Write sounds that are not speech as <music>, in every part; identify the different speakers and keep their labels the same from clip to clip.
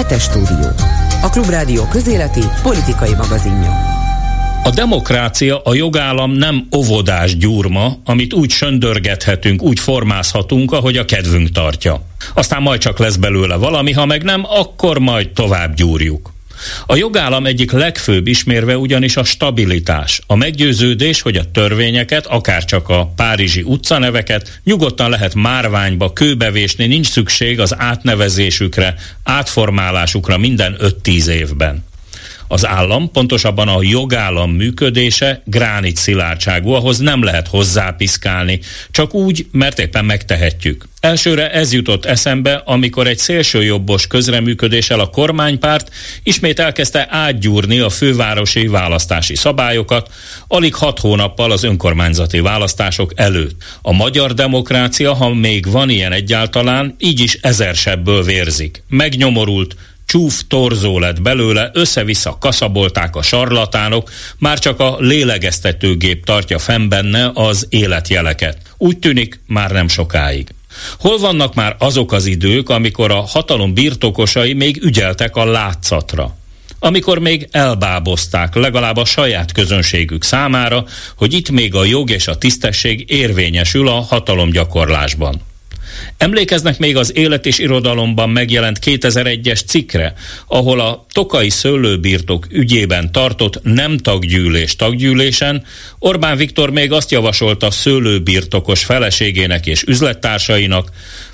Speaker 1: Hetes stúdió. A Klubrádió közéleti politikai magazinja.
Speaker 2: A demokrácia, a jogállam nem óvodás gyurma, amit úgy söndörgethetünk, úgy formázhatunk, ahogy a kedvünk tartja. Aztán majd csak lesz belőle valami, ha meg nem, akkor majd tovább gyúrjuk. A jogállam egyik legfőbb ismérve ugyanis a stabilitás, a meggyőződés, hogy a törvényeket, akár csak a párizsi utcaneveket nyugodtan lehet márványba kőbevésni, nincs szükség az átnevezésükre, átformálásukra minden 5-10 évben. Az állam, pontosabban a jogállam működése gránit szilárdságú, ahhoz nem lehet hozzápiszkálni, csak úgy, mert éppen megtehetjük. Elsőre ez jutott eszembe, amikor egy szélsőjobbos közreműködéssel a kormánypárt ismét elkezdte átgyúrni a fővárosi választási szabályokat, alig hat hónappal az önkormányzati választások előtt. A magyar demokrácia, ha még van ilyen egyáltalán, így is ezersebből vérzik. Megnyomorult, csúf torzó lett belőle, össze-vissza kaszabolták a sarlatánok, már csak a lélegeztetőgép tartja fenn benne az életjeleket. Úgy tűnik, már nem sokáig. Hol vannak már azok az idők, amikor a hatalom birtokosai még ügyeltek a látszatra? amikor még elbábozták legalább a saját közönségük számára, hogy itt még a jog és a tisztesség érvényesül a hatalomgyakorlásban. Emlékeznek még az Élet és Irodalomban megjelent 2001-es cikkre, ahol a Tokai szőlőbirtok ügyében tartott nem taggyűlés taggyűlésen Orbán Viktor még azt javasolta szőlőbirtokos feleségének és üzlettársainak,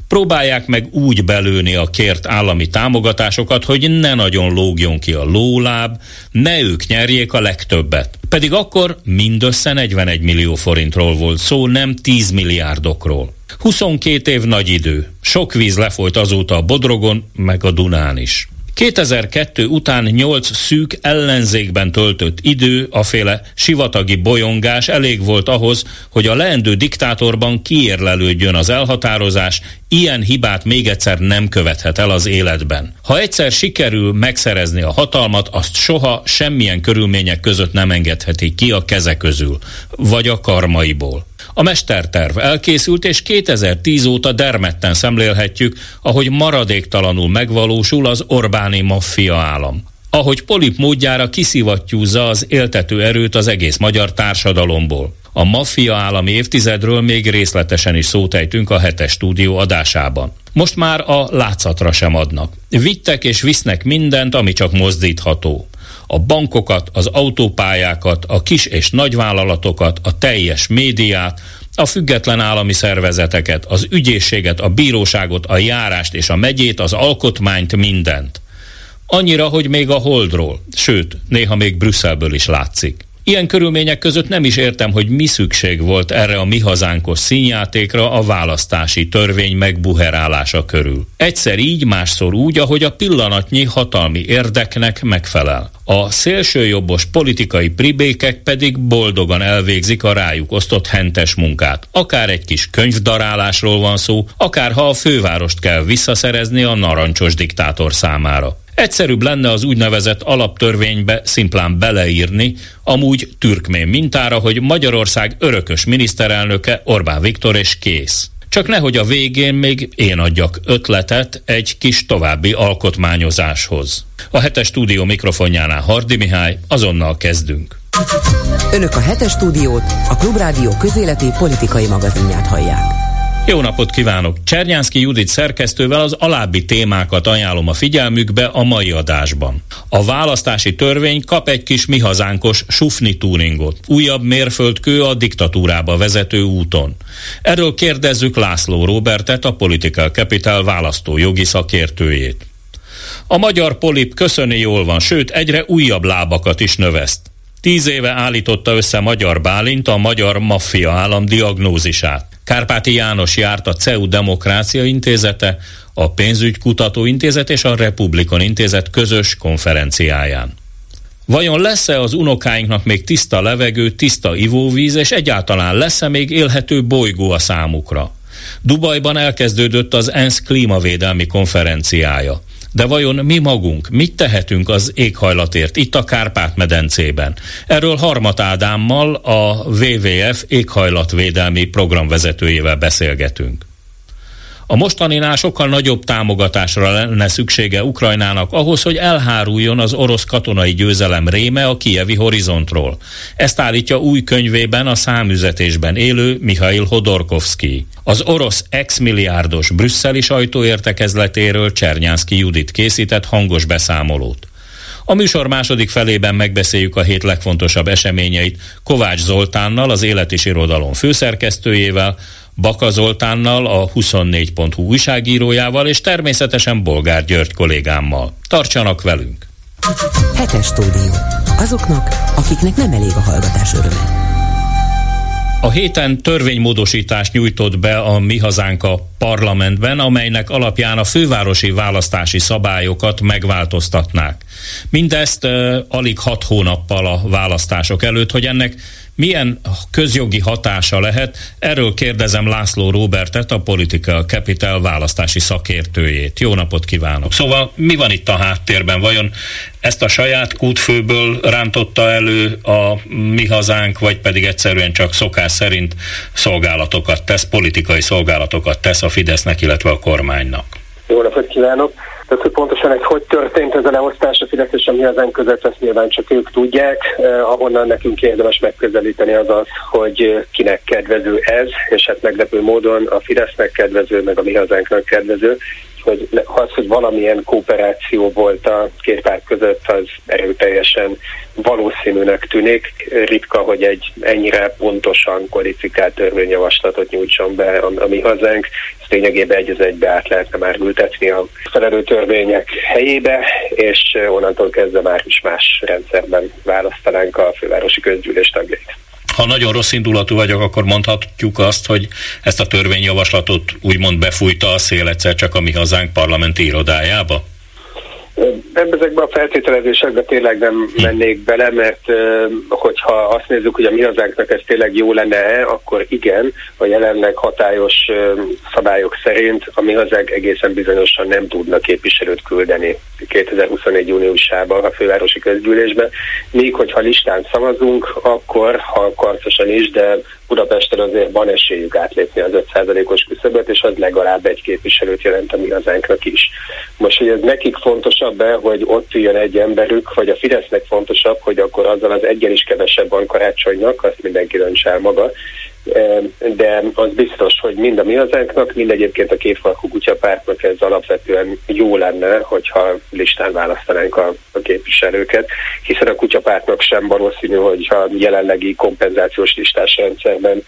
Speaker 2: próbálják meg úgy belőni a kért állami támogatásokat, hogy ne nagyon lógjon ki a lóláb, ne ők nyerjék a legtöbbet. Pedig akkor mindössze 41 millió forintról volt szó, nem 10 milliárdokról. 22 év nagy idő. Sok víz lefolyt azóta a Bodrogon, meg a Dunán is. 2002 után 8 szűk ellenzékben töltött idő, a féle sivatagi bolyongás elég volt ahhoz, hogy a leendő diktátorban kiérlelődjön az elhatározás, ilyen hibát még egyszer nem követhet el az életben. Ha egyszer sikerül megszerezni a hatalmat, azt soha semmilyen körülmények között nem engedheti ki a keze közül, vagy a karmaiból. A mesterterv elkészült, és 2010 óta dermedten szemlélhetjük, ahogy maradéktalanul megvalósul az Orbáni maffia állam. Ahogy polip módjára kiszivattyúzza az éltető erőt az egész magyar társadalomból. A maffia állami évtizedről még részletesen is szótejtünk a hetes stúdió adásában. Most már a látszatra sem adnak. Vittek és visznek mindent, ami csak mozdítható a bankokat, az autópályákat, a kis és nagyvállalatokat, a teljes médiát, a független állami szervezeteket, az ügyészséget, a bíróságot, a járást és a megyét, az alkotmányt, mindent. Annyira, hogy még a Holdról, sőt, néha még Brüsszelből is látszik. Ilyen körülmények között nem is értem, hogy mi szükség volt erre a mi hazánkos színjátékra a választási törvény megbuherálása körül. Egyszer így, másszor úgy, ahogy a pillanatnyi hatalmi érdeknek megfelel. A szélsőjobbos politikai pribékek pedig boldogan elvégzik a rájuk osztott hentes munkát. Akár egy kis könyvdarálásról van szó, akár ha a fővárost kell visszaszerezni a narancsos diktátor számára. Egyszerűbb lenne az úgynevezett alaptörvénybe szimplán beleírni, amúgy türkmén mintára, hogy Magyarország örökös miniszterelnöke Orbán Viktor és kész. Csak nehogy a végén még én adjak ötletet egy kis további alkotmányozáshoz. A hetes stúdió mikrofonjánál Hardi Mihály, azonnal kezdünk.
Speaker 1: Önök a hetes stúdiót, a Klubrádió közéleti politikai magazinját hallják.
Speaker 2: Jó napot kívánok! Csernyánszki Judit szerkesztővel az alábbi témákat ajánlom a figyelmükbe a mai adásban. A választási törvény kap egy kis mihazánkos sufni túningot. Újabb mérföldkő a diktatúrába vezető úton. Erről kérdezzük László Robertet, a Political Capital választó jogi szakértőjét. A magyar polip köszöni jól van, sőt egyre újabb lábakat is növeszt. Tíz éve állította össze Magyar Bálint a magyar maffia állam diagnózisát. Kárpáti János járt a CEU Demokrácia Intézete, a Pénzügykutató Intézet és a Republikon Intézet közös konferenciáján. Vajon lesz-e az unokáinknak még tiszta levegő, tiszta ivóvíz, és egyáltalán lesz-e még élhető bolygó a számukra? Dubajban elkezdődött az ENSZ klímavédelmi konferenciája. De vajon mi magunk mit tehetünk az éghajlatért itt a Kárpát-medencében? Erről Harmat Ádámmal, a WWF éghajlatvédelmi programvezetőjével beszélgetünk. A mostaninál sokkal nagyobb támogatásra lenne szüksége Ukrajnának ahhoz, hogy elháruljon az orosz katonai győzelem réme a kievi horizontról. Ezt állítja új könyvében a számüzetésben élő Mihail Hodorkovsky. Az orosz ex-milliárdos brüsszeli sajtóértekezletéről Csernyánszki Judit készített hangos beszámolót. A műsor második felében megbeszéljük a hét legfontosabb eseményeit Kovács Zoltánnal, az Élet és Irodalom főszerkesztőjével, Baka Zoltánnal, a 24.hu újságírójával, és természetesen Bolgár György kollégámmal. Tartsanak velünk!
Speaker 1: Hetes stúdió. Azoknak, akiknek nem elég a hallgatás öröme.
Speaker 2: A héten törvénymódosítást nyújtott be a Mi Hazánk a parlamentben, amelynek alapján a fővárosi választási szabályokat megváltoztatnák. Mindezt uh, alig hat hónappal a választások előtt, hogy ennek milyen közjogi hatása lehet? Erről kérdezem László Robertet, a Political Capital választási szakértőjét. Jó napot kívánok! Szóval mi van itt a háttérben? Vajon ezt a saját kútfőből rántotta elő a mi hazánk, vagy pedig egyszerűen csak szokás szerint szolgálatokat tesz, politikai szolgálatokat tesz a Fidesznek, illetve a kormánynak?
Speaker 3: Jó napot kívánok! Tehát, hogy pontosan ez hogy történt ez a leosztás a Fidesz és a mi hazánk között, ezt nyilván csak ők tudják. Eh, ahonnan nekünk érdemes megközelíteni az az, hogy kinek kedvező ez, és hát meglepő módon a Fidesznek kedvező, meg a mi hazánknak kedvező hogy az, hogy valamilyen kooperáció volt a két párt között, az erőteljesen valószínűnek tűnik. Ritka, hogy egy ennyire pontosan kvalifikált törvényjavaslatot nyújtson be a, a mi hazánk. Ezt lényegében egy az egybe át lehetne már ültetni a felelő törvények helyébe, és onnantól kezdve már is más rendszerben választanánk a fővárosi közgyűlés tagjait
Speaker 2: ha nagyon rossz indulatú vagyok, akkor mondhatjuk azt, hogy ezt a törvényjavaslatot úgymond befújta a szél egyszer csak a mi hazánk parlamenti irodájába?
Speaker 3: Ezekben a feltételezésekbe tényleg nem mennék bele, mert hogyha azt nézzük, hogy a mi hazánknak ez tényleg jó lenne, akkor igen, a jelenleg hatályos szabályok szerint a mi hazánk egészen bizonyosan nem tudna képviselőt küldeni 2021. júniusában a fővárosi közgyűlésbe. Még hogyha listán szavazunk, akkor, ha karcosan is, de Budapesten azért van esélyük átlépni az 5%-os küszöböt, és az legalább egy képviselőt jelent a mi hazánknak is. Most, hogy ez nekik fontosabb-e, hogy ott jön egy emberük, vagy a Fidesznek fontosabb, hogy akkor azzal az egyen is kevesebb van karácsonynak, azt mindenki döntse el maga, de az biztos, hogy mind a mi hazánknak, mind egyébként a kétfarkú kutyapártnak ez alapvetően jó lenne, hogyha listán választanánk a, a képviselőket, hiszen a kutyapártnak sem valószínű, hogyha jelenlegi kompenzációs listás rendszerben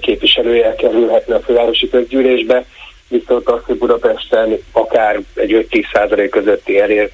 Speaker 3: képviselője kerülhetne a fővárosi közgyűlésbe, viszont az, hogy Budapesten akár egy 5-10% közötti, elér,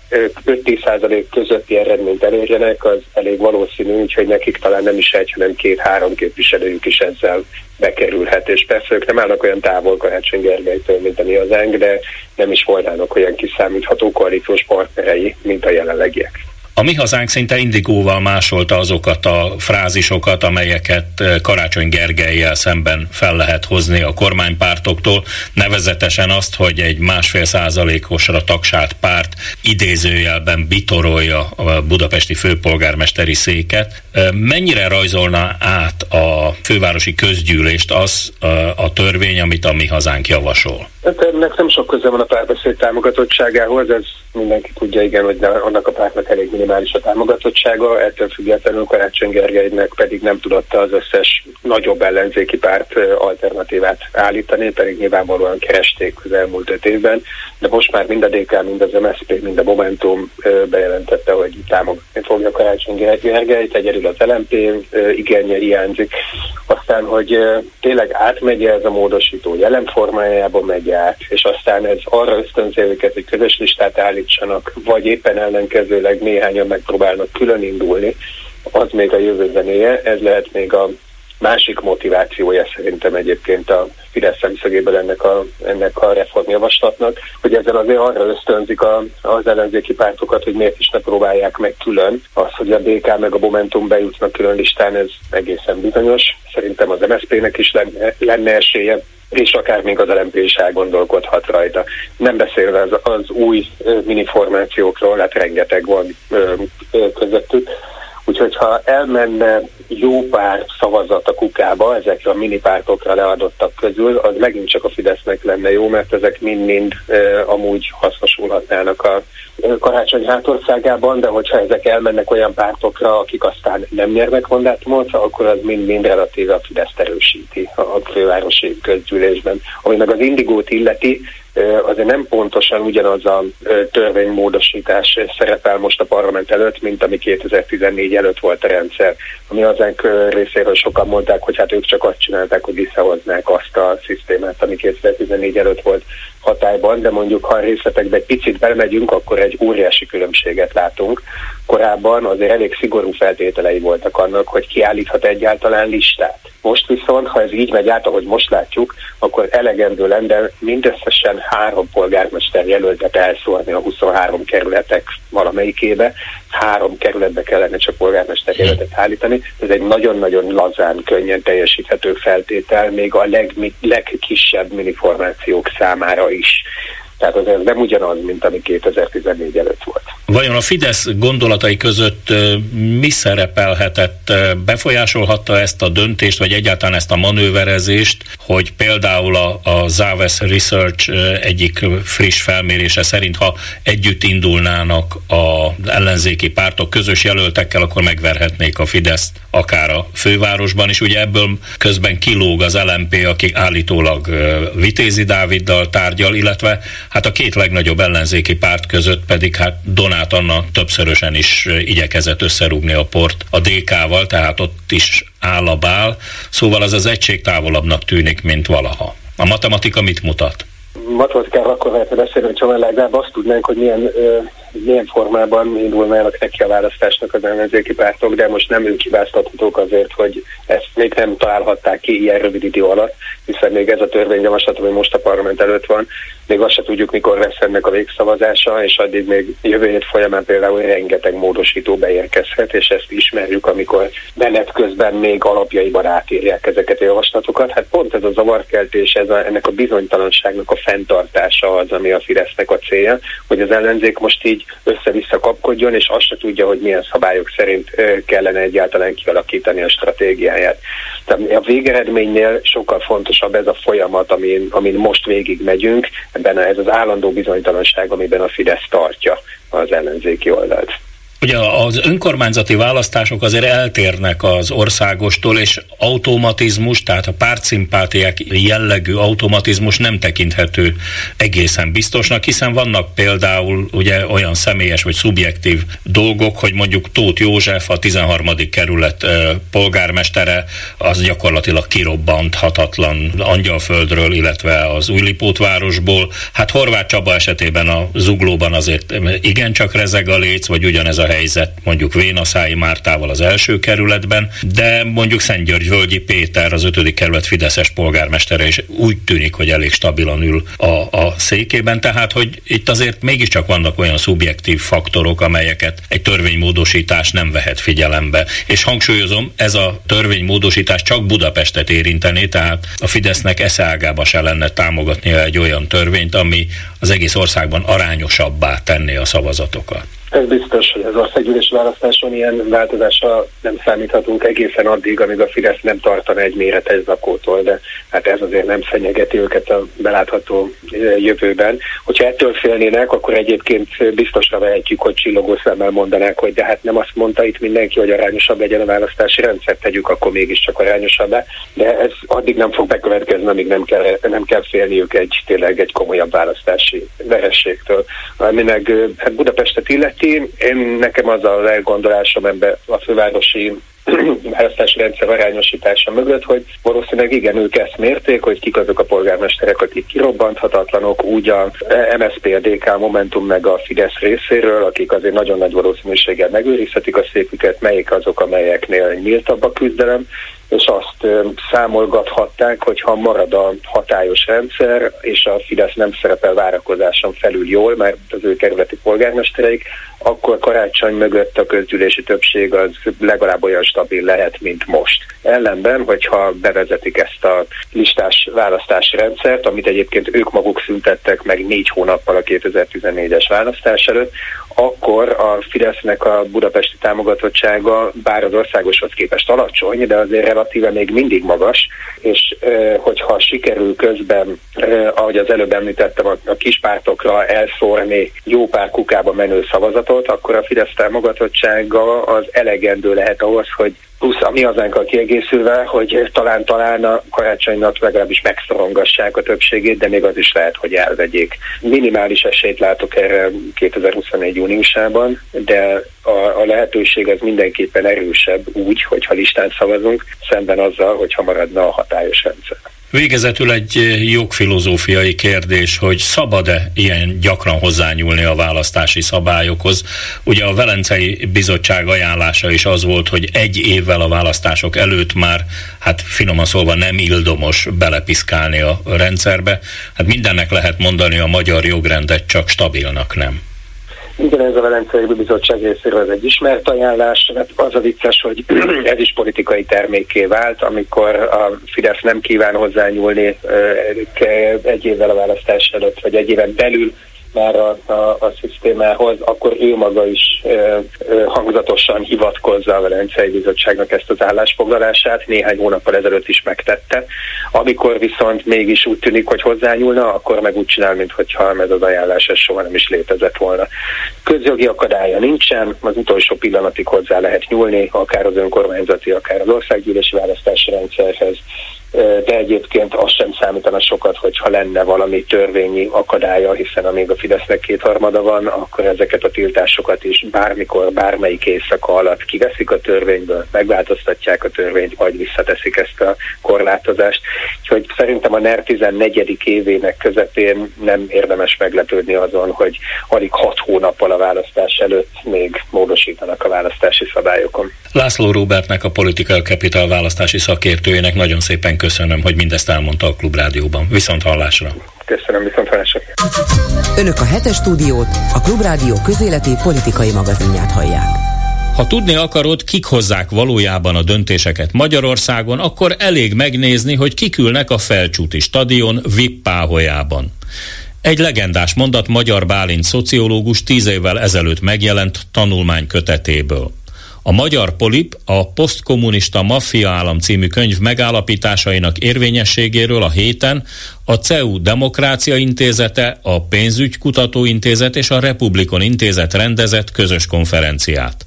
Speaker 3: 5-10% közötti eredményt elérjenek, az elég valószínű, úgyhogy nekik talán nem is egy, hanem két-három képviselőjük is ezzel bekerülhet. És persze ők nem állnak olyan távol Karácsony Gergelytől, mint a mi hazánk, de nem is volnának olyan kiszámítható koalíciós partnerei, mint a jelenlegiek.
Speaker 2: A mi hazánk szinte indigóval másolta azokat a frázisokat, amelyeket eh, Karácsony Gergelyel szemben fel lehet hozni a kormánypártoktól, nevezetesen azt, hogy egy másfél százalékosra tagsált párt idézőjelben bitorolja a budapesti főpolgármesteri széket. Eh, mennyire rajzolna át a fővárosi közgyűlést az eh, a törvény, amit a mi hazánk javasol?
Speaker 3: Hát ennek nem sok köze van a párbeszéd támogatottságához, ez mindenki tudja, igen, hogy annak a pártnak elég minimális a támogatottsága, ettől függetlenül Karácsony Gergelynek pedig nem tudta az összes nagyobb ellenzéki párt alternatívát állítani, pedig nyilvánvalóan keresték az elmúlt öt évben, de most már mind a DK, mind az MSZP, mind a Momentum bejelentette, hogy támogatni fogja Karácsony Gergelyt, egyedül az LMP igénye hiányzik. Aztán, hogy tényleg átmegy ez a módosító jelen formájában megy át, és aztán ez arra ösztönzi őket, hogy közös listát állítsanak, vagy éppen ellenkezőleg néhányan megpróbálnak külön indulni, az még a jövő zenéje, ez lehet még a másik motivációja szerintem egyébként a Fidesz szemszögéből ennek a, ennek a reformjavaslatnak, hogy ezzel azért arra ösztönzik a, az ellenzéki pártokat, hogy miért is ne próbálják meg külön. Az, hogy a DK meg a Momentum bejutnak külön listán, ez egészen bizonyos. Szerintem az MSZP-nek is lenne, lenne esélye és akár még az LMP is elgondolkodhat rajta. Nem beszélve az, az új miniformációkról, hát rengeteg van közöttük, Úgyhogy ha elmenne jó pár szavazat a kukába, ezekre a minipártokra leadottak közül, az megint csak a Fidesznek lenne jó, mert ezek mind-mind e, amúgy hasznosulhatnának a karácsony hátországában, de hogyha ezek elmennek olyan pártokra, akik aztán nem nyernek mandátumot, akkor az mind-mind relatíve a Fidesz erősíti a fővárosi közgyűlésben. Ami meg az indigót illeti, azért nem pontosan ugyanaz a törvénymódosítás szerepel most a parlament előtt, mint ami 2014 előtt volt a rendszer. Ami azánk részéről sokan mondták, hogy hát ők csak azt csinálták, hogy visszahoznák azt a szisztémát, ami 2014 előtt volt hatályban, de mondjuk ha a részletekbe egy picit belemegyünk, akkor egy óriási különbséget látunk. Korábban azért elég szigorú feltételei voltak annak, hogy kiállíthat egyáltalán listát. Most viszont, ha ez így megy át, ahogy most látjuk, akkor elegendő lenne mindösszesen három polgármester jelöltet elszórni a 23 kerületek valamelyikébe. Három kerületbe kellene csak polgármester jelöltet állítani. Ez egy nagyon-nagyon lazán, könnyen teljesíthető feltétel, még a leg, legkisebb miniformációk számára is. Tehát az ez nem ugyanaz, mint ami 2014 előtt volt.
Speaker 2: Vajon a Fidesz gondolatai között mi szerepelhetett? Befolyásolhatta ezt a döntést, vagy egyáltalán ezt a manőverezést, hogy például a, a Záves Research egyik friss felmérése szerint, ha együtt indulnának az ellenzéki pártok közös jelöltekkel, akkor megverhetnék a Fideszt akár a fővárosban is. Ugye ebből közben kilóg az LMP, aki állítólag Vitézi Dáviddal tárgyal, illetve hát a két legnagyobb ellenzéki párt között pedig hát Donát Anna többszörösen is igyekezett összerúgni a port a DK-val, tehát ott is áll a bál, szóval az az egység távolabbnak tűnik, mint valaha. A matematika mit mutat?
Speaker 3: Matematikára akkor lehetne beszélni, hogyha legalább azt tudnánk, hogy milyen milyen formában indulnának neki a választásnak az ellenzéki pártok, de most nem ők hibáztathatók azért, hogy ezt még nem találhatták ki ilyen rövid idő alatt, hiszen még ez a törvényjavaslat, ami most a parlament előtt van, még azt se tudjuk, mikor lesz ennek a végszavazása, és addig még jövő hét folyamán például rengeteg módosító beérkezhet, és ezt ismerjük, amikor menet közben még alapjaiban átírják ezeket a javaslatokat. Hát pont ez a zavarkeltés, ez a, ennek a bizonytalanságnak a fenntartása az, ami a Fidesznek a célja, hogy az ellenzék most így össze-vissza kapkodjon, és azt se tudja, hogy milyen szabályok szerint kellene egyáltalán kialakítani a stratégiáját. Tehát a végeredménynél sokkal fontosabb ez a folyamat, amin, amin most végig megyünk, ebben ez az állandó bizonytalanság, amiben a Fidesz tartja az ellenzéki oldalt.
Speaker 2: Ugye az önkormányzati választások azért eltérnek az országostól, és automatizmus, tehát a pártszimpátiák jellegű automatizmus nem tekinthető egészen biztosnak, hiszen vannak például ugye olyan személyes vagy szubjektív dolgok, hogy mondjuk Tóth József, a 13. kerület polgármestere, az gyakorlatilag kirobbanthatatlan Angyalföldről, illetve az Újlipótvárosból. Hát Horváth Csaba esetében a Zuglóban azért igencsak rezeg a léc, vagy ugyanez a helyzet mondjuk Vénaszái Mártával az első kerületben, de mondjuk György Völgyi Péter, az ötödik kerület Fideszes polgármestere is úgy tűnik, hogy elég stabilan ül a, a székében, tehát hogy itt azért mégiscsak vannak olyan szubjektív faktorok, amelyeket egy törvénymódosítás nem vehet figyelembe. És hangsúlyozom, ez a törvénymódosítás csak Budapestet érinteni, tehát a Fidesznek eszeágába se lenne támogatnia egy olyan törvényt, ami az egész országban arányosabbá tenné a szavazatokat.
Speaker 3: Ez biztos, hogy az országgyűlési választáson ilyen változásra nem számíthatunk egészen addig, amíg a Fidesz nem tartana egy méretes zakótól, de hát ez azért nem fenyegeti őket a belátható jövőben. Hogyha ettől félnének, akkor egyébként biztosra vehetjük, hogy csillogó szemmel mondanák, hogy de hát nem azt mondta itt mindenki, hogy arányosabb legyen a választási rendszer, tegyük akkor mégiscsak arányosabbá, de ez addig nem fog bekövetkezni, amíg nem kell, nem kell félniük egy tényleg egy komolyabb választási verességtől. Ami meg hát Budapestet illet, illeti, én nekem az a elgondolásom ebbe a fővárosi <clears throat> választási rendszer arányosítása mögött, hogy valószínűleg igen, ők ezt mérték, hogy kik azok a polgármesterek, akik kirobbanthatatlanok, úgy a MSZP, a DK, Momentum meg a Fidesz részéről, akik azért nagyon nagy valószínűséggel megőrizhetik a szépüket, melyik azok, amelyeknél nyíltabb a küzdelem, és azt számolgathatták, hogy ha marad a hatályos rendszer, és a Fidesz nem szerepel várakozáson felül jól, mert az ő kerületi polgármestereik, akkor karácsony mögött a közgyűlési többség az legalább olyan stabil lehet, mint most. Ellenben, hogyha bevezetik ezt a listás választási rendszert, amit egyébként ők maguk szüntettek meg négy hónappal a 2014-es választás előtt, akkor a Fidesznek a budapesti támogatottsága bár az országoshoz képest alacsony, de azért relatíve még mindig magas, és hogyha sikerül közben, ahogy az előbb említettem, a kispártokra elszórni jó pár kukába menő szavazatot, akkor a Fidesz támogatottsága az elegendő lehet ahhoz, hogy plusz a mi hazánkkal kiegészülve, hogy talán-talán a karácsonynak legalábbis megszorongassák a többségét, de még az is lehet, hogy elvegyék. Minimális esélyt látok erre 2024 júniusában, de a, a lehetőség az mindenképpen erősebb úgy, hogyha listán szavazunk, szemben azzal, hogyha maradna a hatályos rendszer.
Speaker 2: Végezetül egy jogfilozófiai kérdés, hogy szabad-e ilyen gyakran hozzányúlni a választási szabályokhoz. Ugye a Velencei Bizottság ajánlása is az volt, hogy egy évvel a választások előtt már, hát finoman szólva nem ildomos belepiszkálni a rendszerbe. Hát mindennek lehet mondani a magyar jogrendet, csak stabilnak nem.
Speaker 3: Igen, ez a Velencei Bizottság részéről az egy ismert ajánlás, mert az a vicces, hogy <clears throat> ez is politikai termékké vált, amikor a Fidesz nem kíván hozzányúlni egy évvel a választás előtt, vagy egy éven belül már a, a, a szisztémához, akkor ő maga is ö, ö, hangzatosan hivatkozza a Velencei Bizottságnak ezt az állásfoglalását, néhány hónappal ezelőtt is megtette. Amikor viszont mégis úgy tűnik, hogy hozzányúlna, akkor meg úgy csinál, mintha ez az ajánlás ez soha nem is létezett volna. Közjogi akadálya nincsen, az utolsó pillanatig hozzá lehet nyúlni, akár az önkormányzati, akár az országgyűlési választási rendszerhez de egyébként az sem számítana sokat, hogyha lenne valami törvényi akadálya, hiszen amíg a Fidesznek kétharmada van, akkor ezeket a tiltásokat is bármikor, bármelyik éjszaka alatt kiveszik a törvényből, megváltoztatják a törvényt, vagy visszateszik ezt a korlátozást. Úgyhogy szerintem a NER 14. évének közepén nem érdemes meglepődni azon, hogy alig hat hónappal a választás előtt még módosítanak a választási szabályokon.
Speaker 2: László Robertnek, a Political Capital választási szakértőjének nagyon szépen köszönöm, hogy mindezt elmondta a Klubrádióban. Viszont hallásra!
Speaker 3: Köszönöm, viszont hallásra!
Speaker 1: Önök a hetes stúdiót, a Klubrádió közéleti politikai magazinját hallják.
Speaker 2: Ha tudni akarod, kik hozzák valójában a döntéseket Magyarországon, akkor elég megnézni, hogy kikülnek a Felcsúti stadion VIP páholyában. Egy legendás mondat Magyar Bálint szociológus tíz évvel ezelőtt megjelent tanulmány kötetéből. A Magyar Polip a Posztkommunista Maffia Állam című könyv megállapításainak érvényességéről a héten a CEU Demokrácia Intézete, a Pénzügykutató Intézet és a Republikon Intézet rendezett közös konferenciát.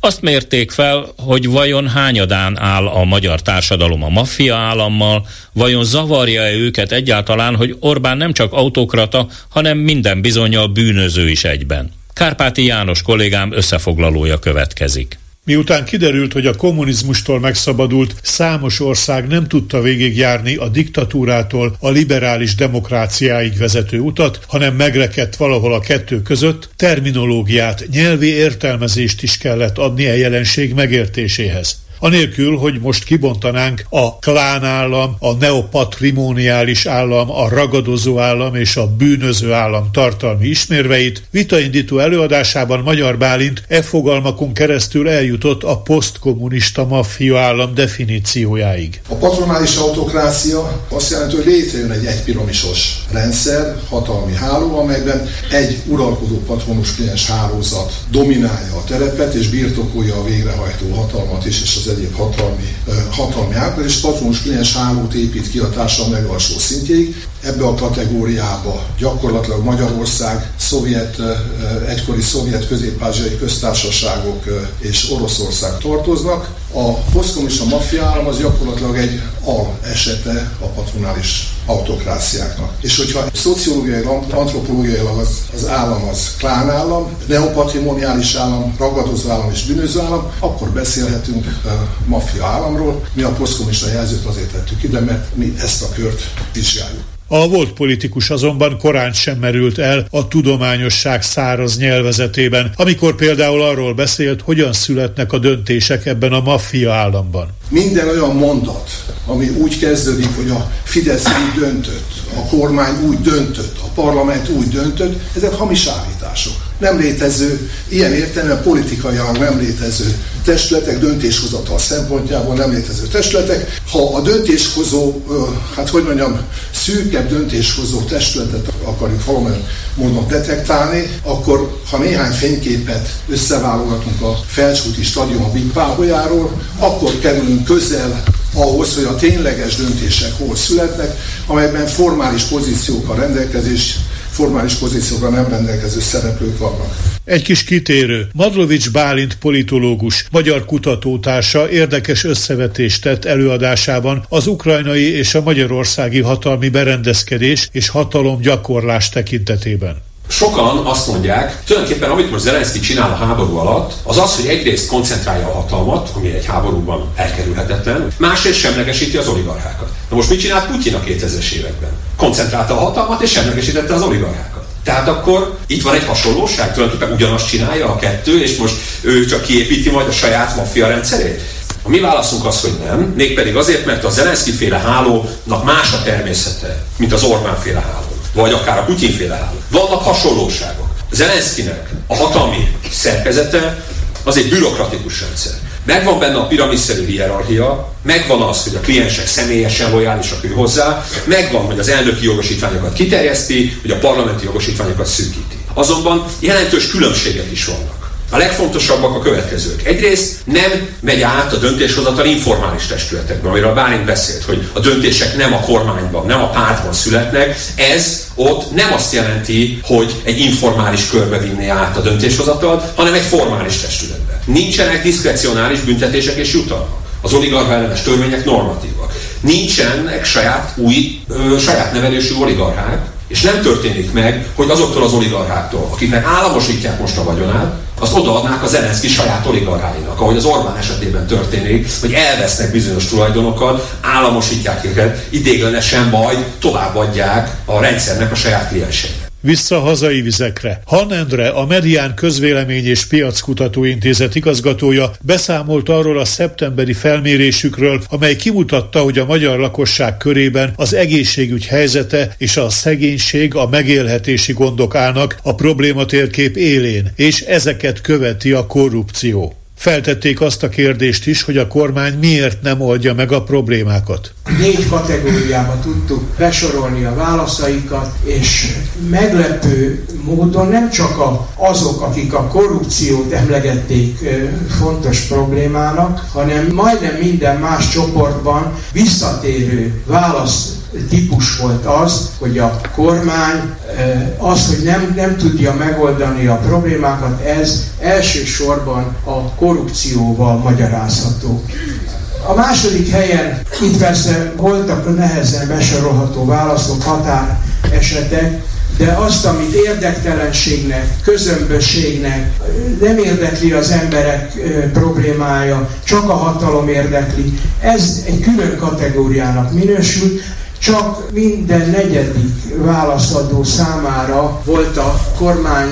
Speaker 2: Azt mérték fel, hogy vajon hányadán áll a magyar társadalom a maffia állammal, vajon zavarja-e őket egyáltalán, hogy Orbán nem csak autokrata, hanem minden bizonyal bűnöző is egyben. Kárpáti János kollégám összefoglalója következik.
Speaker 4: Miután kiderült, hogy a kommunizmustól megszabadult számos ország nem tudta végigjárni a diktatúrától a liberális demokráciáig vezető utat, hanem megrekedt valahol a kettő között, terminológiát, nyelvi értelmezést is kellett adni a jelenség megértéséhez anélkül, hogy most kibontanánk a klánállam, a neopatrimoniális állam, a ragadozó állam és a bűnöző állam tartalmi ismérveit, vitaindító előadásában Magyar Bálint e fogalmakon keresztül eljutott a posztkommunista maffia állam definíciójáig.
Speaker 5: A patronális autokrácia azt jelenti, hogy létrejön egy egypiramisos rendszer, hatalmi háló, amelyben egy uralkodó patronus kliens hálózat dominálja a terepet és birtokolja a végrehajtó hatalmat is, és az egyéb hatalmi, hatalmi ágak, és patronus kliens hálót épít ki a társadalom legalsó szintjéig. Ebbe a kategóriába gyakorlatilag Magyarország, szovjet, egykori szovjet közép-ázsiai köztársaságok és Oroszország tartoznak. A posztkommunista maffia állam az gyakorlatilag egy al esete a patronális autokráciáknak. És hogyha szociológiai, antropológiailag az, az állam az klánállam, neopatrimoniális állam, ragadozó állam és bűnöző állam, akkor beszélhetünk uh, maffia államról. Mi a posztkommunista jelzőt azért tettük ide, mert mi ezt a kört vizsgáljuk.
Speaker 4: A volt politikus azonban korán sem merült el a tudományosság száraz nyelvezetében, amikor például arról beszélt, hogyan születnek a döntések ebben a maffia államban.
Speaker 5: Minden olyan mondat, ami úgy kezdődik, hogy a Fidesz úgy döntött, a kormány úgy döntött, a parlament úgy döntött, ezek hamis állítások. Nem létező, ilyen értelemben politikailag nem létező testületek, döntéshozatal szempontjából nem létező testületek. Ha a döntéshozó, hát hogy mondjam, szűkebb döntéshozó testületet akarjuk valamilyen módon detektálni, akkor ha néhány fényképet összeválogatunk a Felcsúti stadion Big akkor kerülünk közel ahhoz, hogy a tényleges döntések hol születnek, amelyben formális pozíciókkal rendelkezés formális pozíciókra nem rendelkező szereplők vannak.
Speaker 4: Egy kis kitérő. Madlovics Bálint politológus, magyar kutatótársa érdekes összevetést tett előadásában az ukrajnai és a magyarországi hatalmi berendezkedés és hatalom gyakorlás tekintetében.
Speaker 6: Sokan azt mondják, tulajdonképpen amit most Zelenszky csinál a háború alatt, az az, hogy egyrészt koncentrálja a hatalmat, ami egy háborúban elkerülhetetlen, másrészt semlegesíti az oligarchákat. Na most mit csinált Putyin a 2000-es években? Koncentrálta a hatalmat és semlegesítette az oligarchákat. Tehát akkor itt van egy hasonlóság, tulajdonképpen ugyanazt csinálja a kettő, és most ő csak kiépíti majd a saját maffia rendszerét? A mi válaszunk az, hogy nem, mégpedig azért, mert a Zelenszky féle hálónak más a természete, mint az Orbán féle háló vagy akár a Putyinféle állam. Vannak hasonlóságok. Zelenszkinek a hatalmi szerkezete az egy bürokratikus rendszer. Megvan benne a piramiszerű hierarchia, megvan az, hogy a kliensek személyesen lojálisak ő hozzá, megvan, hogy az elnöki jogosítványokat kiterjeszti, hogy a parlamenti jogosítványokat szűkíti. Azonban jelentős különbségek is vannak. A legfontosabbak a következők. Egyrészt nem megy át a döntéshozatal informális testületekben, amiről Bálint beszélt, hogy a döntések nem a kormányban, nem a pártban születnek. Ez ott nem azt jelenti, hogy egy informális körbe vinné át a döntéshozatal, hanem egy formális testületben. Nincsenek diszkrecionális büntetések és jutalmak. Az oligarcha ellenes törvények normatívak. Nincsenek saját új, ö, saját nevelésű oligarchák, és nem történik meg, hogy azoktól az oligarcháktól, akiknek államosítják most a vagyonát, azt odaadnák a Zelenszky saját oligarcháinak, ahogy az Orbán esetében történik, hogy elvesznek bizonyos tulajdonokat, államosítják őket, idéglenesen majd továbbadják a rendszernek a saját klienseire
Speaker 4: vissza hazai vizekre. Hanendre, a Medián Közvélemény és Piackutató Intézet igazgatója beszámolt arról a szeptemberi felmérésükről, amely kimutatta, hogy a magyar lakosság körében az egészségügy helyzete és a szegénység, a megélhetési gondok állnak a problématérkép élén, és ezeket követi a korrupció. Feltették azt a kérdést is, hogy a kormány miért nem oldja meg a problémákat.
Speaker 7: Négy kategóriába tudtuk besorolni a válaszaikat, és meglepő módon nem csak a, azok, akik a korrupciót emlegették fontos problémának, hanem majdnem minden más csoportban visszatérő válasz típus volt az, hogy a kormány az, hogy nem, nem tudja megoldani a problémákat, ez elsősorban a korrupcióval magyarázható. A második helyen itt persze voltak nehezen besorolható válaszok, határ esetek, de azt, amit érdektelenségnek, közömbösségnek nem érdekli az emberek problémája, csak a hatalom érdekli, ez egy külön kategóriának minősül, csak minden negyedik válaszadó számára volt a kormány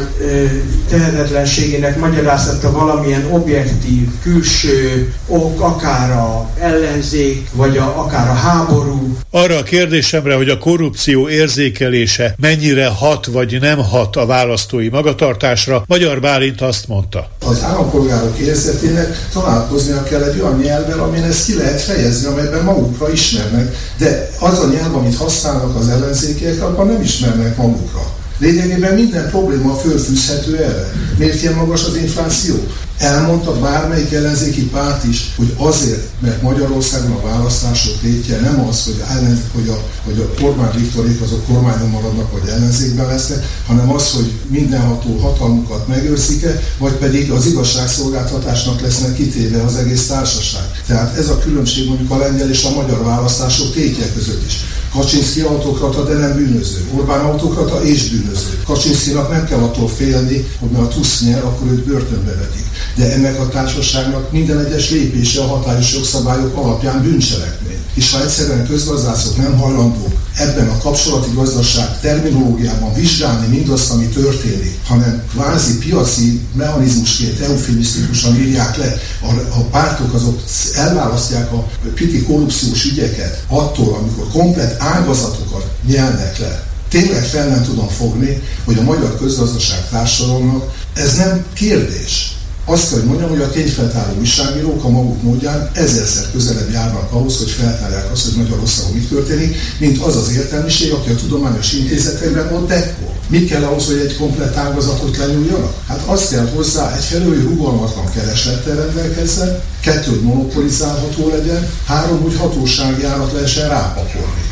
Speaker 7: tehetetlenségének magyarázata valamilyen objektív, külső ok, akár a ellenzék, vagy a, akár a háború.
Speaker 4: Arra a kérdésemre, hogy a korrupció érzékelése mennyire hat vagy nem hat a választói magatartásra, Magyar Bálint azt mondta.
Speaker 5: Az állampolgárok érzetének találkoznia kell egy olyan nyelvvel, amin ezt ki lehet fejezni, amelyben magukra ismernek, de az a nyelv, amit használnak az ellenzékiek, abban nem ismernek magukra. Lényegében minden probléma fölfűzhető erre. Miért ilyen magas az infláció? Elmondta bármelyik ellenzéki párt is, hogy azért, mert Magyarországon a választások tétje nem az, hogy, ellen, hogy, a, hogy a kormány Viktorék azok kormányon maradnak, vagy ellenzékben lesznek, hanem az, hogy mindenható hatalmukat megőrzik-e, vagy pedig az igazságszolgáltatásnak lesznek kitéve az egész társaság. Tehát ez a különbség mondjuk a lengyel és a magyar választások tétje között is. Kaczynszki autokrata, de nem bűnöző. Orbán autokrata és bűnöző. Kaczynszkinak nem kell attól félni, hogy mert a TUSZ nyer, akkor őt börtönbe vetik. De ennek a társaságnak minden egyes lépése a hatályos jogszabályok alapján bűncselekmény. És ha egyszerűen közgazdászok nem hajlandók ebben a kapcsolati gazdaság terminológiában vizsgálni mindazt, ami történik, hanem kvázi piaci mechanizmusként eufemisztikusan írják le, a, a pártok azok elválasztják a piti korrupciós ügyeket attól, amikor komplet ágazatokat nyelnek le. Tényleg fel nem tudom fogni, hogy a magyar közgazdaság társadalomnak ez nem kérdés azt kell, hogy mondjam, hogy a tényfeltáró újságírók a maguk módján ezerszer közelebb járnak ahhoz, hogy feltárják azt, hogy Magyarországon mi történik, mint az az értelmiség, aki a tudományos intézetekben ott dekkol. Mit kell ahhoz, hogy egy komplet ágazatot lenyúljanak? Hát azt kell hozzá, egyfelől, hogy rugalmatlan kereslettel rendelkezzen, kettő, hogy monopolizálható legyen, három, hogy hatóságjárat lehessen rápakolni.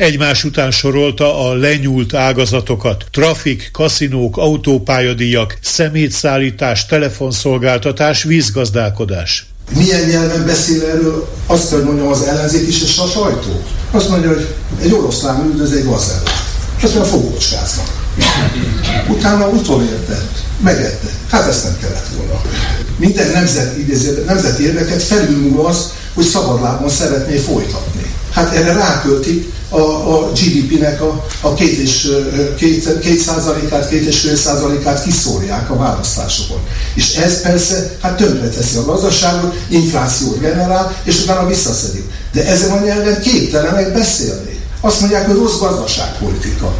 Speaker 4: Egymás után sorolta a lenyúlt ágazatokat. Trafik, kaszinók, autópályadíjak, szemétszállítás, telefonszolgáltatás, vízgazdálkodás.
Speaker 5: Milyen nyelven beszél erről, azt kell mondjam az ellenzék is és a sajtó. Azt mondja, hogy egy oroszlán üldöz egy gazellát. Azt mondja, fogócskáznak. Utána utolértett, megette. Hát ezt nem kellett volna. Minden nemzet, idéző, nemzet érdeket felülmúl az, hogy szabadlábon szeretné folytatni. Hát erre ráköltik a, a GDP-nek a, a két, és, két, két százalékát, két és fél százalékát kiszórják a választásokon. És ez persze hát tönkreteszi a gazdaságot, inflációt generál, és utána visszaszedik. De ezen a nyelven képtelenek beszélni. Azt mondják, hogy rossz gazdaságpolitika.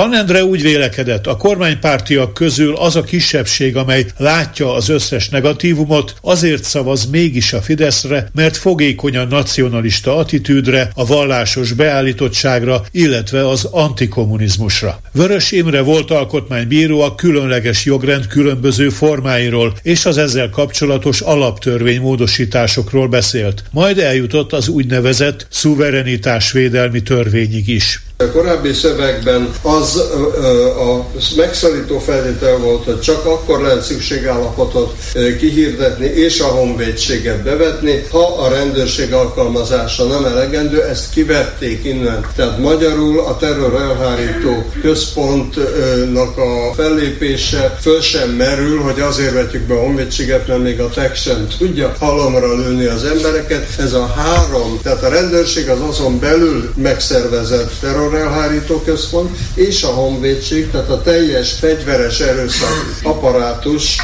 Speaker 4: Hanendre úgy vélekedett, a kormánypártiak közül az a kisebbség, amely látja az összes negatívumot, azért szavaz mégis a Fideszre, mert fogékony a nacionalista attitűdre, a vallásos beállítottságra, illetve az antikommunizmusra. Vörös Imre volt alkotmánybíró a különleges jogrend különböző formáiról és az ezzel kapcsolatos alaptörvény módosításokról beszélt. Majd eljutott az úgynevezett szuverenitásvédelmi törvényig is.
Speaker 8: A korábbi szövegben az a megszorító feltétel volt, hogy csak akkor lehet szükségállapotot kihirdetni és a honvédséget bevetni, ha a rendőrség alkalmazása nem elegendő, ezt kivették innen. Tehát magyarul a terror elhárító központnak a fellépése föl sem merül, hogy azért vetjük be a honvédséget, mert még a TEK sem tudja halomra lőni az embereket. Ez a három, tehát a rendőrség az azon belül megszervezett terror terrorelhárító központ és a honvédség, tehát a teljes fegyveres erőszak apparátus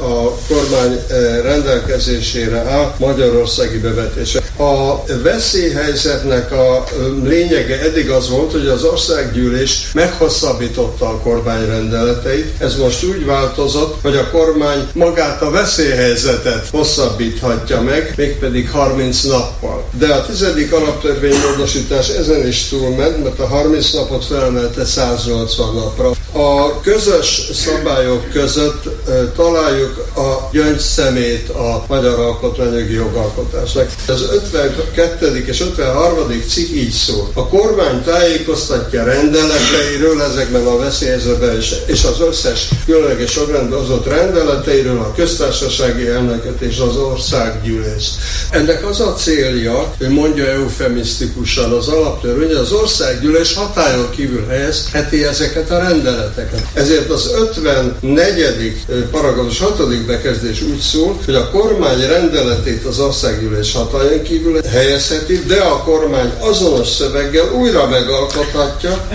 Speaker 8: a kormány rendelkezésére áll Magyarországi bevetése. A veszélyhelyzetnek a lényege eddig az volt, hogy az országgyűlés meghosszabbította a kormány rendeleteit. Ez most úgy változott, hogy a kormány magát a veszélyhelyzetet hosszabbíthatja meg, mégpedig 30 nappal. De a tizedik alaptörvénymódosítás ezen is túlment, mert a 30 napot felemelte 180 napra. A közös szabályok között találjuk a gyöngyszemét a magyar alkotmányjogi jogalkotásnak. Az 52. és 53. cikk így szól. A kormány tájékoztatja rendeleteiről ezekben a veszélyhelyzetben és, az összes különleges jogrendben hozott rendeleteiről a köztársasági elnöket és az országgyűlést. Ennek az a célja, hogy mondja eufemisztikusan az alaptörvény, az országgyűlés hatályon kívül helyezheti ezeket a rendeleteket. Ezért az 54. paragrafus 6. bekezdés úgy szól, hogy a kormány rendeletét az országgyűlés hatályon kívül helyezheti, de a kormány azonos szöveggel újra megalkothatja,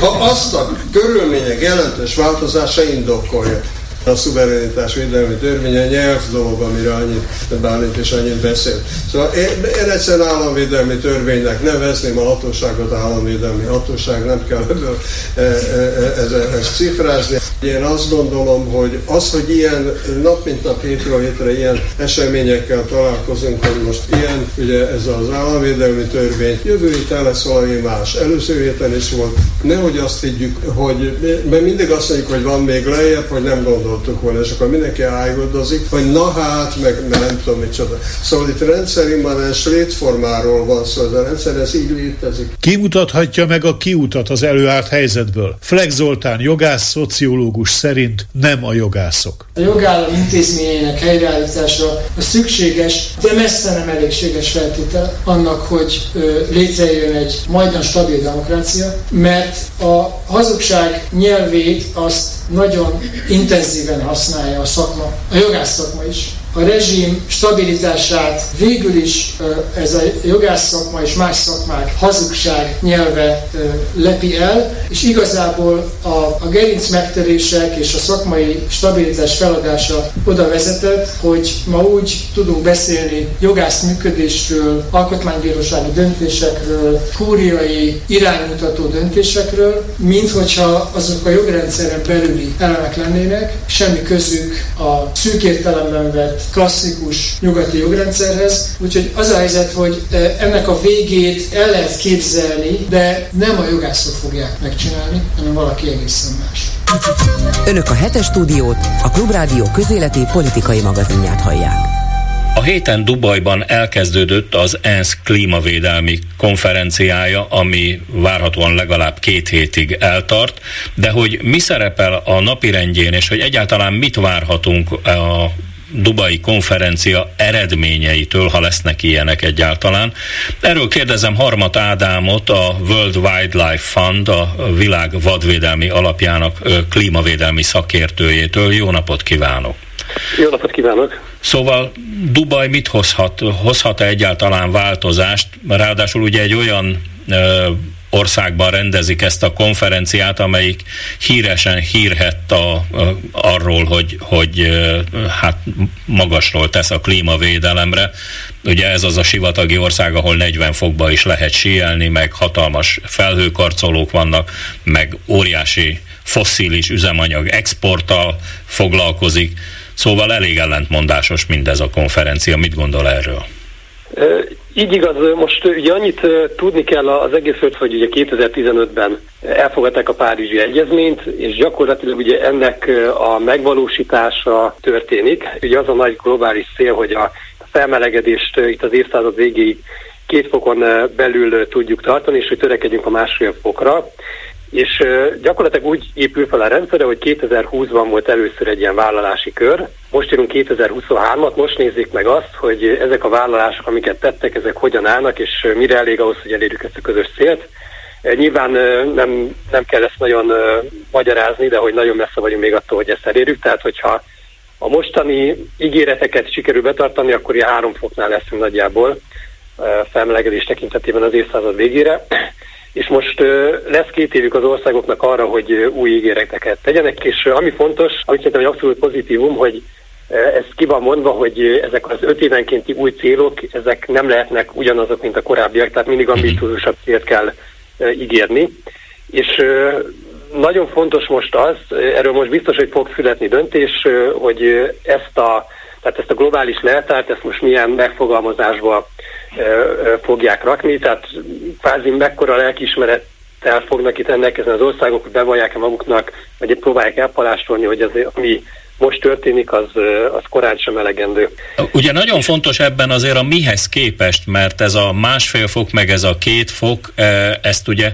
Speaker 8: ha azt a körülmények jelentős változása indokolja. A szuverenitás védelmi törvény a nyelv dolog, amire annyit Bálint és annyit beszél. Szóval én, én egyszerűen államvédelmi törvénynek nevezném a hatóságot államvédelmi hatóság, nem kell ebből e, e, e, ezt, cifrázni. Én azt gondolom, hogy az, hogy ilyen nap mint nap hétről hétre ilyen eseményekkel találkozunk, hogy most ilyen, ugye ez az államvédelmi törvény, jövő héten lesz valami más. Előző héten is volt. Nehogy azt higgyük, hogy, mert mindig azt mondjuk, hogy van még lejjebb, hogy nem gondoltuk volna, és akkor mindenki ájgodozik, hogy na hát, meg, meg nem tudom micsoda. Szóval itt rendszerimmanens létformáról van szó, ez a rendszer, ez így létezik.
Speaker 4: Kimutathatja meg a kiutat az előállt helyzetből. Flex Zoltán, jogász, szociológus, szerint nem a jogászok.
Speaker 7: A jogállam intézményeinek helyreállítása a szükséges, de messze nem elégséges feltétel annak, hogy létrejön egy majdnem stabil demokrácia, mert a hazugság nyelvét azt nagyon intenzíven használja a szakma, a jogász szakma is
Speaker 9: a rezsim stabilitását végül is ez a jogász szakma és más szakmák hazugság nyelve lepi el, és igazából a, a gerinc megtörések és a szakmai stabilitás feladása oda vezetett, hogy ma úgy tudunk beszélni jogász működésről, alkotmánybírósági döntésekről, kúriai iránymutató döntésekről, mint hogyha azok a jogrendszeren belüli elemek lennének, semmi közük a szűk értelemben vett klasszikus nyugati jogrendszerhez. Úgyhogy az a helyzet, hogy e, ennek a végét el lehet képzelni, de nem a jogászok fogják megcsinálni, hanem valaki egészen más.
Speaker 1: Önök a hetes stúdiót, a Klubrádió közéleti politikai magazinját hallják.
Speaker 2: A héten Dubajban elkezdődött az ENSZ klímavédelmi konferenciája, ami várhatóan legalább két hétig eltart, de hogy mi szerepel a napirendjén, és hogy egyáltalán mit várhatunk a Dubai konferencia eredményeitől, ha lesznek ilyenek egyáltalán. Erről kérdezem Harmat Ádámot, a World Wildlife Fund, a világ vadvédelmi alapjának klímavédelmi szakértőjétől. Jó napot kívánok!
Speaker 10: Jó napot kívánok!
Speaker 2: Szóval Dubaj mit hozhat? Hozhat-e egyáltalán változást? Ráadásul ugye egy olyan országban rendezik ezt a konferenciát, amelyik híresen hírhett a, a, arról, hogy, hogy hát magasról tesz a klímavédelemre. Ugye ez az a sivatagi ország, ahol 40 fokba is lehet síelni, meg hatalmas felhőkarcolók vannak, meg óriási fosszilis üzemanyag exporttal foglalkozik Szóval elég ellentmondásos mindez a konferencia. Mit gondol erről?
Speaker 10: Így igaz, most ugye annyit tudni kell az egészről, hogy ugye 2015-ben elfogadták a Párizsi Egyezményt, és gyakorlatilag ugye ennek a megvalósítása történik. Ugye az a nagy globális cél, hogy a felmelegedést itt az évszázad végéig két fokon belül tudjuk tartani, és hogy törekedjünk a másfél fokra. És gyakorlatilag úgy épül fel a rendszere, hogy 2020-ban volt először egy ilyen vállalási kör, most írunk 2023-at, most nézzék meg azt, hogy ezek a vállalások, amiket tettek, ezek hogyan állnak, és mire elég ahhoz, hogy elérjük ezt a közös célt. Nyilván nem, nem kell ezt nagyon magyarázni, de hogy nagyon messze vagyunk még attól, hogy ezt elérjük. Tehát, hogyha a mostani ígéreteket sikerül betartani, akkor ilyen három foknál leszünk nagyjából felmelegedés tekintetében az évszázad végére és most lesz két évük az országoknak arra, hogy új ígéreteket tegyenek, és ami fontos, amit szerintem egy abszolút pozitívum, hogy ez ki van mondva, hogy ezek az öt évenkénti új célok, ezek nem lehetnek ugyanazok, mint a korábbiak, tehát mindig ambiciózusabb célt kell ígérni. És nagyon fontos most az, erről most biztos, hogy fog születni döntés, hogy ezt a, tehát ezt a globális leltárt, ezt most milyen megfogalmazásba fogják rakni, tehát kvázi mekkora lelkiismerettel fognak itt rendelkezni az országok, hogy bevallják-e maguknak, vagy próbálják elpalástolni, hogy az, ami most történik, az, az korán sem elegendő.
Speaker 2: Ugye nagyon fontos ebben azért a mihez képest, mert ez a másfél fok, meg ez a két fok, ezt ugye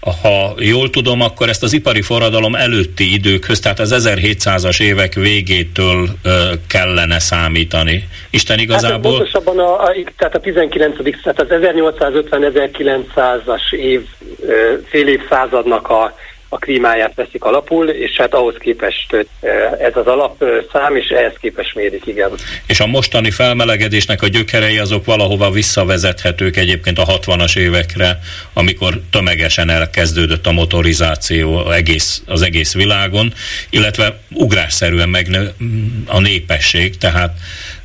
Speaker 2: ha jól tudom, akkor ezt az ipari forradalom előtti időkhöz, tehát az 1700-as évek végétől ö, kellene számítani. Isten hát, igazából...
Speaker 10: Hát pontosabban a, a, tehát a 19. tehát az 1850-1900-as év fél évszázadnak a a klímáját veszik alapul, és hát ahhoz képest ez az alapszám, és ehhez képest mérik, igen.
Speaker 2: És a mostani felmelegedésnek a gyökerei azok valahova visszavezethetők egyébként a 60-as évekre, amikor tömegesen elkezdődött a motorizáció egész, az egész világon, illetve ugrásszerűen megnő a népesség, tehát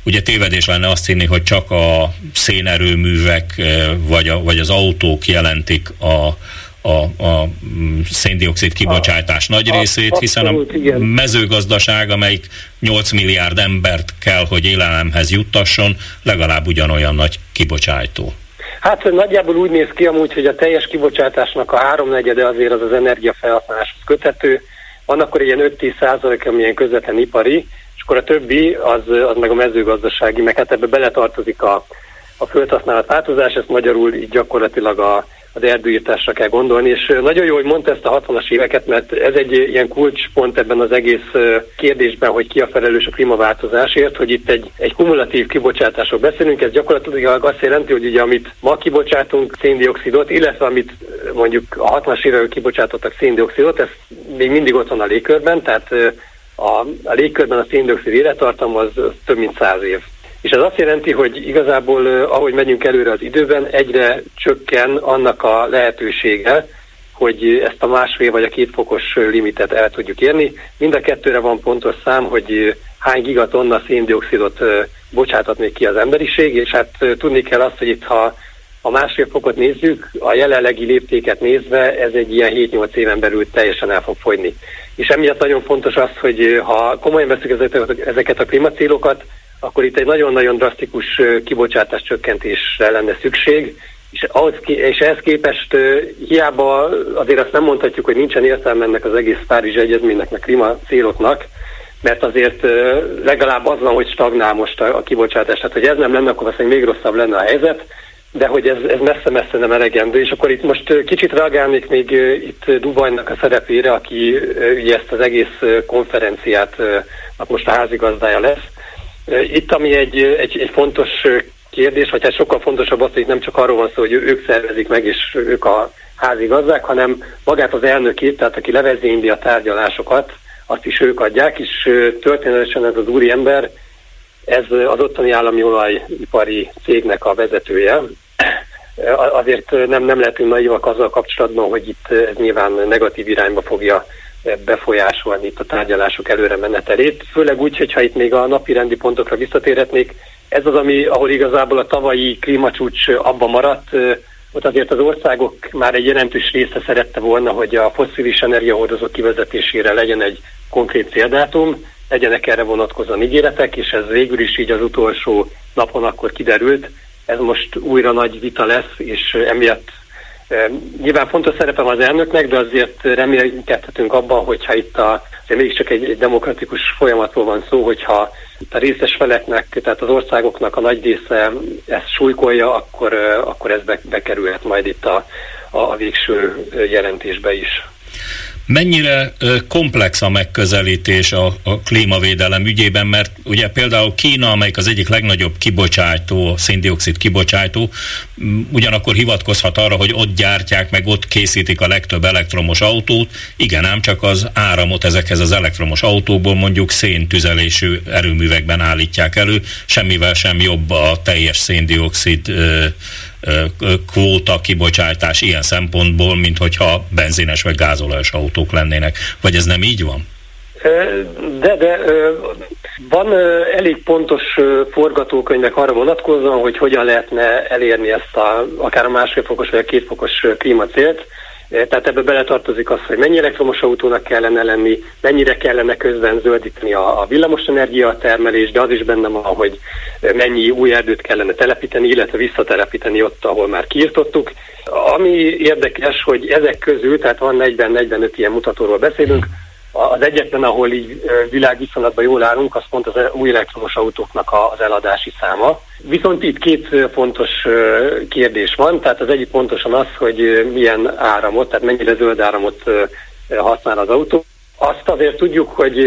Speaker 2: ugye tévedés lenne azt hinni, hogy csak a szénerőművek vagy, a, vagy az autók jelentik a, a, a mm, széndiokszid kibocsátás a, nagy részét, hiszen a mezőgazdaság, amelyik 8 milliárd embert kell, hogy élelemhez juttasson, legalább ugyanolyan nagy kibocsátó.
Speaker 10: Hát nagyjából úgy néz ki amúgy, hogy a teljes kibocsátásnak a háromnegyede azért az az energiafelhasználáshoz köthető, van akkor ilyen 5-10 százalék, ami ilyen közvetlen ipari, és akkor a többi az, az meg a mezőgazdasági, meg hát ebbe beletartozik a, a földhasználat változás, ezt magyarul így gyakorlatilag a, az erdőírtásra kell gondolni, és nagyon jó, hogy mondta ezt a 60-as éveket, mert ez egy ilyen kulcspont ebben az egész kérdésben, hogy ki a felelős a klímaváltozásért, hogy itt egy, egy kumulatív kibocsátásról beszélünk, ez gyakorlatilag azt jelenti, hogy ugye amit ma kibocsátunk széndiokszidot, illetve amit mondjuk a 60-as évek kibocsátottak széndiokszidot, ez még mindig ott van a légkörben, tehát a, a légkörben a széndiokszid élettartam az több mint száz év. És ez azt jelenti, hogy igazából ahogy megyünk előre az időben, egyre csökken annak a lehetősége, hogy ezt a másfél vagy a két fokos limitet el tudjuk érni. Mind a kettőre van pontos szám, hogy hány gigatonna széndiokszidot bocsátat még ki az emberiség, és hát tudni kell azt, hogy itt ha a másfél fokot nézzük, a jelenlegi léptéket nézve ez egy ilyen 7-8 éven belül teljesen el fog fogyni. És emiatt nagyon fontos az, hogy ha komolyan veszük ezeket a klímacélokat, akkor itt egy nagyon-nagyon drasztikus kibocsátás csökkentésre lenne szükség, és, ahhoz, és ehhez képest hiába azért azt nem mondhatjuk, hogy nincsen értelme ennek az egész Párizsi Egyezménynek, a klímacéloknak, mert azért legalább az van, hogy stagnál most a, a kibocsátás. Tehát, hogy ez nem lenne, akkor azt még rosszabb lenne a helyzet, de hogy ez, ez messze-messze nem elegendő. És akkor itt most kicsit reagálnék még itt Dubajnak a szerepére, aki ugye ezt az egész konferenciát most a házigazdája lesz. Itt, ami egy, egy, egy fontos kérdés, vagy hát sokkal fontosabb az, hogy nem csak arról van szó, hogy ők szervezik meg, és ők a házigazdák, hanem magát az elnökét, tehát aki levezényli a tárgyalásokat, azt is ők adják, és történetesen ez az úri ember, ez az ottani állami olajipari cégnek a vezetője. Azért nem, nem lehetünk naivak azzal kapcsolatban, hogy itt ez nyilván negatív irányba fogja befolyásolni itt a tárgyalások előre menetelét. Főleg úgy, hogyha itt még a napi rendi pontokra visszatérhetnék, ez az, ami, ahol igazából a tavalyi klímacsúcs abba maradt, ott azért az országok már egy jelentős része szerette volna, hogy a fosszilis energiahordozók kivezetésére legyen egy konkrét céldátum, legyenek erre vonatkozóan ígéretek, és ez végül is így az utolsó napon akkor kiderült. Ez most újra nagy vita lesz, és emiatt nyilván fontos szerepem az elnöknek, de azért remélkedhetünk abban, hogyha itt a, mégiscsak egy, egy demokratikus folyamatról van szó, hogyha a részes feleknek, tehát az országoknak a nagy része ezt súlykolja, akkor, akkor ez bekerülhet majd itt a, a, a végső jelentésbe is.
Speaker 2: Mennyire komplex a megközelítés a, a klímavédelem ügyében, mert ugye például Kína, amelyik az egyik legnagyobb kibocsátó, széndiokszid kibocsátó, ugyanakkor hivatkozhat arra, hogy ott gyártják, meg ott készítik a legtöbb elektromos autót, igen, ám csak az áramot ezekhez az elektromos autókból mondjuk széntüzelésű erőművekben állítják elő, semmivel sem jobb a teljes széndiokszid kvóta kibocsátás ilyen szempontból, mint hogyha benzines vagy gázolajos autók lennének. Vagy ez nem így van?
Speaker 10: De, de van elég pontos forgatókönyvek arra vonatkozóan, hogy hogyan lehetne elérni ezt a, akár a másfél fokos vagy a két fokos klímacélt. Eh, tehát ebbe beletartozik az, hogy mennyi elektromos autónak kellene lenni, mennyire kellene közben zöldíteni a, a villamosenergia termelés, de az is benne van, hogy eh, mennyi új erdőt kellene telepíteni, illetve visszatelepíteni ott, ahol már kiirtottuk. Ami érdekes, hogy ezek közül, tehát van 40-45 ilyen mutatóról beszélünk, az egyetlen, ahol így világviszonylatban jól állunk, az pont az új elektromos autóknak az eladási száma. Viszont itt két fontos kérdés van, tehát az egyik pontosan az, hogy milyen áramot, tehát mennyire zöld áramot használ az autó. Azt azért tudjuk, hogy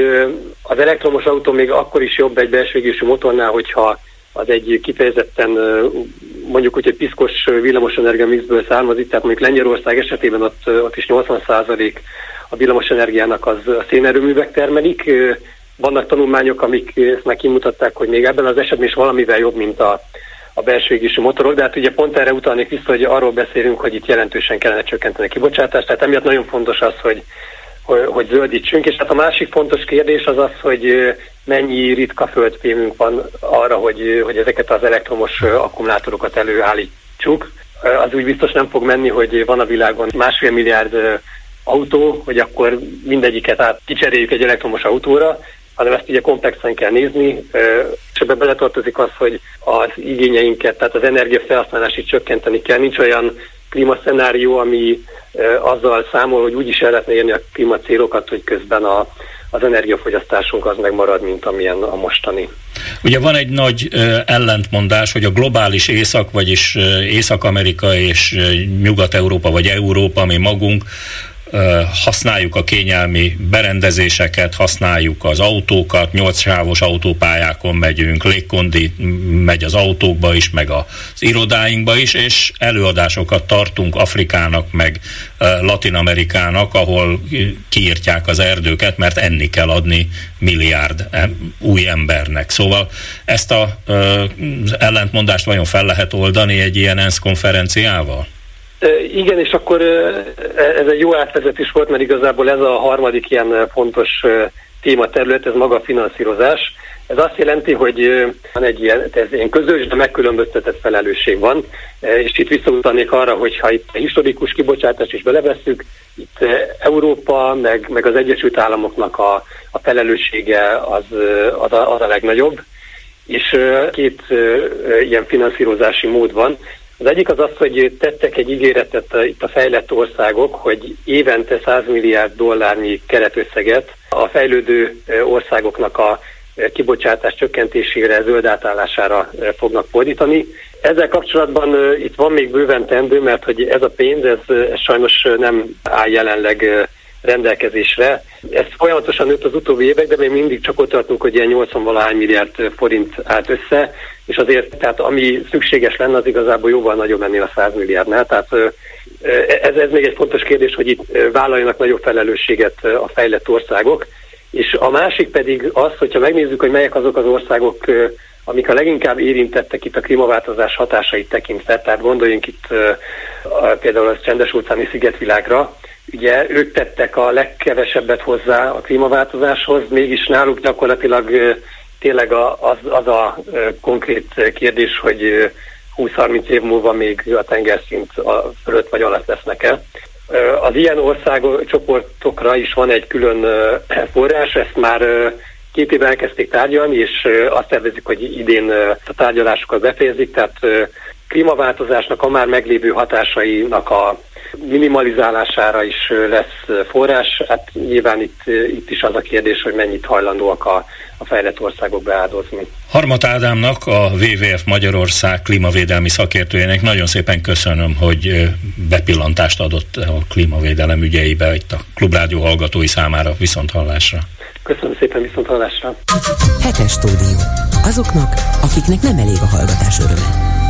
Speaker 10: az elektromos autó még akkor is jobb egy belső motornál, hogyha az egy kifejezetten mondjuk hogy piszkos villamosenergia mixből származik, tehát mondjuk Lengyelország esetében ott, ott is 80 a villamosenergiának az a szénerőművek termelik. Vannak tanulmányok, amik ezt meg kimutatták, hogy még ebben az esetben is valamivel jobb, mint a, a belső égésű motorok, de hát ugye pont erre utalnék vissza, hogy arról beszélünk, hogy itt jelentősen kellene csökkenteni a kibocsátást, tehát emiatt nagyon fontos az, hogy, hogy, hogy zöldítsünk, és hát a másik fontos kérdés az az, hogy mennyi ritka földfémünk van arra, hogy, hogy ezeket az elektromos akkumulátorokat előállítsuk. Az úgy biztos nem fog menni, hogy van a világon másfél milliárd autó, hogy akkor mindegyiket át kicseréljük egy elektromos autóra, hanem ezt ugye komplexen kell nézni, és ebbe beletartozik az, hogy az igényeinket, tehát az energiafelhasználásit csökkenteni kell. Nincs olyan klímaszenárió, ami azzal számol, hogy úgy is el lehetne érni a klímacélokat, hogy közben a, az energiafogyasztásunk az megmarad, mint amilyen a mostani.
Speaker 2: Ugye van egy nagy ellentmondás, hogy a globális észak, vagyis Észak-Amerika és Nyugat-Európa, vagy Európa, mi magunk, használjuk a kényelmi berendezéseket, használjuk az autókat, nyolc sávos autópályákon megyünk, légkondi megy az autókba is, meg az irodáinkba is, és előadásokat tartunk Afrikának, meg Latin Amerikának, ahol kiírtják az erdőket, mert enni kell adni milliárd új embernek. Szóval ezt a, ellentmondást vajon fel lehet oldani egy ilyen ENSZ konferenciával?
Speaker 10: Igen, és akkor ez egy jó átvezetés volt, mert igazából ez a harmadik ilyen fontos tématerület, ez maga a finanszírozás. Ez azt jelenti, hogy van egy ilyen, ez ilyen közös, de megkülönböztetett felelősség van, és itt visszautalnék arra, hogy ha itt historikus kibocsátást is belevesszük, itt Európa, meg, meg az Egyesült Államoknak a, a felelőssége az, az, a, az a legnagyobb, és két ilyen finanszírozási mód van. Az egyik az az, hogy tettek egy ígéretet itt a fejlett országok, hogy évente 100 milliárd dollárnyi keretösszeget a fejlődő országoknak a kibocsátás csökkentésére, zöld átállására fognak fordítani. Ezzel kapcsolatban itt van még bőven tendő, mert hogy ez a pénz, ez sajnos nem áll jelenleg rendelkezésre. Ez folyamatosan nőtt az utóbbi évek, de még mindig csak ott tartunk, hogy ilyen 80 valahány milliárd forint állt össze, és azért, tehát ami szükséges lenne, az igazából jóval nagyobb ennél a 100 milliárdnál. Tehát ez, ez még egy fontos kérdés, hogy itt vállaljanak nagyobb felelősséget a fejlett országok. És a másik pedig az, hogyha megnézzük, hogy melyek azok az országok, amik a leginkább érintettek itt a klímaváltozás hatásait tekintve, tehát gondoljunk itt például a csendes óceáni szigetvilágra, Ugye ők tettek a legkevesebbet hozzá a klímaváltozáshoz, mégis náluk gyakorlatilag tényleg az, az a konkrét kérdés, hogy 20-30 év múlva még a tengerszint a fölött vagy alatt lesznek-e. Az ilyen ország csoportokra is van egy külön forrás, ezt már két éve elkezdték tárgyalni, és azt tervezik, hogy idén a tárgyalásokat befejezik, tehát klímaváltozásnak a már meglévő hatásainak a minimalizálására is lesz forrás. Hát nyilván itt, itt is az a kérdés, hogy mennyit hajlandóak a, a fejlett országok beáldozni.
Speaker 2: Harmat Ádámnak, a WWF Magyarország klímavédelmi szakértőjének nagyon szépen köszönöm, hogy bepillantást adott a klímavédelem ügyeibe itt a Klubrádió hallgatói számára viszont hallásra.
Speaker 10: Köszönöm szépen viszont hallásra.
Speaker 1: Hetes stúdió. Azoknak, akiknek nem elég a hallgatás öröme.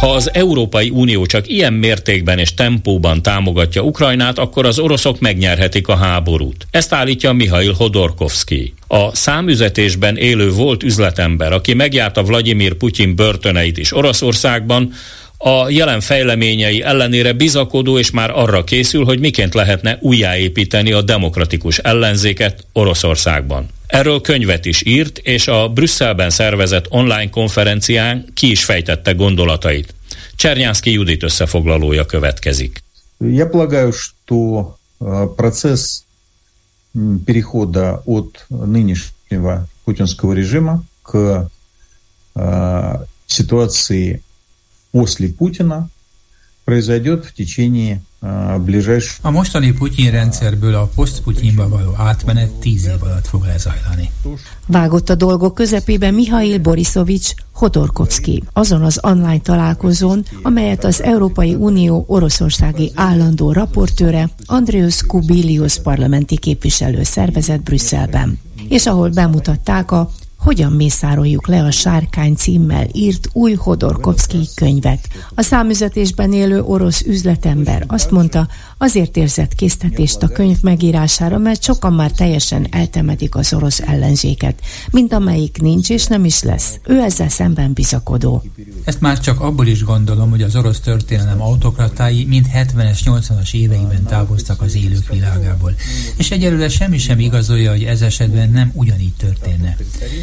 Speaker 2: Ha az Európai Unió csak ilyen mértékben és tempóban támogatja Ukrajnát, akkor az oroszok megnyerhetik a háborút. Ezt állítja Mihail Hodorkovsky. A számüzetésben élő volt üzletember, aki megjárta Vladimir Putyin börtöneit is Oroszországban, a jelen fejleményei ellenére bizakodó és már arra készül, hogy miként lehetne újjáépíteni a demokratikus ellenzéket Oroszországban. Erről könyvet is írt, és a Brüsszelben szervezett online konferencián ki is fejtette gondolatait. Csernyánszki Judit összefoglalója következik.
Speaker 11: Я полагаю, что процесс перехода от нынешнего путинского режима к ситуации после Путина произойдет в течение
Speaker 12: a mostani Putyin rendszerből a poszt-Putyinba való átmenet tíz év alatt fog lezajlani.
Speaker 13: Vágott a dolgok közepében Mihail Borisovics Hodorkovsky, azon az online találkozón, amelyet az Európai Unió oroszországi állandó raportőre Andrius Kubilius parlamenti képviselő szervezett Brüsszelben, és ahol bemutatták a hogyan mészároljuk le a sárkány címmel írt új Hodorkovszki könyvet. A számüzetésben élő orosz üzletember azt mondta, azért érzett késztetést a könyv megírására, mert sokan már teljesen eltemedik az orosz ellenzéket, mint amelyik nincs és nem is lesz. Ő ezzel szemben bizakodó.
Speaker 12: Ezt már csak abból is gondolom, hogy az orosz történelem autokratái mind 70-es, 80-as éveiben távoztak az élők világából. És egyelőre semmi sem igazolja, hogy ez esetben nem ugyanígy történne.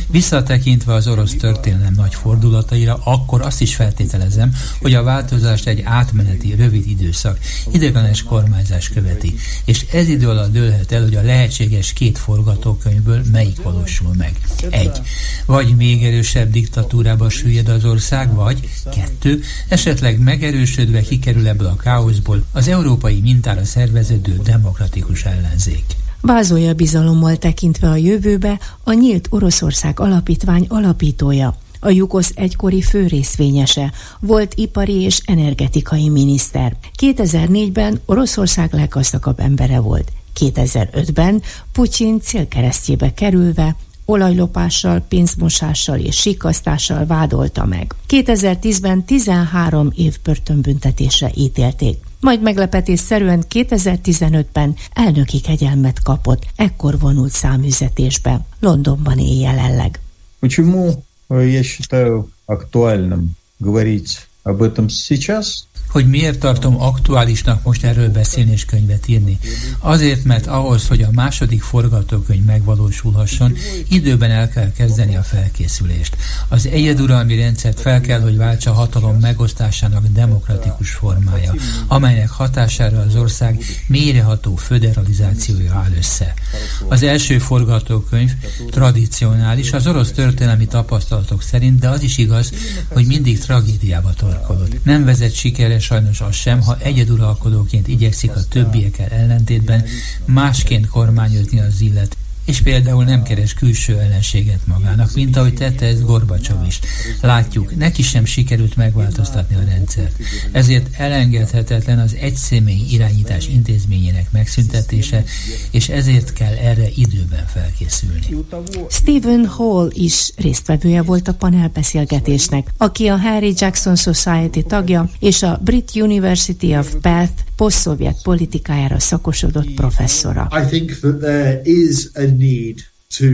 Speaker 12: Visszatekintve az orosz történelem nagy fordulataira, akkor azt is feltételezem, hogy a változást egy átmeneti, rövid időszak, idegenes kormányzás követi, és ez idő alatt dőlhet el, hogy a lehetséges két forgatókönyvből melyik valósul meg. Egy, vagy még erősebb diktatúrába süllyed az ország, vagy kettő, esetleg megerősödve kikerül ebből a káoszból az európai mintára szerveződő demokratikus ellenzék.
Speaker 13: Vázolja bizalommal tekintve a jövőbe a Nyílt Oroszország Alapítvány alapítója, a Jukosz egykori főrészvényese, volt ipari és energetikai miniszter. 2004-ben Oroszország leggazdagabb embere volt. 2005-ben Putyin célkeresztjébe kerülve olajlopással, pénzmosással és sikasztással vádolta meg. 2010-ben 13 év börtönbüntetésre ítélték. Majd meglepetésszerűen 2015-ben elnöki kegyelmet kapott, ekkor vonult számüzetésbe. Londonban él jelenleg.
Speaker 11: Почему я считаю актуальным говорить об этом сейчас?
Speaker 12: Hogy miért tartom aktuálisnak most erről beszélni és könyvet írni. Azért, mert ahhoz, hogy a második forgatókönyv megvalósulhasson, időben el kell kezdeni a felkészülést. Az egyeduralmi rendszert fel kell, hogy váltsa hatalom megosztásának demokratikus formája, amelynek hatására az ország mélyreható föderalizációja áll össze. Az első forgatókönyv tradicionális, az orosz történelmi tapasztalatok szerint, de az is igaz, hogy mindig tragédiába torkolott. Nem vezet sikeres sajnos az sem, ha egyeduralkodóként igyekszik a többiekkel ellentétben másként kormányozni az illet és például nem keres külső ellenséget magának, mint ahogy tette ez Gorbacsov is. Látjuk, neki sem sikerült megváltoztatni a rendszert. Ezért elengedhetetlen az egyszemély irányítás intézményének megszüntetése, és ezért kell erre időben felkészülni.
Speaker 13: Stephen Hall is résztvevője volt a panelbeszélgetésnek, aki a Harry Jackson Society tagja és a Brit University of Bath posztszovjet politikájára szakosodott professzora.
Speaker 14: I think that there is a need to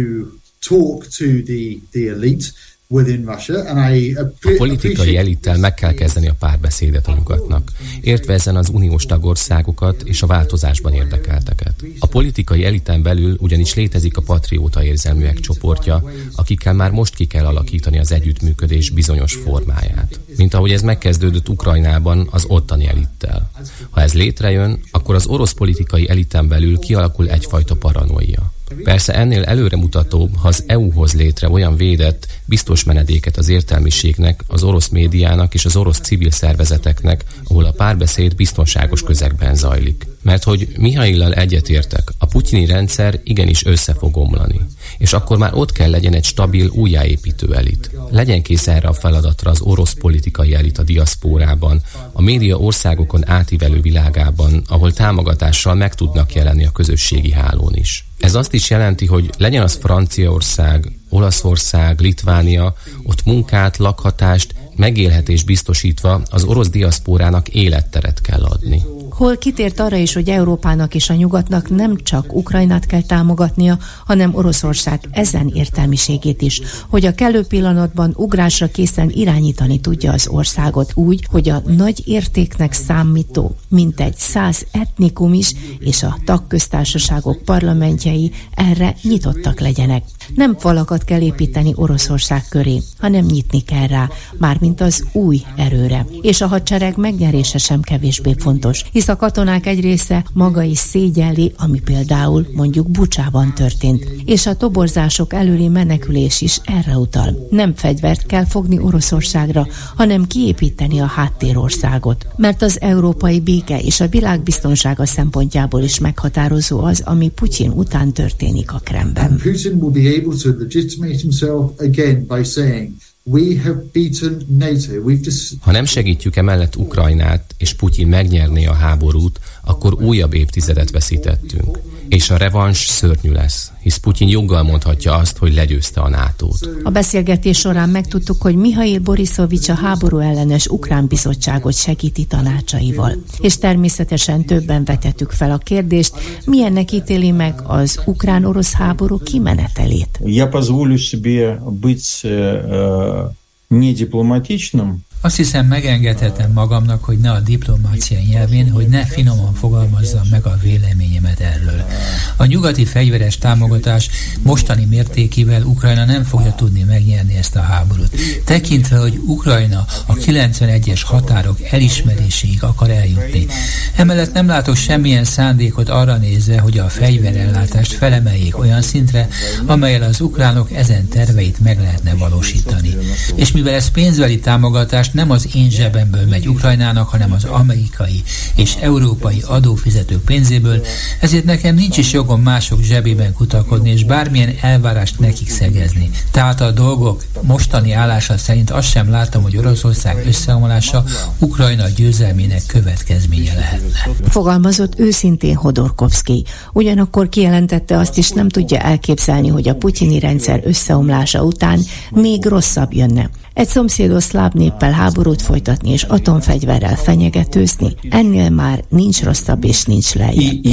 Speaker 14: talk to the, the elite
Speaker 15: a politikai elittel meg kell kezdeni a párbeszédet a nyugatnak, értve ezen az uniós tagországokat és a változásban érdekelteket. A politikai eliten belül ugyanis létezik a patrióta érzelműek csoportja, akikkel már most ki kell alakítani az együttműködés bizonyos formáját. Mint ahogy ez megkezdődött Ukrajnában az ottani elittel. Ha ez létrejön, akkor az orosz politikai eliten belül kialakul egyfajta paranoia. Persze ennél előremutatóbb, ha az EU hoz létre olyan védett, biztos menedéket az értelmiségnek, az orosz médiának és az orosz civil szervezeteknek, ahol a párbeszéd biztonságos közegben zajlik. Mert hogy Mihaillal egyetértek, a putyini rendszer igenis össze fog omlani. És akkor már ott kell legyen egy stabil, újjáépítő elit. Legyen kész erre a feladatra az orosz politikai elit a diaszpórában, a média országokon átívelő világában, ahol támogatással meg tudnak jelenni a közösségi hálón is. Ez azt is jelenti, hogy legyen az Franciaország, Olaszország, Litvánia, ott munkát, lakhatást, megélhetés biztosítva az orosz diaszpórának életteret kell adni.
Speaker 13: Hol kitért arra is, hogy Európának és a nyugatnak nem csak Ukrajnát kell támogatnia, hanem Oroszország ezen értelmiségét is, hogy a kellő pillanatban ugrásra készen irányítani tudja az országot úgy, hogy a nagy értéknek számító, mint egy száz etnikum is, és a tagköztársaságok parlamentjei erre nyitottak legyenek. Nem falakat kell építeni Oroszország köré, hanem nyitni kell rá, mármint az új erőre. És a hadsereg megnyerése sem kevésbé fontos, hisz a katonák egy része maga is szégyelli, ami például mondjuk Bucsában történt, és a toborzások előli menekülés is erre utal. Nem fegyvert kell fogni Oroszországra, hanem kiépíteni a háttérországot, mert az európai béke és a világbiztonsága szempontjából is meghatározó az, ami Putyin után történik a Kremben. Putin will be able to legitimate himself again by saying
Speaker 15: ha nem segítjük emellett Ukrajnát, és Putyin megnyerné a háborút, akkor újabb évtizedet veszítettünk. És a revans szörnyű lesz, hisz Putyin joggal mondhatja azt, hogy legyőzte a nato -t.
Speaker 13: A beszélgetés során megtudtuk, hogy Mihail Borisovics a háború ellenes ukrán bizottságot segíti tanácsaival. És természetesen többen vetettük fel a kérdést, milyennek ítéli meg az ukrán-orosz háború kimenetelét. Я позволю себе быть
Speaker 12: недипломатичным, azt hiszem megengedhetem magamnak, hogy ne a diplomácia nyelvén, hogy ne finoman fogalmazzam meg a véleményemet erről. A nyugati fegyveres támogatás mostani mértékével Ukrajna nem fogja tudni megnyerni ezt a háborút. Tekintve, hogy Ukrajna a 91-es határok elismeréséig akar eljutni. Emellett nem látok semmilyen szándékot arra nézve, hogy a fegyverellátást felemeljék olyan szintre, amelyel az ukránok ezen terveit meg lehetne valósítani. És mivel ez pénzbeli támogatás, forrás nem az én zsebemből megy Ukrajnának, hanem az amerikai és európai adófizetők pénzéből, ezért nekem nincs is jogom mások zsebében kutakodni, és bármilyen elvárást nekik szegezni. Tehát a dolgok mostani állása szerint azt sem látom, hogy Oroszország összeomlása Ukrajna győzelmének következménye lehetne.
Speaker 13: Fogalmazott őszintén Hodorkovsky. Ugyanakkor kijelentette azt is, nem tudja elképzelni, hogy a putyini rendszer összeomlása után még rosszabb jönne. Egy szomszédos szláv néppel háborút folytatni és atomfegyverrel fenyegetőzni, ennél már nincs rosszabb és nincs lejjebb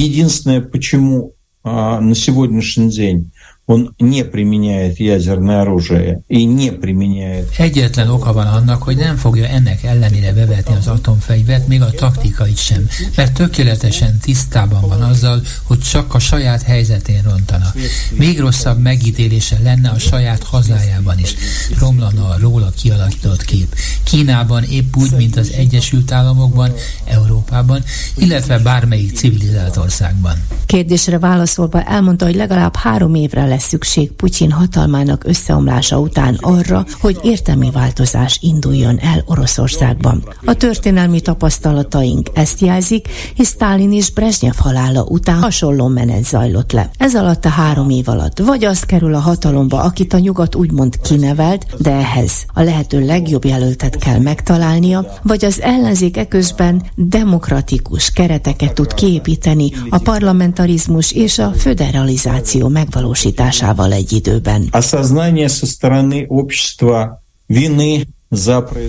Speaker 11: Единственное, почему на сегодняшний день он не применяет ядерное оружие и не применяет...
Speaker 12: Egyetlen oka van annak, hogy nem fogja ennek ellenére bevetni az atomfegyvert, még a taktikait sem, mert tökéletesen tisztában van azzal, hogy csak a saját helyzetén rontana. Még rosszabb megítélése lenne a saját hazájában is. Romlana a róla kialakított kép. Kínában épp úgy, mint az Egyesült Államokban, Európában, illetve bármelyik civilizált országban.
Speaker 13: Kérdésre válaszolva elmondta, hogy legalább három évre lesz szükség Putyin hatalmának összeomlása után arra, hogy értelmi változás induljon el Oroszországban. A történelmi tapasztalataink ezt jelzik, hisz Stalin és Brezsnyev halála után hasonló menet zajlott le. Ez alatt a három év alatt vagy az kerül a hatalomba, akit a nyugat úgymond kinevelt, de ehhez a lehető legjobb jelöltet kell megtalálnia, vagy az ellenzék eközben demokratikus kereteket tud kiépíteni a parlamentarizmus és a föderalizáció megvalósításával egy időben.
Speaker 11: Осознание со стороны общества вины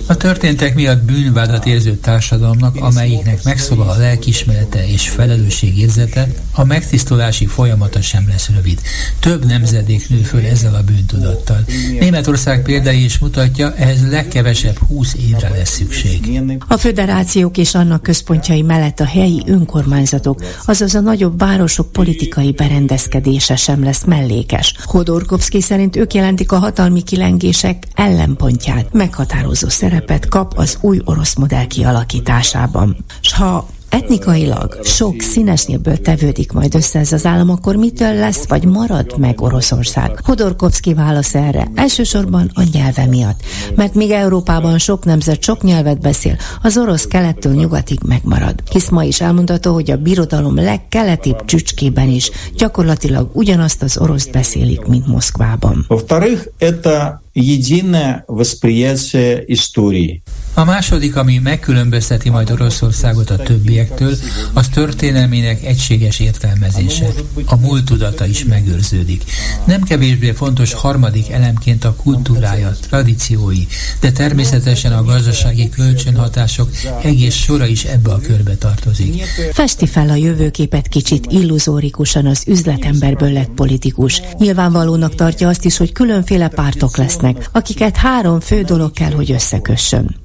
Speaker 12: a történtek miatt bűnvádat érző társadalomnak, amelyiknek megszólal a lelkismerete és felelősségérzete, a megtisztulási folyamata sem lesz rövid. Több nemzedék nő föl ezzel a bűntudattal. Németország példája is mutatja, ehhez legkevesebb 20 évre lesz szükség.
Speaker 13: A föderációk és annak központjai mellett a helyi önkormányzatok, azaz a nagyobb városok politikai berendezkedése sem lesz mellékes. Hodorkovsky szerint ők jelentik a hatalmi kilengések ellenpontját, meghatározó meghatározó szerepet kap az új orosz modell kialakításában. S ha etnikailag sok színesnyéből tevődik majd össze ez az állam, akkor mitől lesz, vagy marad meg Oroszország? Hodorkovsky válasz erre elsősorban a nyelve miatt, mert míg Európában sok nemzet sok nyelvet beszél, az orosz kelettől nyugatig megmarad. Hisz ma is elmondható, hogy a birodalom legkeletibb csücskében is gyakorlatilag ugyanazt az oroszt beszélik, mint Moszkvában.
Speaker 11: Во-вторых, это единое восприятие истории.
Speaker 12: A második, ami megkülönbözteti majd Oroszországot a többiektől, az történelmének egységes értelmezése. A múlt tudata is megőrződik. Nem kevésbé fontos harmadik elemként a kultúrája, tradíciói, de természetesen a gazdasági kölcsönhatások egész sora is ebbe a körbe tartozik.
Speaker 13: Festi fel a jövőképet kicsit illuzórikusan az üzletemberből lett politikus. Nyilvánvalónak tartja azt is, hogy különféle pártok lesznek, érkeznek, akiket három fő dolog kell, hogy összekössön.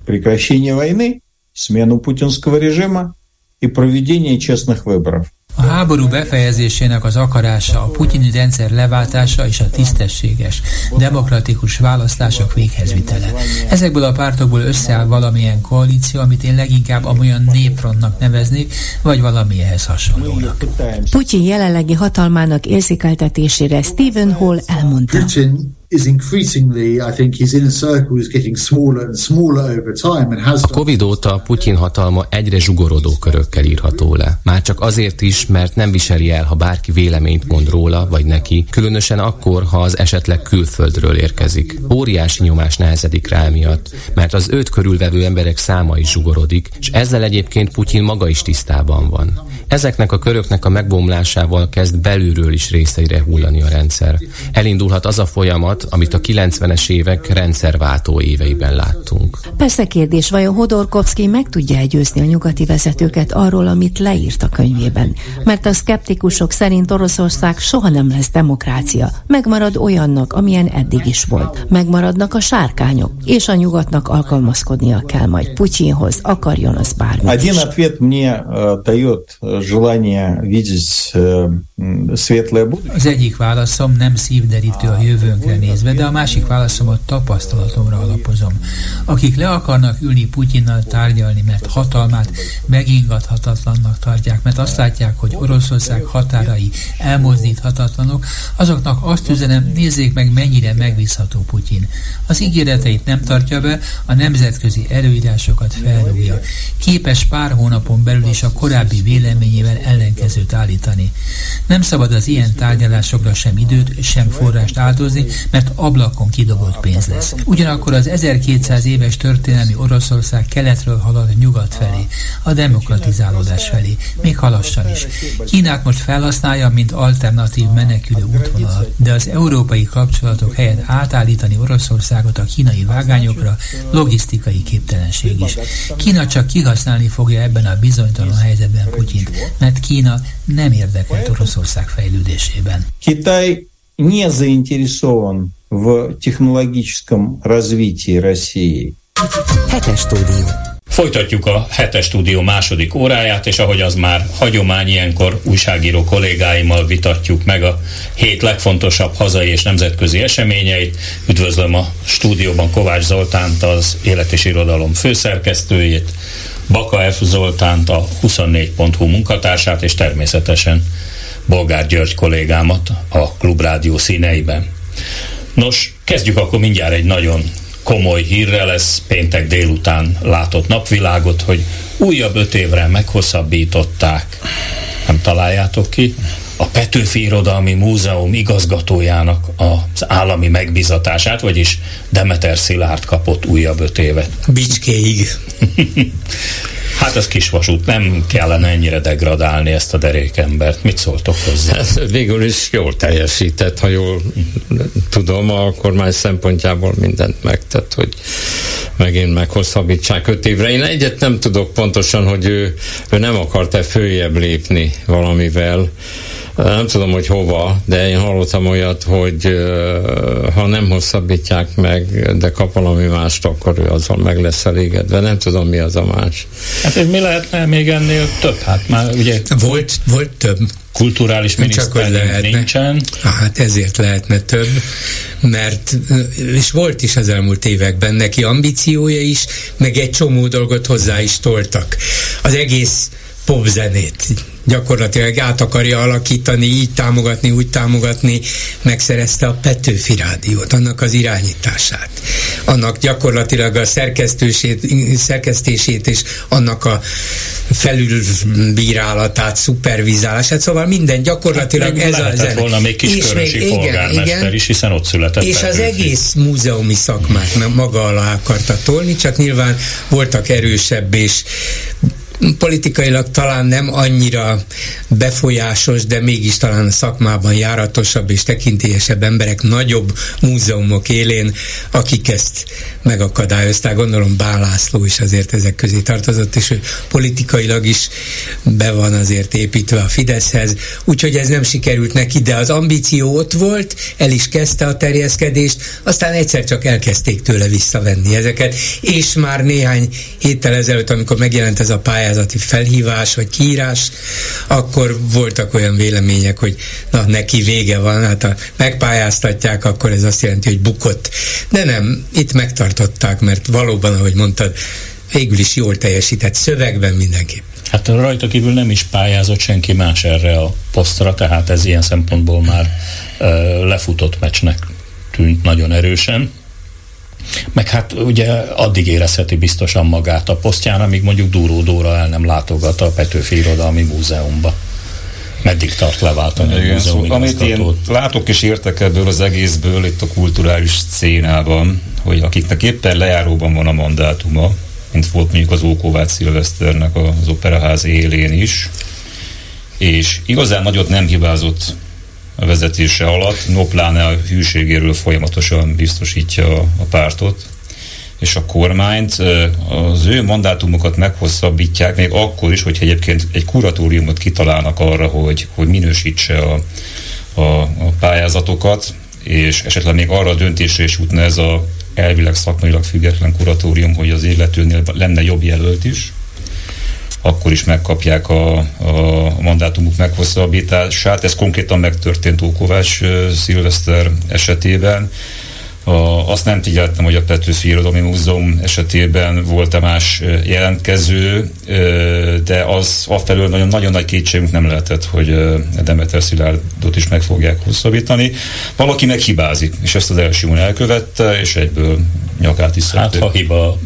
Speaker 12: A háború befejezésének az akarása, a putyini rendszer leváltása és a tisztességes, demokratikus választások véghezvitele. Ezekből a pártokból összeáll valamilyen koalíció, amit én leginkább amolyan népfrontnak neveznék, vagy valami hasonlónak.
Speaker 13: Putyin jelenlegi hatalmának érzékeltetésére Stephen Hall elmondta
Speaker 14: is increasingly, I think his inner circle is getting smaller and smaller over time and has
Speaker 15: A Covid óta Putyin hatalma egyre zsugorodó körökkel írható le. Már csak azért is, mert nem viseli el, ha bárki véleményt mond róla vagy neki, különösen akkor, ha az esetleg külföldről érkezik. Óriási nyomás nehezedik rá miatt, mert az őt körülvevő emberek száma is zsugorodik, és ezzel egyébként Putyin maga is tisztában van. Ezeknek a köröknek a megbomlásával kezd belülről is részeire hullani a rendszer. Elindulhat az a folyamat, amit a 90-es évek rendszerváltó éveiben láttunk.
Speaker 13: Persze kérdés, vajon Hodorkovsky meg tudja győzni a nyugati vezetőket arról, amit leírt a könyvében? Mert a szkeptikusok szerint Oroszország soha nem lesz demokrácia. Megmarad olyannak, amilyen eddig is volt. Megmaradnak a sárkányok, és a nyugatnak alkalmazkodnia kell majd Putyinhoz, akarjon az bármi.
Speaker 11: Один ответ мне э, дает желание видеть э, светлое будущее.
Speaker 12: Az egyik válaszom nem szívderítő a jövőnkre néz nézve, de a másik válaszomat tapasztalatomra alapozom. Akik le akarnak ülni Putyinnal tárgyalni, mert hatalmát megingathatatlannak tartják, mert azt látják, hogy Oroszország határai elmozdíthatatlanok, azoknak azt üzenem, nézzék meg, mennyire megbízható Putyin. Az ígéreteit nem tartja be, a nemzetközi előírásokat felrúgja. Képes pár hónapon belül is a korábbi véleményével ellenkezőt állítani. Nem szabad az ilyen tárgyalásokra sem időt, sem forrást áldozni, mert csak ablakon kidobott pénz lesz. Ugyanakkor az 1200 éves történelmi Oroszország keletről halad nyugat felé, a demokratizálódás felé, még halassan is. Kínát most felhasználja, mint alternatív menekülő útvonalat, de az európai kapcsolatok helyett átállítani Oroszországot a kínai vágányokra logisztikai képtelenség is. Kína csak kihasználni fogja ebben a bizonytalan helyzetben Putyint, mert Kína nem érdekelt Oroszország fejlődésében.
Speaker 11: Kitaj не заинтересован в технологическом развитии России.
Speaker 1: Hetes stúdió.
Speaker 2: Folytatjuk a hetes stúdió második óráját, és ahogy az már hagyomány, ilyenkor újságíró kollégáimmal vitatjuk meg a hét legfontosabb hazai és nemzetközi eseményeit. Üdvözlöm a stúdióban Kovács Zoltánt, az Élet és Irodalom főszerkesztőjét, Baka F. Zoltánt, a 24.hu munkatársát, és természetesen Bolgár György kollégámat a Klubrádió színeiben. Nos, kezdjük akkor mindjárt egy nagyon komoly hírre lesz péntek délután látott napvilágot, hogy újabb öt évre meghosszabbították, nem találjátok ki, a Petőfi Irodalmi Múzeum igazgatójának az állami megbizatását, vagyis Demeter Szilárd kapott újabb öt évet.
Speaker 16: Bicskéig. <laughs>
Speaker 2: Hát ez kisvasút, nem kellene ennyire degradálni ezt a derékembert. Mit szóltok hozzá?
Speaker 16: Hát, végül is jól teljesített, ha jól tudom, a kormány szempontjából mindent megtett, hogy megint meghosszabbítsák öt évre. Én egyet nem tudok pontosan, hogy ő, ő nem akart-e följebb lépni valamivel, nem tudom, hogy hova, de én hallottam olyat, hogy ha nem hosszabbítják meg, de kap valami mást, akkor ő azzal meg lesz elégedve. Nem tudom, mi az a más.
Speaker 2: Hát ez mi lehetne még ennél több? Hát már ugye...
Speaker 16: Volt, volt több
Speaker 2: kulturális miniszter nincsen.
Speaker 16: Hát ezért lehetne több, mert és volt is az elmúlt években neki ambíciója is, meg egy csomó dolgot hozzá is toltak. Az egész popzenét gyakorlatilag át akarja alakítani, így támogatni, úgy támogatni, megszerezte a Petőfi Rádiót, annak az irányítását, annak gyakorlatilag a szerkesztését és annak a felülbírálatát, szupervizálását, szóval minden gyakorlatilag
Speaker 2: hát, ez a zene. volna még kiskörösi és még, polgármester igen, igen, is, hiszen ott született.
Speaker 16: És Petőfi. az egész múzeumi szakmát maga alá akarta tolni, csak nyilván voltak erősebb és politikailag talán nem annyira befolyásos, de mégis talán szakmában járatosabb és tekintélyesebb emberek nagyobb múzeumok élén, akik ezt megakadályozták. Gondolom Bán László is azért ezek közé tartozott, és ő politikailag is be van azért építve a Fideszhez, úgyhogy ez nem sikerült neki, de az ambíció ott volt, el is kezdte a terjeszkedést, aztán egyszer csak elkezdték tőle visszavenni ezeket, és már néhány héttel ezelőtt, amikor megjelent ez a pályázat, pályázati felhívás vagy kiírás, akkor voltak olyan vélemények, hogy na, neki vége van, hát ha megpályáztatják, akkor ez azt jelenti, hogy bukott. De nem, itt megtartották, mert valóban, ahogy mondtad, végül is jól teljesített szövegben mindenképp.
Speaker 2: Hát rajta kívül nem is pályázott senki más erre a posztra, tehát ez ilyen szempontból már uh, lefutott meccsnek tűnt nagyon erősen. Meg hát ugye addig érezheti biztosan magát a posztján, amíg mondjuk Dúró Dóra el nem látogat a Petőfi Irodalmi Múzeumba. Meddig tart leváltani Igen, a múzeum szóval,
Speaker 17: Amit én látok és értek ebből az egészből itt a kulturális szénában, hogy akiknek éppen lejáróban van a mandátuma, mint volt mondjuk az Ókovács Szilveszternek az operaház élén is, és igazán nagyot nem hibázott vezetése alatt, no pláne a hűségéről folyamatosan biztosítja a pártot és a kormányt. Az ő mandátumokat meghosszabbítják, még akkor is, hogyha egyébként egy kuratóriumot kitalálnak arra, hogy, hogy minősítse a, a, a pályázatokat, és esetleg még arra a döntésre is jutna ez a elvileg szakmailag független kuratórium, hogy az illetőnél lenne jobb jelölt is akkor is megkapják a, a mandátumuk meghosszabbítását. Ez konkrétan megtörtént Ókovács Szilveszter esetében. A, azt nem figyeltem, hogy a Petőfi Irodalmi Múzeum esetében volt-e más jelentkező, de az afelől nagyon, nagyon nagy kétségünk nem lehetett, hogy Demeter Szilárdot is meg fogják hosszabbítani. Valaki meghibázik, és ezt az első elkövette, és egyből nyakát is
Speaker 2: Hát ha hiba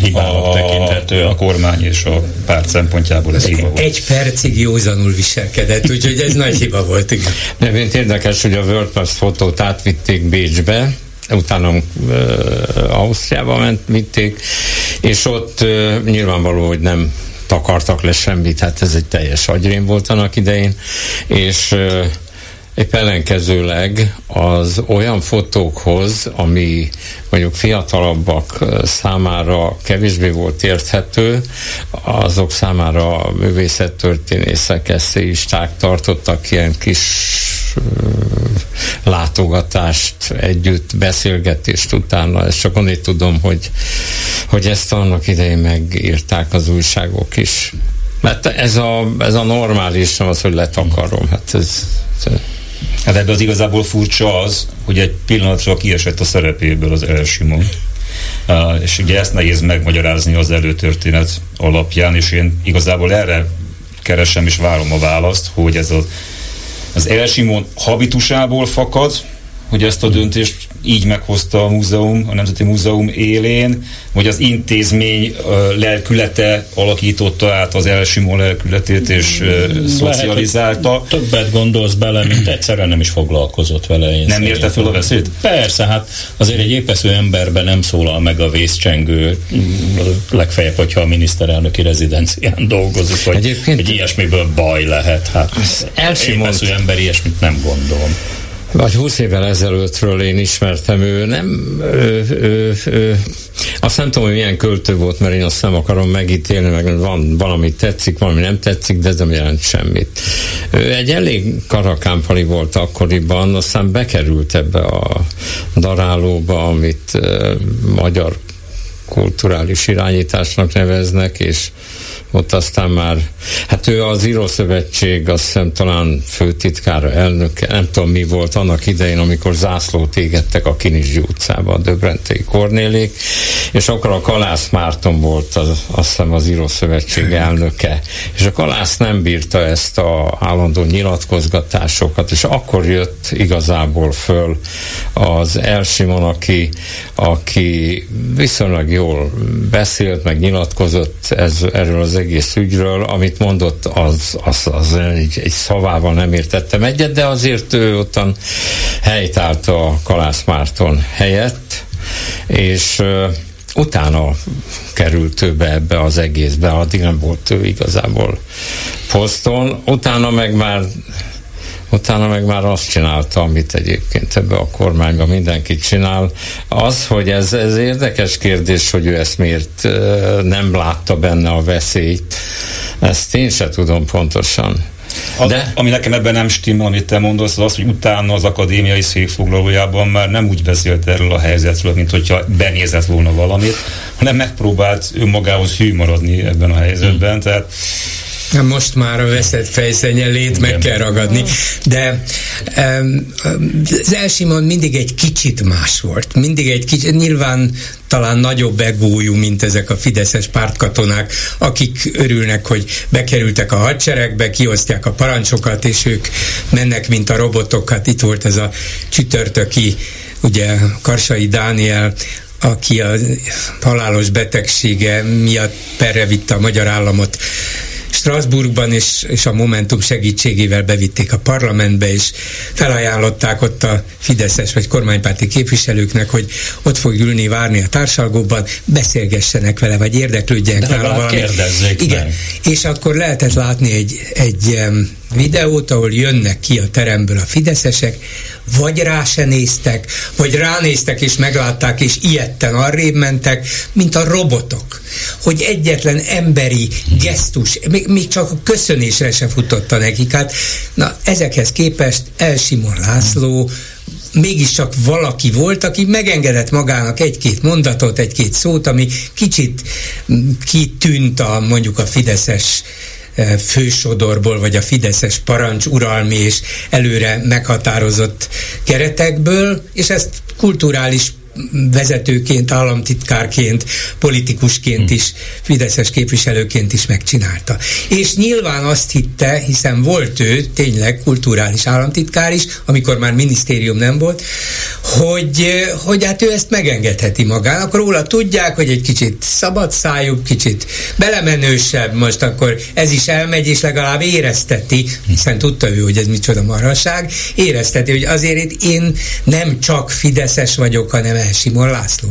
Speaker 2: hibának
Speaker 17: a,
Speaker 2: tekinthető.
Speaker 17: A kormány és a párt szempontjából ez hiba volt.
Speaker 16: Egy percig józanul viselkedett, úgyhogy ez nagy hiba volt. Igen.
Speaker 18: De mint érdekes, hogy a WordPress fotót átvitték Bécsbe, utána uh, Ausztriába ment, vitték, és ott uh, nyilvánvaló, hogy nem takartak le semmit, hát ez egy teljes agyrém volt annak idején, és uh, Épp ellenkezőleg az olyan fotókhoz, ami mondjuk fiatalabbak számára kevésbé volt érthető, azok számára a művészettörténészek, eszéisták tartottak ilyen kis látogatást együtt, beszélgetést utána. Ezt csak onnél tudom, hogy, hogy ezt annak idején megírták az újságok is. Mert ez a, ez a normális, nem az, hogy letakarom. Hát ez, ez
Speaker 17: Hát ebben az igazából furcsa az, hogy egy pillanatra kiesett a szerepéből az Elsimon. És ugye ezt nehéz megmagyarázni az előtörténet alapján, és én igazából erre keresem és várom a választ, hogy ez a, az Elsimon habitusából fakad, hogy ezt a döntést így meghozta a múzeum, a Nemzeti Múzeum élén, vagy az intézmény lelkülete alakította át az elsimó lelkületét és Lehet, szocializálta.
Speaker 2: Többet gondolsz bele, mint egyszerűen nem is foglalkozott vele. Én
Speaker 17: nem érte fel a veszélyt?
Speaker 2: Persze, hát azért egy épesző emberben nem szólal meg a vészcsengő, legfeljebb, hogyha a miniszterelnöki rezidencián dolgozik, hogy Egyébként egy ilyesmiből baj lehet. Hát épesző ember ilyesmit nem gondolom
Speaker 18: vagy 20 évvel ezelőttről én ismertem, ő nem, ő, ő, ő, azt nem tudom, hogy milyen költő volt, mert én azt nem akarom megítélni, meg van valami tetszik, valami nem tetszik, de ez nem jelent semmit. Ő egy elég karakámpali volt akkoriban, aztán bekerült ebbe a darálóba, amit uh, magyar kulturális irányításnak neveznek, és ott aztán már, hát ő az Írószövetség, azt hiszem talán főtitkára, elnöke, nem tudom mi volt annak idején, amikor zászlót égettek a Kinizsi utcába, a Döbrentei Kornélék, és akkor a Kalász Márton volt az, azt hiszem az Írószövetség elnöke, és a Kalász nem bírta ezt a állandó nyilatkozgatásokat, és akkor jött igazából föl az Elsimon, aki, aki viszonylag jól beszélt, meg nyilatkozott ez, erről az egész ügyről, amit mondott, az, az, az egy, egy szavával nem értettem egyet, de azért ő ottan helytált a Kalász Márton helyett, és uh, utána került ő be ebbe az egészbe, addig nem volt ő igazából poszton, utána meg már utána meg már azt csinálta, amit egyébként ebbe a kormányban mindenki csinál. Az, hogy ez, ez érdekes kérdés, hogy ő ezt miért nem látta benne a veszélyt, ezt én se tudom pontosan.
Speaker 17: Az, De? Ami nekem ebben nem stimmel, amit te mondasz, az az, hogy utána az akadémiai székfoglalójában már nem úgy beszélt erről a helyzetről, mint hogyha benézett volna valamit, hanem megpróbált önmagához hű maradni ebben a helyzetben. Hmm. Tehát
Speaker 16: most már a veszett fejszennyelét meg kell ragadni, de um, az Elsimon mindig egy kicsit más volt. Mindig egy kicsit, nyilván talán nagyobb egójú, mint ezek a fideszes pártkatonák, akik örülnek, hogy bekerültek a hadseregbe, kiosztják a parancsokat, és ők mennek, mint a robotokat. Itt volt ez a csütörtöki ugye Karsai Dániel, aki a halálos betegsége miatt perre vitte a magyar államot Strasbourgban és, és a Momentum segítségével bevitték a parlamentbe, és felajánlották ott a fideszes vagy kormánypárti képviselőknek, hogy ott fog ülni, várni a társalgóban, beszélgessenek vele, vagy érdeklődjenek
Speaker 2: vele valami. Igen. Meg.
Speaker 16: És akkor lehetett látni egy, egy videót, ahol jönnek ki a teremből a fideszesek, vagy rá se néztek, vagy ránéztek és meglátták, és ilyetten arrébb mentek, mint a robotok. Hogy egyetlen emberi gesztus, még, még csak a köszönésre se futotta nekik. Hát, na, ezekhez képest Elsimon László mégiscsak valaki volt, aki megengedett magának egy-két mondatot, egy-két szót, ami kicsit kitűnt a mondjuk a fideszes fősodorból, vagy a Fideszes parancs uralmi és előre meghatározott keretekből, és ezt kulturális vezetőként, államtitkárként, politikusként is, Fideszes képviselőként is megcsinálta. És nyilván azt hitte, hiszen volt ő tényleg kulturális államtitkár is, amikor már minisztérium nem volt, hogy, hogy hát ő ezt megengedheti magának. Róla tudják, hogy egy kicsit szabad szájú, kicsit belemenősebb, most akkor ez is elmegy, és legalább érezteti, hiszen tudta ő, hogy ez micsoda marhaság, érezteti, hogy azért itt én nem csak Fideszes vagyok, hanem el Simon László.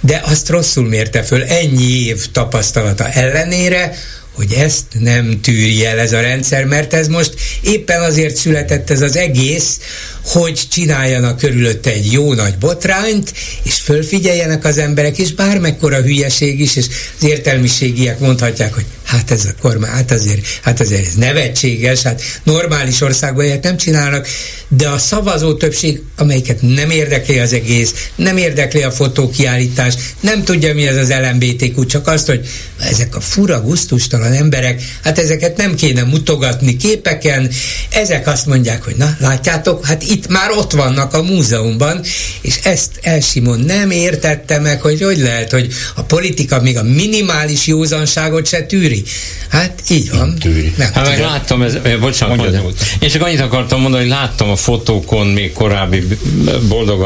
Speaker 16: De azt rosszul mérte föl ennyi év tapasztalata ellenére, hogy ezt nem tűri el ez a rendszer, mert ez most éppen azért született ez az egész, hogy csináljanak körülötte egy jó nagy botrányt, és fölfigyeljenek az emberek, és bármekkora hülyeség is, és az értelmiségiek mondhatják, hogy hát ez a kormány, hát azért, hát azért ez nevetséges, hát normális országban ilyet nem csinálnak, de a szavazó többség, amelyiket nem érdekli az egész, nem érdekli a fotókiállítás, nem tudja mi ez az LMBTQ, csak azt, hogy ezek a fura, guztustalan emberek, hát ezeket nem kéne mutogatni képeken, ezek azt mondják, hogy na, látjátok, hát itt már ott vannak a múzeumban, és ezt Elsimon nem értette meg, hogy hogy lehet, hogy a politika még a minimális józanságot se tűri. Hát így van.
Speaker 18: Tűri. Nem, hát meg láttam, ez, bocsánat, mondjam. Én csak annyit akartam mondani, hogy láttam a fotókon még korábbi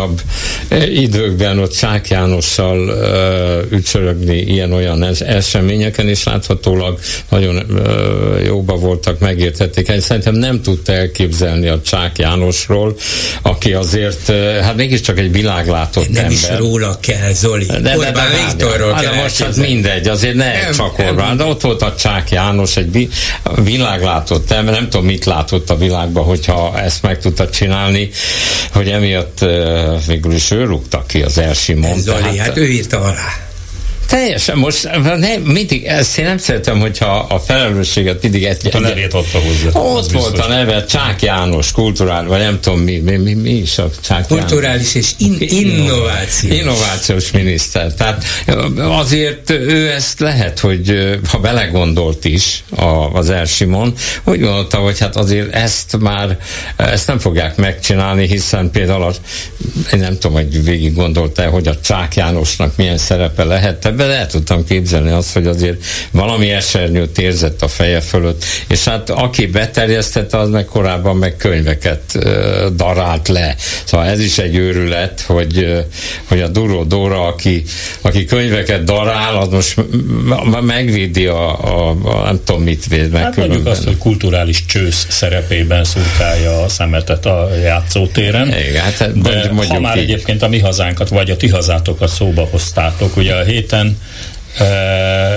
Speaker 18: józanságosabb eh, időkben ott Csák Jánossal uh, ücsörögni ilyen-olyan eseményeken, és láthatólag nagyon uh, jóba voltak, megértették. Én szerintem nem tudta elképzelni a Csák Jánosról, aki azért, hát mégiscsak egy világlátott
Speaker 16: nem
Speaker 18: ember.
Speaker 16: Nem is róla kell, Zoli.
Speaker 18: De, de,
Speaker 16: Orbán
Speaker 18: de,
Speaker 16: Viktorról
Speaker 18: hát
Speaker 16: kell
Speaker 18: most hát mindegy, azért ne nem, csak Orbán, de ott volt a Csák János, egy világlátott ember, nem tudom, mit látott a világban, hogyha ezt meg tudta csinálni, hogy emiatt végül is ő rúgta ki az Elsimon.
Speaker 16: Zoli, tehát, hát ő írta alá.
Speaker 18: Teljesen, most nem, mindig, ezt én nem szeretem, hogyha a felelősséget mindig egy...
Speaker 17: Ott a nevét adta hozzá.
Speaker 18: Ott volt biztos. a neve, Csák János, kulturál, vagy nem tudom mi, mi, mi, mi is a Csák
Speaker 16: Kulturális és in, innovációs.
Speaker 18: Innovációs miniszter. Tehát azért ő ezt lehet, hogy ha belegondolt is az Elsimon, hogy gondolta, hogy hát azért ezt már, ezt nem fogják megcsinálni, hiszen például az, én nem tudom, hogy végig gondolta hogy a Csák Jánosnak milyen szerepe lehet, ebben el tudtam képzelni azt, hogy azért valami esernyőt érzett a feje fölött, és hát aki beterjesztette, az meg korábban meg könyveket darált le. Szóval ez is egy őrület, hogy, hogy a Duró Dóra, aki, aki könyveket darál, az most megvédi a, a, a nem tudom mit véd meg.
Speaker 2: Hát mondjuk azt, hogy kulturális csősz szerepében szurkálja a szemetet a játszótéren.
Speaker 18: Igen, hát
Speaker 2: de mondjuk ha már így. egyébként a mi hazánkat, vagy a ti hazátokat szóba hoztátok, ugye a héten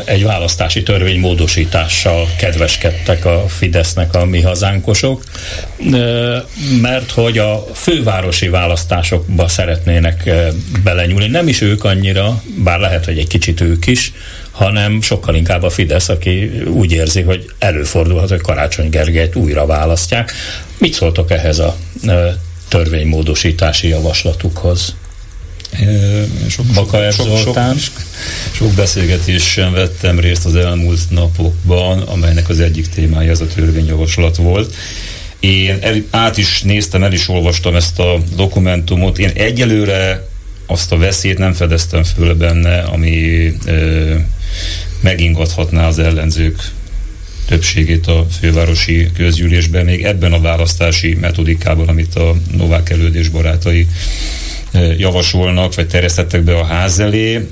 Speaker 2: egy választási törvény módosítással kedveskedtek a Fidesznek a mi hazánkosok, mert hogy a fővárosi választásokba szeretnének belenyúlni. Nem is ők annyira, bár lehet, hogy egy kicsit ők is, hanem sokkal inkább a Fidesz, aki úgy érzi, hogy előfordulhat, hogy Karácsony Gergelyt újra választják. Mit szóltok ehhez a törvénymódosítási javaslatukhoz?
Speaker 17: Sok, sok, sok, sok, sok beszélgetésen vettem részt az elmúlt napokban, amelynek az egyik témája ez a törvényjavaslat volt. Én el, át is néztem, el is olvastam ezt a dokumentumot. Én egyelőre azt a veszélyt nem fedeztem föl benne, ami ö, megingathatná az ellenzők többségét a fővárosi közgyűlésben, még ebben a választási metodikában, amit a Novák elődés barátai javasolnak, vagy terjesztettek be a ház elé.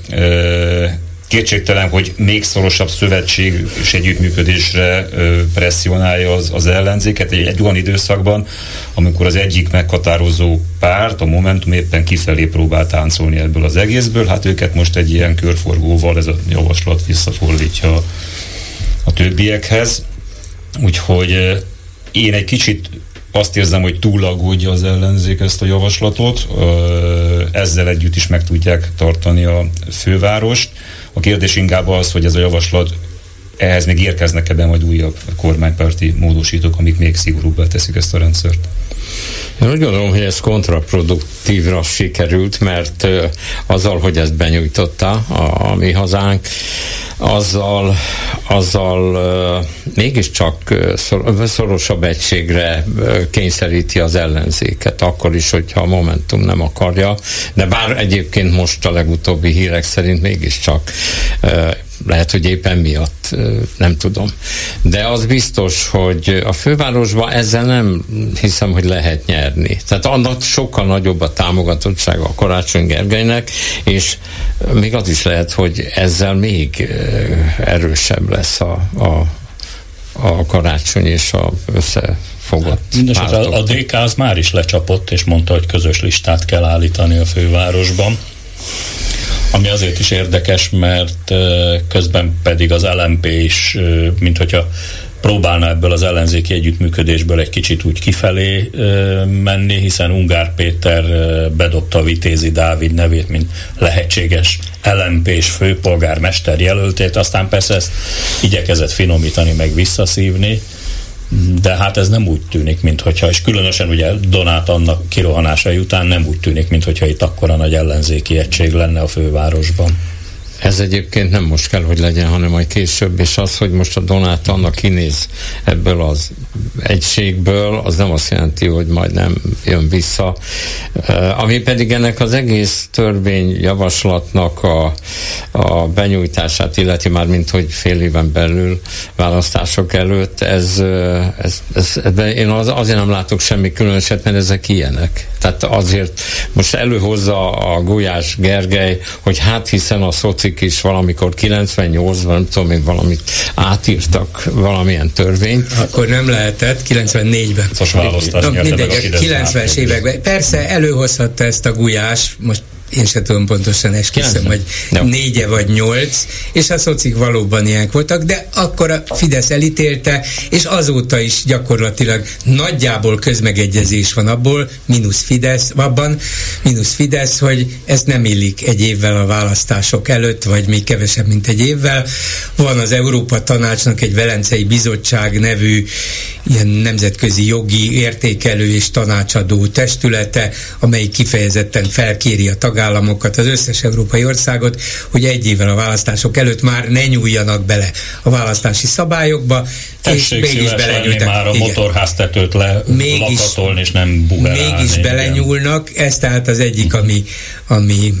Speaker 17: Kétségtelen, hogy még szorosabb szövetség és együttműködésre presszionálja az, az ellenzéket egy, egy olyan időszakban, amikor az egyik meghatározó párt, a Momentum éppen kifelé próbál táncolni ebből az egészből, hát őket most egy ilyen körforgóval ez a javaslat visszafordítja a többiekhez. Úgyhogy én egy kicsit azt érzem, hogy túlagódja az ellenzék ezt a javaslatot, ezzel együtt is meg tudják tartani a fővárost. A kérdés inkább az, hogy ez a javaslat ehhez még érkeznek ebben majd újabb kormánypárti módosítók, amik még szigorúbbá teszik ezt a rendszert.
Speaker 18: Én úgy gondolom, hogy ez kontraproduktívra sikerült, mert azzal, hogy ezt benyújtotta a, a mi hazánk, azzal, azzal mégiscsak szorosabb egységre kényszeríti az ellenzéket, akkor is, hogyha a Momentum nem akarja, de bár egyébként most a legutóbbi hírek szerint mégiscsak lehet, hogy éppen miatt, nem tudom. De az biztos, hogy a fővárosban ezzel nem hiszem, hogy lehet nyerni. Tehát annak sokkal nagyobb a támogatottsága a Karácsony Gergelynek, és még az is lehet, hogy ezzel még erősebb lesz a, a, a karácsony és a összefogott
Speaker 2: hát, a, a DK az már is lecsapott, és mondta, hogy közös listát kell állítani a fővárosban. Ami azért is érdekes, mert közben pedig az LMP is, mint hogyha próbálna ebből az ellenzéki együttműködésből egy kicsit úgy kifelé menni, hiszen Ungár Péter bedobta Vitézi Dávid nevét, mint lehetséges LMP-s főpolgármester jelöltét, aztán persze ezt igyekezett finomítani, meg visszaszívni de hát ez nem úgy tűnik, mint hogyha, és különösen ugye Donát annak kirohanásai után nem úgy tűnik, mint hogyha itt akkora nagy ellenzéki egység lenne a fővárosban.
Speaker 18: Ez egyébként nem most kell, hogy legyen, hanem majd később, és az, hogy most a Donát annak kinéz ebből az egységből, az nem azt jelenti, hogy majd nem jön vissza. Ami pedig ennek az egész törvényjavaslatnak a, a benyújtását illeti már, mint hogy fél éven belül választások előtt, ez, ez, ez, ez én az, azért nem látok semmi különöset, mert ezek ilyenek. Tehát azért most előhozza a Gulyás Gergely, hogy hát hiszen a szocik is valamikor 98-ban, nem tudom én, valamit átírtak valamilyen törvényt.
Speaker 16: Akkor nem lehetett, 94-ben.
Speaker 2: Most választás
Speaker 16: mindegy, a 90-es években. Persze előhozhatta ezt a Gulyás, most én sem tudom pontosan esküszöm, hogy no. négye vagy nyolc, és a szocik valóban ilyenek voltak, de akkor a Fidesz elítélte, és azóta is gyakorlatilag nagyjából közmegegyezés van abból, mínusz Fidesz, abban, mínusz Fidesz, hogy ez nem illik egy évvel a választások előtt, vagy még kevesebb, mint egy évvel. Van az Európa Tanácsnak egy Velencei Bizottság nevű ilyen nemzetközi jogi értékelő és tanácsadó testülete, amely kifejezetten felkéri a tag tagállamokat, az összes európai országot, hogy egy évvel a választások előtt már ne nyúljanak bele a választási szabályokba,
Speaker 2: Tessék és mégis belenyúltak. már a motorháztetőt le mégis, lakatolni, és nem buherálni.
Speaker 16: Mégis igen. belenyúlnak, ez tehát az egyik, ami, ami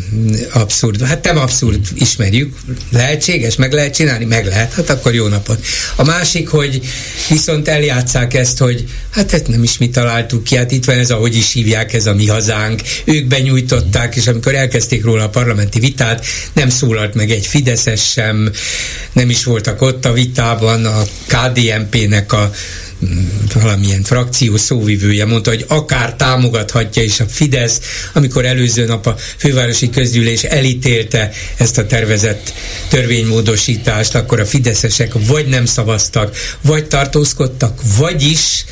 Speaker 16: abszurd. Hát nem abszurd, ismerjük, lehetséges, meg lehet csinálni, meg lehet, hát akkor jó napot. A másik, hogy viszont eljátszák ezt, hogy hát ezt nem is mi találtuk ki, hát itt van ez, ahogy is hívják, ez a mi hazánk, ők benyújtották, és amikor elkezdték róla a parlamenti vitát, nem szólalt meg egy Fideszes sem, nem is voltak ott a vitában, a KDNP-nek a mm, valamilyen frakció szóvivője mondta, hogy akár támogathatja is a Fidesz, amikor előző nap a fővárosi közgyűlés elítélte ezt a tervezett törvénymódosítást, akkor a fideszesek vagy nem szavaztak, vagy tartózkodtak, vagyis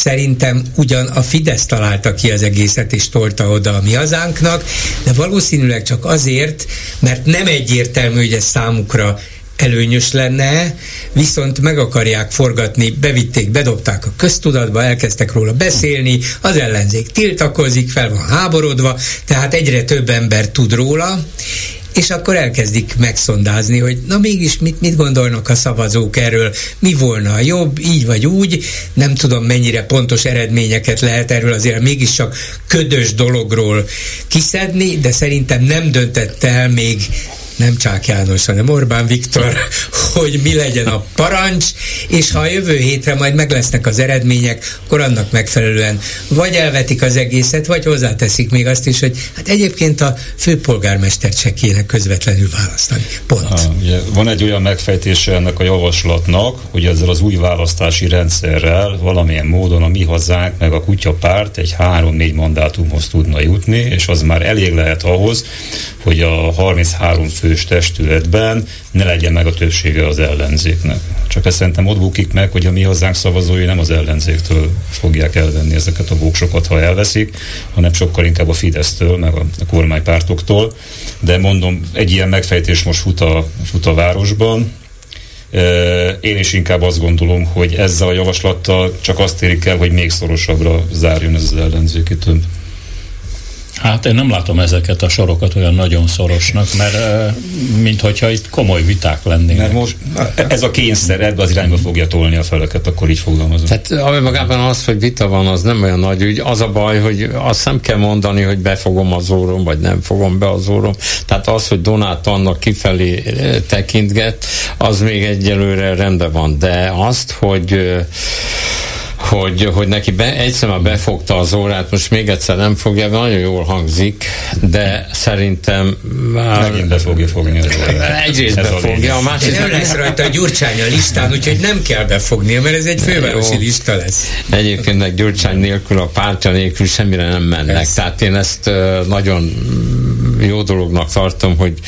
Speaker 16: Szerintem ugyan a Fidesz találta ki az egészet és tolta oda a mi hazánknak, de valószínűleg csak azért, mert nem egyértelmű, hogy ez számukra előnyös lenne, viszont meg akarják forgatni, bevitték, bedobták a köztudatba, elkezdtek róla beszélni, az ellenzék tiltakozik, fel van háborodva, tehát egyre több ember tud róla, és akkor elkezdik megszondázni, hogy na mégis mit, mit gondolnak a szavazók erről, mi volna a jobb, így vagy úgy, nem tudom mennyire pontos eredményeket lehet erről azért mégiscsak ködös dologról kiszedni, de szerintem nem döntett el még nem Csák János, hanem Orbán Viktor, <laughs> hogy mi legyen a parancs, és ha a jövő hétre majd meg lesznek az eredmények, akkor annak megfelelően vagy elvetik az egészet, vagy hozzáteszik még azt is, hogy hát egyébként a főpolgármestert se kéne közvetlenül választani. Pont. Ha,
Speaker 17: ugye van egy olyan megfejtése ennek a javaslatnak, hogy ezzel az új választási rendszerrel valamilyen módon a mi hazánk meg a kutyapárt egy három-négy mandátumhoz tudna jutni, és az már elég lehet ahhoz, hogy a 33 fős testületben ne legyen meg a többsége az ellenzéknek. Csak ezt szerintem ott bukik meg, hogy a mi hazánk szavazói nem az ellenzéktől fogják elvenni ezeket a voksokat, ha elveszik, hanem sokkal inkább a Fidesztől, meg a, a kormánypártoktól. De mondom, egy ilyen megfejtés most fut a, fut a városban, én is inkább azt gondolom, hogy ezzel a javaslattal csak azt érik el, hogy még szorosabbra zárjon ez az ellenzéki tömb.
Speaker 2: Hát én nem látom ezeket a sorokat olyan nagyon szorosnak, mert minthogyha itt komoly viták lennének.
Speaker 17: Mert most ez a kényszer ebbe az irányba fogja tolni a feleket, akkor így fogalmazom.
Speaker 18: Tehát ami magában az, hogy vita van, az nem olyan nagy ügy. Az a baj, hogy azt nem kell mondani, hogy befogom az órom, vagy nem fogom be az órom. Tehát az, hogy Donát annak kifelé tekintget, az még egyelőre rendben van. De azt, hogy hogy, hogy neki be, egyszer már befogta az órát, most még egyszer nem fogja, nagyon jól hangzik, de szerintem
Speaker 17: már... Megint be fogja fogni az órát.
Speaker 18: Egyrészt ez befogja, a másrészt...
Speaker 16: Nem lesz rajta a Gyurcsány a listán, úgyhogy nem kell befognia, mert ez egy fővárosi lista lesz.
Speaker 18: Egyébként Gyurcsány nélkül, a pártja nélkül semmire nem mennek. Ez. Tehát én ezt nagyon jó dolognak tartom, hogy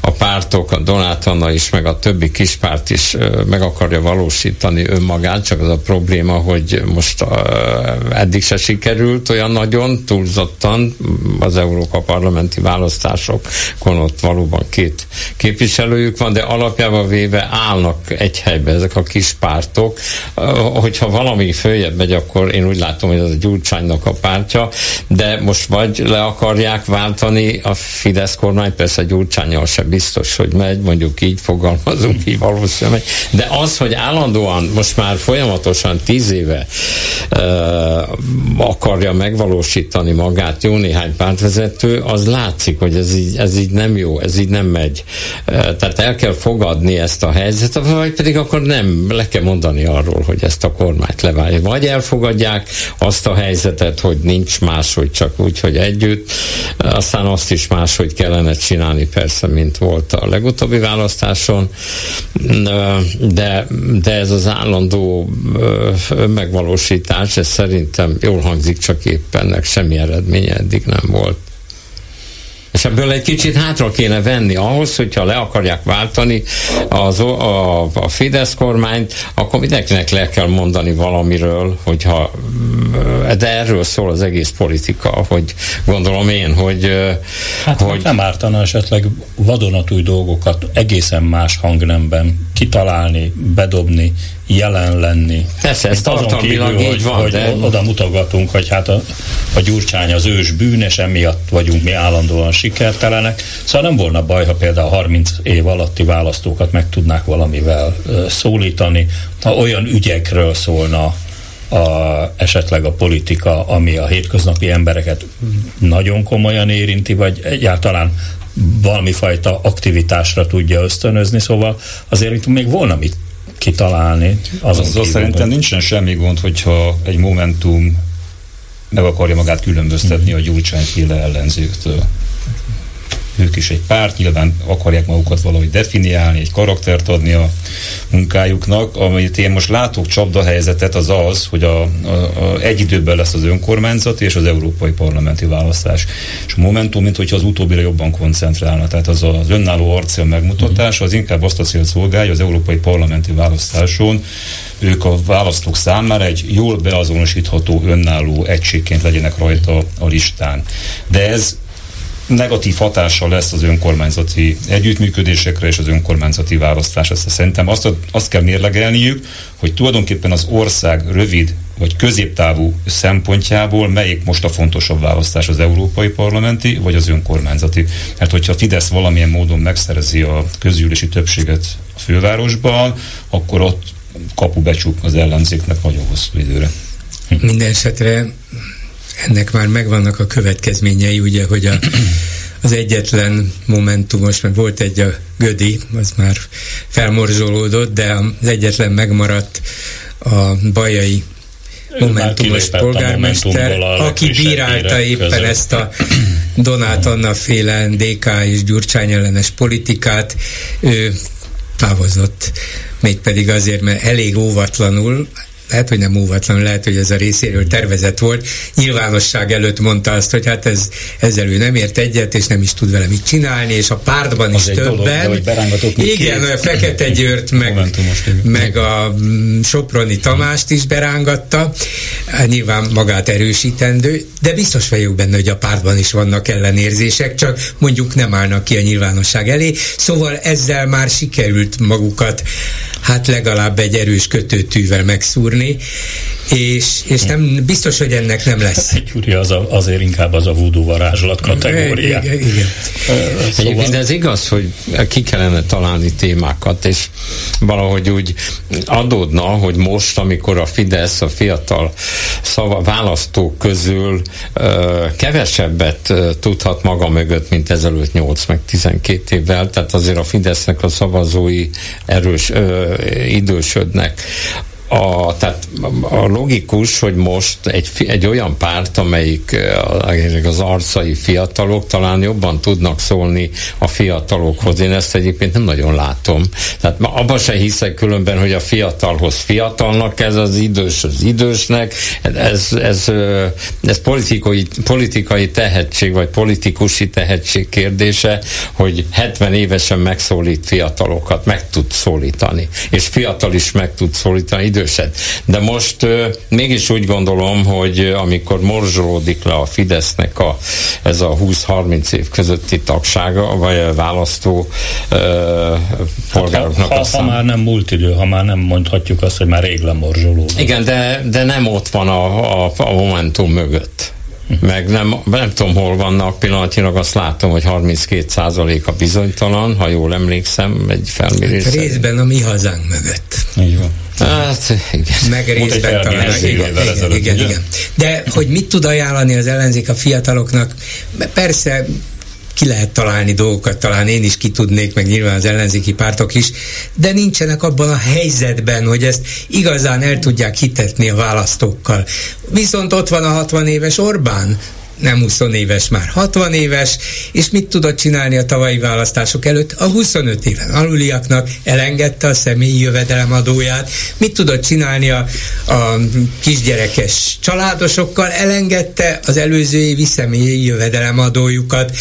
Speaker 18: a pártok, a Donát Anna is, meg a többi kispárt is meg akarja valósítani önmagát, csak az a probléma, hogy most eddig se sikerült olyan nagyon, túlzottan az Európa parlamenti választásokon ott valóban két képviselőjük van, de alapjában véve állnak egy helybe ezek a kis pártok. Uh, hogyha valami följebb megy, akkor én úgy látom, hogy ez a Gyurcsánynak a pártja, de most vagy le akarják váltani a Fidesz kormány, persze Gyurcsányjal se biztos, hogy megy, mondjuk így fogalmazunk, így valószínűleg megy. De az, hogy állandóan most már folyamatosan tíz éve uh, akarja megvalósítani magát jó néhány pártvezető, az látszik, hogy ez így, ez így nem jó, ez így nem megy. Uh, tehát el kell fogadni ezt a helyzetet, vagy pedig akkor nem, le kell mondani arról, hogy ezt a kormányt leválja. Vagy elfogadják azt a helyzetet, hogy nincs máshogy, csak úgy, hogy együtt, aztán azt is más máshogy kellene csinálni persze, mint volt a legutóbbi választáson, de, de ez az állandó megvalósítás, ez szerintem jól hangzik, csak éppen ennek semmi eredménye eddig nem volt. És ebből egy kicsit hátra kéne venni ahhoz, hogyha le akarják váltani az, a, a Fidesz kormányt, akkor mindenkinek le kell mondani valamiről, hogyha de erről szól az egész politika, hogy gondolom én, hogy...
Speaker 2: Hát hogy nem ártana esetleg vadonatúj dolgokat egészen más hangnemben kitalálni, bedobni, jelen lenni.
Speaker 18: Persze, ez tartalmilag így van.
Speaker 2: Hogy de... oda mutogatunk, hogy hát a, a gyurcsány az ős bűnes, emiatt vagyunk mi állandóan sikertelenek. Szóval nem volna baj, ha például 30 év alatti választókat meg tudnák valamivel szólítani, ha olyan ügyekről szólna a, esetleg a politika, ami a hétköznapi embereket nagyon komolyan érinti, vagy egyáltalán valami fajta aktivitásra tudja ösztönözni, szóval azért itt még volna mit kitalálni.
Speaker 17: Azon Azzal szerintem hogy... nincsen semmi gond, hogyha egy Momentum meg akarja magát különböztetni a Gyurcsány ellenzőktől ők is egy párt, nyilván akarják magukat valahogy definiálni, egy karaktert adni a munkájuknak. Amit én most látok csapdahelyzetet, az az, hogy a, a, a, egy időben lesz az önkormányzati és az európai parlamenti választás. És a Momentum, mint hogyha az utóbbira jobban koncentrálna. Tehát az az önálló arcél megmutatása, az inkább azt a célt szolgálja az európai parlamenti választáson, ők a választók számára egy jól beazonosítható önálló egységként legyenek rajta a listán. De ez negatív hatással lesz az önkormányzati együttműködésekre és az önkormányzati választásra. Szerintem azt, azt kell mérlegelniük, hogy tulajdonképpen az ország rövid vagy középtávú szempontjából melyik most a fontosabb választás, az európai parlamenti vagy az önkormányzati. Mert hogyha Fidesz valamilyen módon megszerzi a közgyűlési többséget a fővárosban, akkor ott kapu becsuk az ellenzéknek nagyon hosszú időre.
Speaker 16: Minden esetre ennek már megvannak a következményei, ugye, hogy a, az egyetlen momentumos, mert volt egy a Gödi, az már felmorzsolódott, de az egyetlen megmaradt a bajai momentumos polgármester, aki bírálta éppen között. ezt a Donát Anna féle DK és Gyurcsány ellenes politikát, ő távozott, mégpedig azért, mert elég óvatlanul, lehet, hogy nem óvatlan, lehet, hogy ez a részéről tervezett volt. Nyilvánosság előtt mondta azt, hogy hát ez, ezzel ő nem ért egyet, és nem is tud vele mit csinálni, és a pártban az is többen. Dolog, igen, a Fekete Győrt, meg, meg a mm, Soproni Tamást is berángatta. Hát nyilván magát erősítendő, de biztos vagyok benne, hogy a pártban is vannak ellenérzések, csak mondjuk nem állnak ki a nyilvánosság elé. Szóval ezzel már sikerült magukat hát legalább egy erős kötőtűvel megszúrni, gyúrni, és, és nem, biztos, hogy ennek nem lesz. <laughs>
Speaker 2: Gyuri az a, azért inkább az a voodoo varázslat kategória.
Speaker 16: Igen, igen.
Speaker 18: Szóval... Egyébként ez igaz, hogy ki kellene találni témákat, és valahogy úgy adódna, hogy most, amikor a Fidesz a fiatal szava, választók közül ö, kevesebbet ö, tudhat maga mögött, mint ezelőtt 8 meg 12 évvel, tehát azért a Fidesznek a szavazói erős ö, idősödnek a, tehát a logikus, hogy most egy, egy olyan párt, amelyik az arcai fiatalok talán jobban tudnak szólni a fiatalokhoz. Én ezt egyébként nem nagyon látom. Tehát abban se hiszek különben, hogy a fiatalhoz fiatalnak ez az idős az idősnek. Ez, ez, ez politikai, politikai tehetség, vagy politikusi tehetség kérdése, hogy 70 évesen megszólít fiatalokat, meg tud szólítani. És fiatal is meg tud szólítani időset. De most mégis úgy gondolom, hogy amikor morzsolódik le a Fidesznek a, ez a 20-30 év közötti tagsága, vagy a választó polgároknak
Speaker 2: hát, ha, ha, ha már nem múlt idő, ha már nem mondhatjuk azt, hogy már rég lemorzsolódott.
Speaker 18: Igen, de, de nem ott van a, a, a Momentum mögött meg nem, nem tudom hol vannak pillanatilag, azt látom, hogy 32% a bizonytalan, ha jól emlékszem, egy felmérés.
Speaker 16: Részben a mi hazánk mögött.
Speaker 18: Így van. Hát, igen.
Speaker 16: Meg részben talán. Igen, igen, igen, igen. De hogy mit tud ajánlani az ellenzék a fiataloknak? Persze ki lehet találni dolgokat, talán én is ki tudnék, meg nyilván az ellenzéki pártok is, de nincsenek abban a helyzetben, hogy ezt igazán el tudják hitetni a választókkal. Viszont ott van a 60 éves Orbán, nem 20 éves, már 60 éves, és mit tudott csinálni a tavalyi választások előtt? A 25 éven aluliaknak elengedte a személyi jövedelemadóját, mit tudott csinálni a, a kisgyerekes családosokkal, elengedte az előző évi személyi jövedelemadójukat,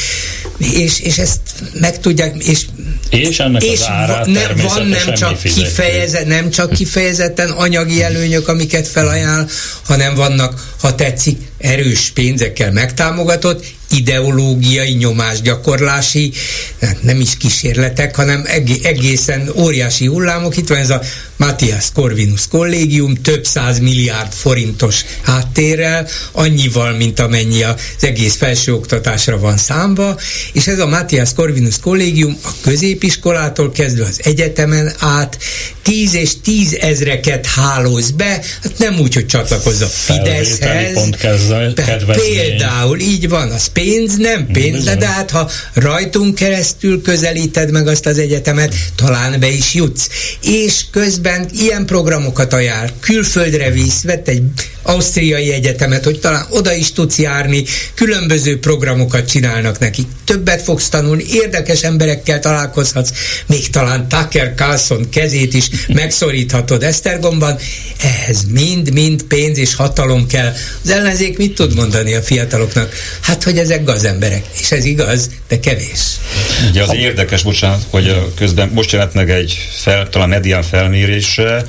Speaker 16: és, és ezt meg tudják, és
Speaker 2: és ennek és az árát
Speaker 16: ne, van nem csak, kifejezet, nem csak kifejezetten anyagi előnyök, amiket felajánl, hanem vannak, ha tetszik, erős pénzekkel megtámogatott, ideológiai nyomásgyakorlási, hát nem is kísérletek, hanem egészen óriási hullámok. Itt van ez a Matthias Corvinus kollégium, több száz milliárd forintos háttérrel, annyival, mint amennyi az egész felsőoktatásra van számba, és ez a Matthias Corvinus kollégium a középiskolától kezdve az egyetemen át tíz és tízezreket hálóz be, hát nem úgy, hogy csatlakozz a Fideszhez. Például, így van, az pénz, nem pénz, de, de hát ha rajtunk keresztül közelíted meg azt az egyetemet, talán be is jutsz. És közben ilyen programokat ajánl, külföldre visz, vett egy ausztriai egyetemet, hogy talán oda is tudsz járni, különböző programokat csinálnak neki. Többet fogsz tanulni, érdekes emberekkel találkozhatsz, még talán Tucker Carlson kezét is megszoríthatod Esztergomban. Ehhez mind-mind pénz és hatalom kell. Az ellenzék mit tud mondani a fiataloknak? Hát, hogy ezek gazemberek. És ez igaz, de kevés.
Speaker 17: Ugye az érdekes, bocsánat, hogy közben most jelent meg egy fel, talán medián felmérésre,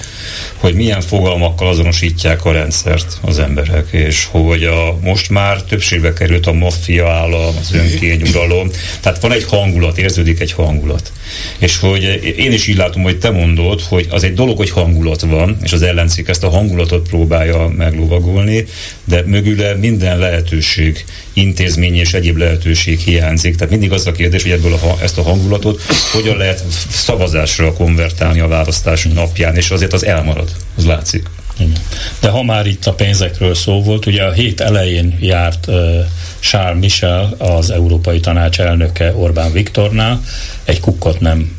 Speaker 17: hogy milyen fogalmakkal azonosítják a rendszert az emberek, és hogy a, most már többségbe került a maffia állam, az önkényuralom, tehát van egy hangulat, érződik egy hangulat. És hogy én is így látom, hogy te mondod, hogy az egy dolog, hogy hangulat van, és az ellenzék ezt a hangulatot próbálja meglovagolni, de mögüle minden lehetőség, intézmény és egyéb lehetőség hiányzik. Tehát mindig az a kérdés, hogy ebből a, ezt a hangulatot hogyan lehet szavazásra konvertálni a választás napján, és azért az elmarad, az látszik.
Speaker 2: De ha már itt a pénzekről szó volt, ugye a hét elején járt uh, Charles Michel, az Európai Tanács elnöke Orbán Viktornál, egy kukkot nem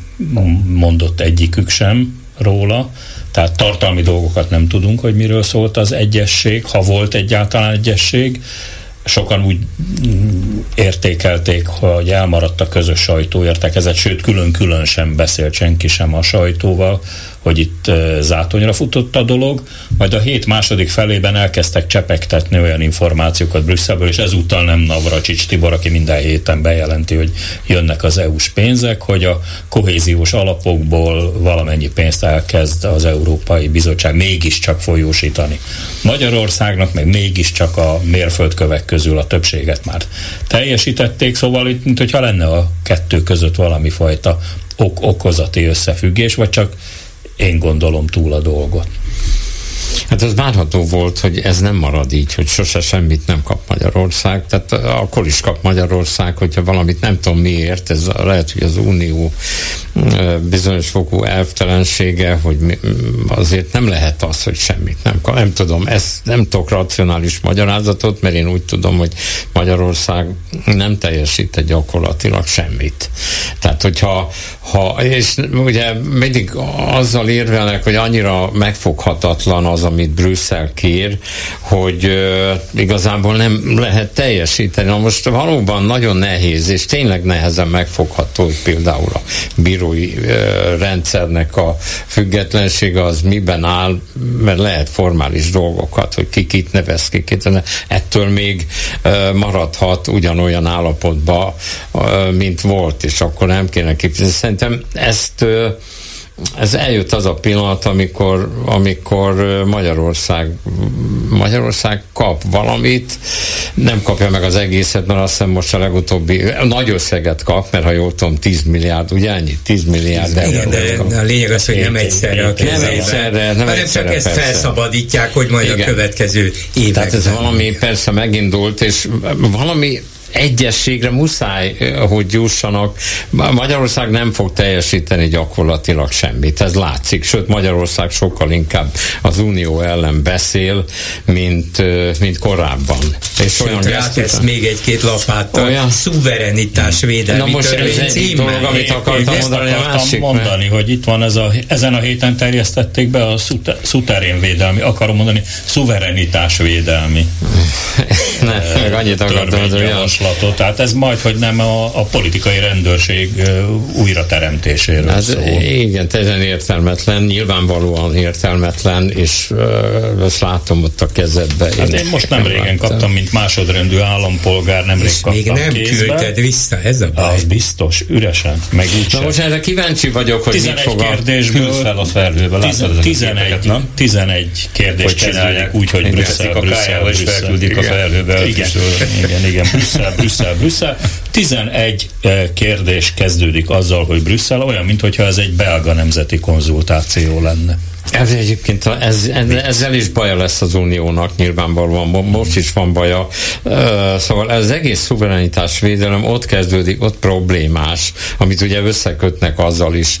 Speaker 2: mondott egyikük sem róla, tehát tartalmi dolgokat nem tudunk, hogy miről szólt az egyesség, ha volt egyáltalán egyesség, sokan úgy értékelték, hogy elmaradt a közös sajtóértekezet, sőt külön-külön sem beszélt senki sem a sajtóval, hogy itt zátonyra futott a dolog, majd a hét második felében elkezdtek csepegtetni olyan információkat Brüsszelből, és ezúttal nem Navracsics Tibor, aki minden héten bejelenti, hogy jönnek az EU-s pénzek, hogy a kohéziós alapokból valamennyi pénzt elkezd az Európai Bizottság mégiscsak folyósítani. Magyarországnak meg mégiscsak a mérföldkövek közül a többséget már teljesítették, szóval itt, mint hogyha lenne a kettő között valami fajta ok- okozati összefüggés, vagy csak én gondolom túl a dolgot.
Speaker 18: Hát az várható volt, hogy ez nem marad így, hogy sose semmit nem kap Magyarország. Tehát akkor is kap Magyarország, hogyha valamit nem tudom miért, ez lehet, hogy az Unió bizonyos fokú elvtelensége, hogy azért nem lehet az, hogy semmit nem kap. Nem tudom, ez nem tudok racionális magyarázatot, mert én úgy tudom, hogy Magyarország nem teljesít gyakorlatilag semmit. Tehát, hogyha ha, és ugye mindig azzal érvelnek, hogy annyira megfoghatatlan az, amit Brüsszel kér, hogy uh, igazából nem lehet teljesíteni. Na most valóban nagyon nehéz, és tényleg nehezen megfogható, hogy például a bírói uh, rendszernek a függetlensége az miben áll, mert lehet formális dolgokat, hogy ki kit nevez, ki kit, ettől még uh, maradhat ugyanolyan állapotba, uh, mint volt, és akkor nem kéne kifizetni. Szerintem ezt ez eljött az a pillanat, amikor, amikor Magyarország Magyarország kap valamit, nem kapja meg az egészet, mert azt hiszem most a legutóbbi nagy összeget kap, mert ha jól tudom, 10 milliárd, ugye ennyi? 10 milliárd euró.
Speaker 16: De kap. a lényeg az, hogy nem egyszerre a
Speaker 18: Nem egyszerre, nem
Speaker 16: hanem
Speaker 18: egyszerre,
Speaker 16: csak ezt
Speaker 18: persze.
Speaker 16: felszabadítják, hogy majd Igen. a következő években.
Speaker 18: Tehát ez valami persze megindult, és valami egyességre muszáj, hogy jussanak. Magyarország nem fog teljesíteni gyakorlatilag semmit, ez látszik, sőt Magyarország sokkal inkább az Unió ellen beszél, mint, mint korábban.
Speaker 16: És sőt, olyan rátesz még egy-két lapáttal, olyan szuverenitás védelmi
Speaker 18: Na most ez egy dolog, amit akartam mondani,
Speaker 2: akartam másik, mondani, mert... hogy itt van ez a, ezen a héten terjesztették be a szuterén védelmi, akarom mondani, szuverenitás védelmi. <laughs>
Speaker 18: ne, meg annyit akartam
Speaker 2: javaslatot. Tehát ez majd, hogy nem a, a politikai rendőrség újra teremtéséről hát, szól.
Speaker 18: Igen, teljesen értelmetlen, nyilvánvalóan értelmetlen, és uh, ezt látom ott a kezedbe.
Speaker 2: Hát én, én most nem régen láttam. kaptam, mint másodrendű állampolgár, nemrég és kaptam
Speaker 16: még nem
Speaker 2: kézbe.
Speaker 16: küldted vissza, ez a baj.
Speaker 2: Az biztos, üresen, meg úgy
Speaker 18: Na most erre kíváncsi vagyok, hogy
Speaker 2: 11
Speaker 18: mit fog
Speaker 2: kérdésből,
Speaker 17: fel a felhőbe,
Speaker 2: 11, 11 kérdés hogy kezdődik úgy, hogy Brüsszel, Brüsszel,
Speaker 17: Brüsszel, és felküldik a felhőbe.
Speaker 2: Igen, igen, igen, Brüsszel, Brüsszel, Brüsszel. 11 kérdés kezdődik azzal, hogy Brüsszel olyan, mintha ez egy belga nemzeti konzultáció lenne.
Speaker 18: Ez egyébként ez, ezzel is baja lesz az uniónak nyilvánvalóan, most is van baja. Szóval ez egész szuverenitás védelem ott kezdődik, ott problémás, amit ugye összekötnek azzal is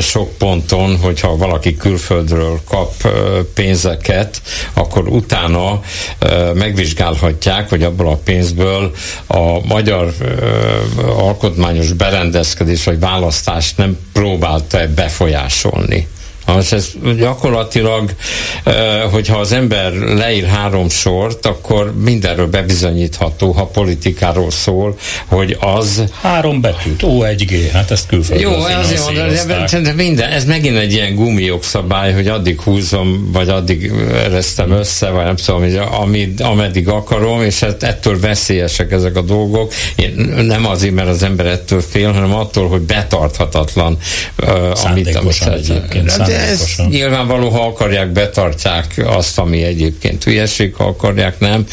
Speaker 18: sok ponton, hogyha valaki külföldről kap pénzeket, akkor utána megvizsgálhatják, hogy abból a pénzből a magyar alkotmányos berendezkedés vagy választást nem próbálta befolyásolni. Most ez gyakorlatilag, hogyha az ember leír három sort, akkor mindenről bebizonyítható, ha politikáról szól, hogy az...
Speaker 2: Három betűt, O1G, hát ezt külföldön
Speaker 18: Jó, azért mondom, de minden, ez megint egy ilyen gumijogszabály, hogy addig húzom, vagy addig eresztem össze, vagy nem tudom, hogy amid, ameddig akarom, és hát ettől veszélyesek ezek a dolgok. Én nem azért, mert az ember ettől fél, hanem attól, hogy betarthatatlan, amit, amit
Speaker 2: egyébként
Speaker 18: ez nyilvánvaló, ha akarják, betartják azt, ami egyébként hülyeség, ha akarják, nem.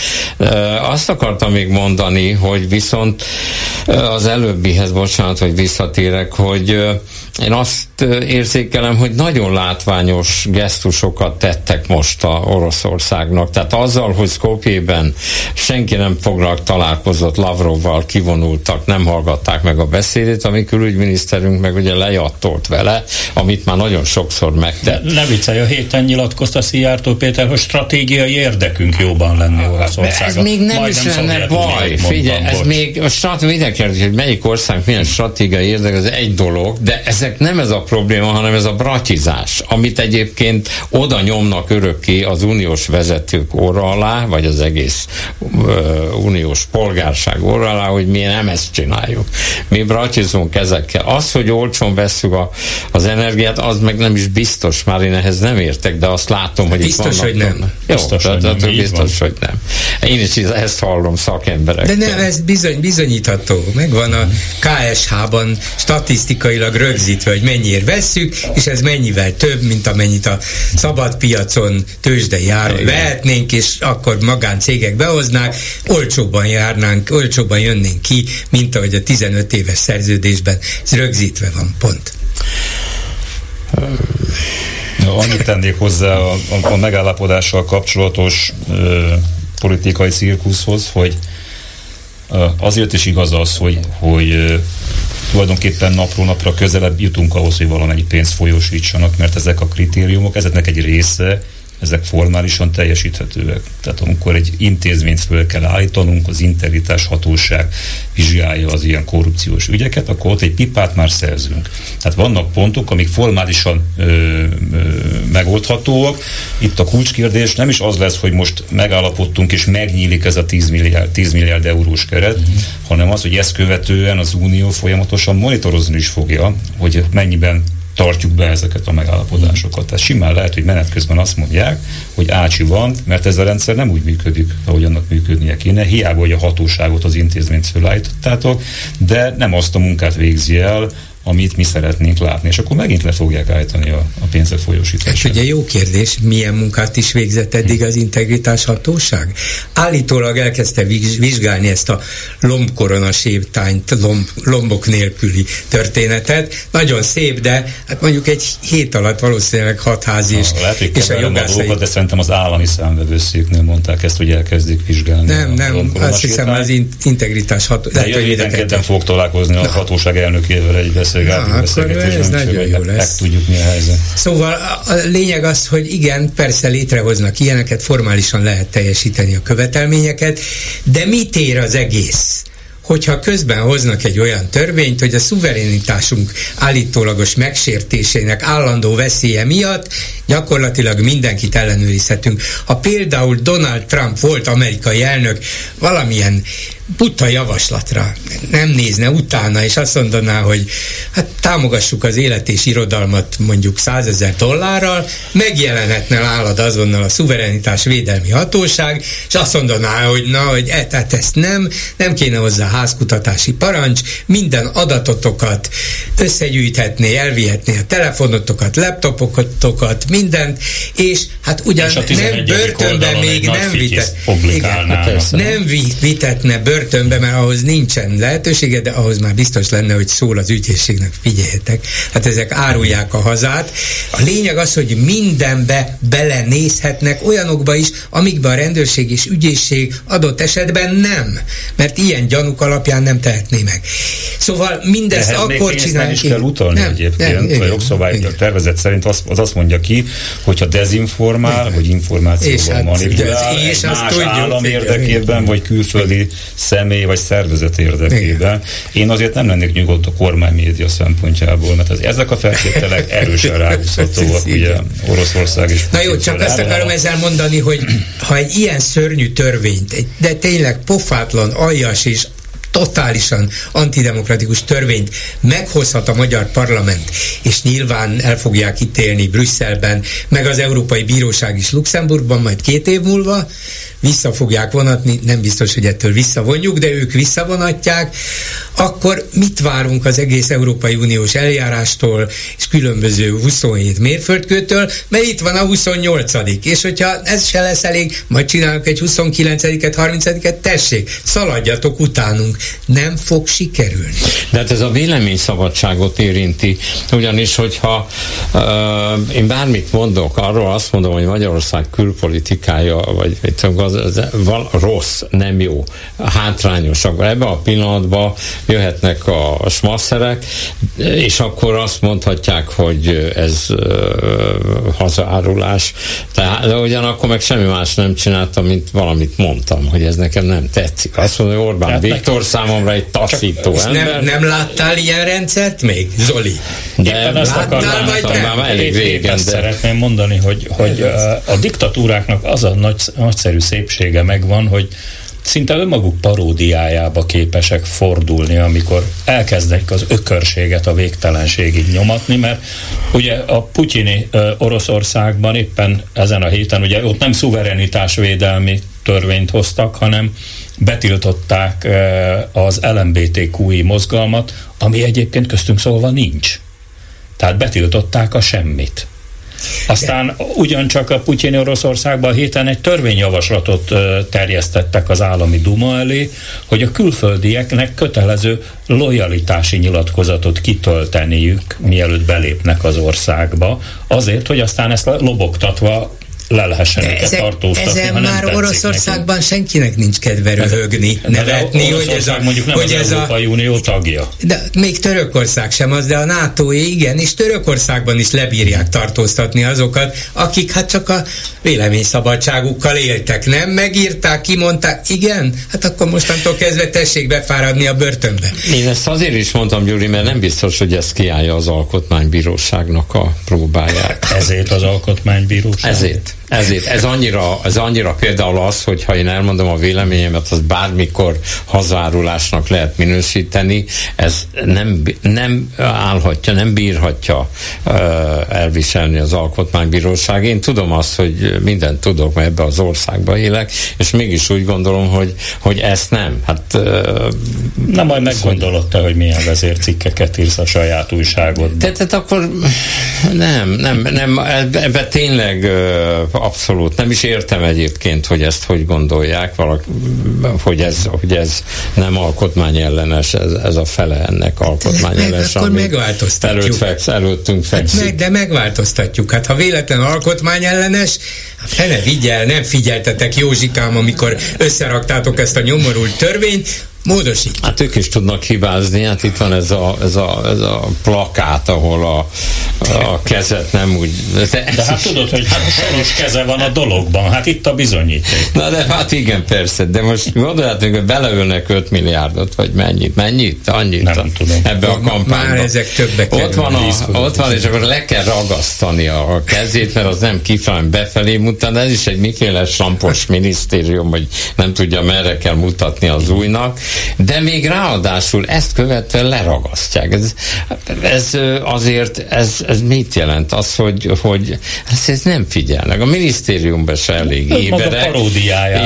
Speaker 18: Azt akartam még mondani, hogy viszont az előbbihez, bocsánat, hogy visszatérek, hogy én azt érzékelem, hogy nagyon látványos gesztusokat tettek most a Oroszországnak. Tehát azzal, hogy Skopjében senki nem foglak találkozott Lavrovval, kivonultak, nem hallgatták meg a beszédét, ami külügyminiszterünk meg ugye lejattolt vele, amit már nagyon sokszor megtett.
Speaker 2: Ne, ne viccelj, a héten nyilatkozta Szijjártó Péter, hogy stratégiai érdekünk jobban lenni Oroszországon.
Speaker 18: Ez még nem Majdnem is lenne baj. Figyelj, ez még a strat, minden kérdés, hogy melyik ország milyen stratégiai érdek, ez egy dolog, de ezek nem ez a probléma, hanem ez a bratizás, amit egyébként oda nyomnak örökké az uniós vezetők orra alá, vagy az egész uh, uniós polgárság orra alá, hogy mi nem ezt csináljuk. Mi bratizunk ezekkel. Az, hogy olcsón veszük a, az energiát, az meg nem is biztos, már én ehhez nem értek, de azt látom, hogy
Speaker 16: biztos,
Speaker 18: itt
Speaker 16: hogy nem.
Speaker 18: Jó, biztos, hogy nem. biztos, hogy nem. Én is ezt hallom szakemberektől.
Speaker 16: De nem, ez bizony, bizonyítható. Megvan a KSH-ban statisztikailag rögzítve, hogy mennyiért vesszük, és ez mennyivel több, mint amennyit a szabad piacon tőzsdei áron vehetnénk, és akkor magáncégek behoznák, olcsóbban járnánk, olcsóbban jönnénk ki, mint ahogy a 15 éves szerződésben ez rögzítve van, pont.
Speaker 17: Annyit tennék hozzá a, a, a megállapodással kapcsolatos ö, politikai cirkuszhoz, hogy azért is igaz az, hogy, hogy tulajdonképpen napról napra közelebb jutunk ahhoz, hogy valamennyi pénzt folyósítsanak, mert ezek a kritériumok, ezeknek egy része ezek formálisan teljesíthetőek. Tehát amikor egy intézményt föl kell állítanunk, az integritás hatóság vizsgálja az ilyen korrupciós ügyeket, akkor ott egy pipát már szerzünk. Tehát vannak pontok, amik formálisan ö, ö, megoldhatóak. Itt a kulcskérdés nem is az lesz, hogy most megállapodtunk és megnyílik ez a 10 milliárd, 10 milliárd eurós keret, mm-hmm. hanem az, hogy ezt követően az Unió folyamatosan monitorozni is fogja, hogy mennyiben tartjuk be ezeket a megállapodásokat. Tehát simán lehet, hogy menet közben azt mondják, hogy ácsi van, mert ez a rendszer nem úgy működik, ahogy annak működnie kéne. Hiába, hogy a hatóságot, az intézményt fölállítottátok, de nem azt a munkát végzi el, amit mi szeretnénk látni, és akkor megint le fogják állítani a, a pénzek folyósítását.
Speaker 16: Hát ugye jó kérdés, milyen munkát is végzett eddig az integritás hatóság? Állítólag elkezdte vizsgálni ezt a lombkorona sétányt, lomb, lombok nélküli történetet. Nagyon szép, de hát mondjuk egy hét alatt valószínűleg
Speaker 17: lehet, hogy
Speaker 16: és
Speaker 17: a jogászai... Dolgokat, de szerintem az állami számvevőszéknél mondták ezt, hogy elkezdik vizsgálni.
Speaker 16: Nem, nem, azt hiszem az integritás hatóság.
Speaker 17: De jövő fog találkozni a hatóság elnökével egy beszél beszélgetésünk.
Speaker 16: Na, ez nagyon jó lesz.
Speaker 17: Meg tudjuk, mi a helyzet.
Speaker 16: Szóval a lényeg az, hogy igen, persze létrehoznak ilyeneket, formálisan lehet teljesíteni a követelményeket, de mit ér az egész? hogyha közben hoznak egy olyan törvényt, hogy a szuverenitásunk állítólagos megsértésének állandó veszélye miatt gyakorlatilag mindenkit ellenőrizhetünk. Ha például Donald Trump volt amerikai elnök valamilyen buta javaslatra nem nézne utána, és azt mondaná, hogy hát támogassuk az élet és irodalmat mondjuk százezer dollárral, megjelenhetne nálad azonnal a szuverenitás védelmi hatóság, és azt mondaná, hogy na, hogy e, tehát ezt nem, nem kéne hozzá házkutatási parancs, minden adatotokat összegyűjthetné, elvihetné a telefonotokat, laptopokat, mindent, és hát ugyan és nem börtönben még nem, vitet, igen, nem vitetne börtönben börtönbe, mert ahhoz nincsen lehetősége, de ahhoz már biztos lenne, hogy szól az ügyészségnek, figyeljetek, hát ezek árulják a hazát. A lényeg az, hogy mindenbe belenézhetnek, olyanokba is, amikbe a rendőrség és ügyészség adott esetben nem, mert ilyen gyanúk alapján nem tehetné meg. Szóval mindezt akkor csinálják.
Speaker 17: Nem is kell utalni nem, egyébként. Nem, a jogszabály a tervezet szerint az, az azt mondja ki, hogyha dezinformál, igen. vagy információval hát, manipulál, és egy más állam érdekében, vagy külföldi személy vagy szervezet érdekében. Én azért nem lennék nyugodt a kormány média szempontjából, mert az, ezek a feltételek <laughs> erősen ráhúzhatóak, ugye Oroszország is.
Speaker 16: Na jó, csak azt akarom ezzel mondani, hogy ha egy ilyen szörnyű törvényt, de tényleg pofátlan, aljas és totálisan antidemokratikus törvényt meghozhat a magyar parlament, és nyilván el fogják ítélni Brüsszelben, meg az Európai Bíróság is Luxemburgban majd két év múlva, vissza fogják vonatni, nem biztos, hogy ettől visszavonjuk, de ők visszavonatják, akkor mit várunk az egész Európai Uniós eljárástól és különböző 27 mérföldkőtől, mert itt van a 28 és hogyha ez se lesz elég, majd csinálunk egy 29-et, 30-et, tessék, szaladjatok utánunk. Nem fog sikerülni.
Speaker 18: De hát ez a véleményszabadságot érinti, ugyanis, hogyha uh, én bármit mondok, arról azt mondom, hogy Magyarország külpolitikája, vagy mit az, az rossz, nem jó, hátrányos, akkor ebben a pillanatban jöhetnek a smasszerek, és akkor azt mondhatják, hogy ez hazárulás. Tehát, de ugyanakkor meg semmi más nem csináltam, mint valamit mondtam, hogy ez nekem nem tetszik. Azt mondja, hogy Orbán Tehát Viktor számomra egy taszító
Speaker 16: Csak ember. Nem, nem láttál ilyen rendszert még, Zoli?
Speaker 2: De Éppen azt láttál, vagy nem? Már elég régen, de... szeretném mondani, hogy, hogy a diktatúráknak az a nagy, nagyszerű szépsége megvan, hogy szinte önmaguk paródiájába képesek fordulni, amikor elkezdenek az ökörséget a végtelenségig nyomatni, mert ugye a putyini uh, Oroszországban éppen ezen a héten, ugye ott nem szuverenitásvédelmi törvényt hoztak, hanem betiltották uh, az LMBTQI mozgalmat, ami egyébként köztünk szólva nincs. Tehát betiltották a semmit. Aztán ugyancsak a Putyini Oroszországban a héten egy törvényjavaslatot terjesztettek az állami duma elé, hogy a külföldieknek kötelező lojalitási nyilatkozatot kitölteniük, mielőtt belépnek az országba, azért, hogy aztán ezt lobogtatva le lehessen őket ezek, tartóztatni.
Speaker 16: Ezen már Oroszországban neki. senkinek nincs kedve röhögni, nevetni,
Speaker 2: hogy ez a, mondjuk nem hogy az ez Európai a, Unió tagja.
Speaker 16: De még Törökország sem az, de a nato igen, és Törökországban is lebírják tartóztatni azokat, akik hát csak a véleményszabadságukkal éltek, nem? Megírták, kimondták, igen, hát akkor mostantól kezdve tessék befáradni a börtönbe.
Speaker 18: Én ezt azért is mondtam, Gyuri, mert nem biztos, hogy ez kiállja az alkotmánybíróságnak a próbáját.
Speaker 2: Ezért az alkotmánybíróság?
Speaker 18: Ezért. Ezért, ez annyira, ez annyira például az, hogy ha én elmondom a véleményemet, az bármikor hazárulásnak lehet minősíteni, ez nem, nem állhatja, nem bírhatja uh, elviselni az alkotmánybíróság. Én tudom azt, hogy mindent tudok, mert ebbe az országba élek, és mégis úgy gondolom, hogy, hogy ezt nem. Hát, uh,
Speaker 2: Na majd meggondolod te, hogy milyen vezércikkeket írsz a saját újságodban.
Speaker 18: Tehát, akkor nem, nem, nem, ebbe tényleg uh, abszolút. Nem is értem egyébként, hogy ezt hogy gondolják, valaki, hogy, ez, hogy ez nem alkotmányellenes, ez, ez a fele ennek alkotmányellenes.
Speaker 16: Hát, akkor megváltoztatjuk.
Speaker 18: Előtt feksz, előttünk fekszik.
Speaker 16: Hát meg, de megváltoztatjuk. Hát ha véletlen alkotmányellenes, hát fene vigyel, nem figyeltetek Józsikám, amikor összeraktátok ezt a nyomorult törvényt, módosít.
Speaker 18: Hát ők is tudnak hibázni, hát itt van ez a, ez a, ez a plakát, ahol a, a kezet nem úgy...
Speaker 2: De, de hát tudod, hogy hát soros keze van a dologban, hát itt a bizonyíték.
Speaker 18: Na de hát igen, persze, de most gondoljátok, hogy beleülnek 5 milliárdot, vagy mennyit? Mennyit? Annyit?
Speaker 2: Nem a, tudom.
Speaker 18: Ebbe a kampányba.
Speaker 16: Már ezek többek
Speaker 18: Ott van, a, ott van, és akkor le kell ragasztani a kezét, mert az nem kifelé befelé mutat, ez is egy miféle sampos minisztérium, hogy nem tudja merre kell mutatni az újnak, de még ráadásul ezt követve leragasztják. Ez, ez azért, ez, ez mit jelent? Az, hogy, hogy ezt, ezt nem figyelnek. A minisztériumban se elég éberek.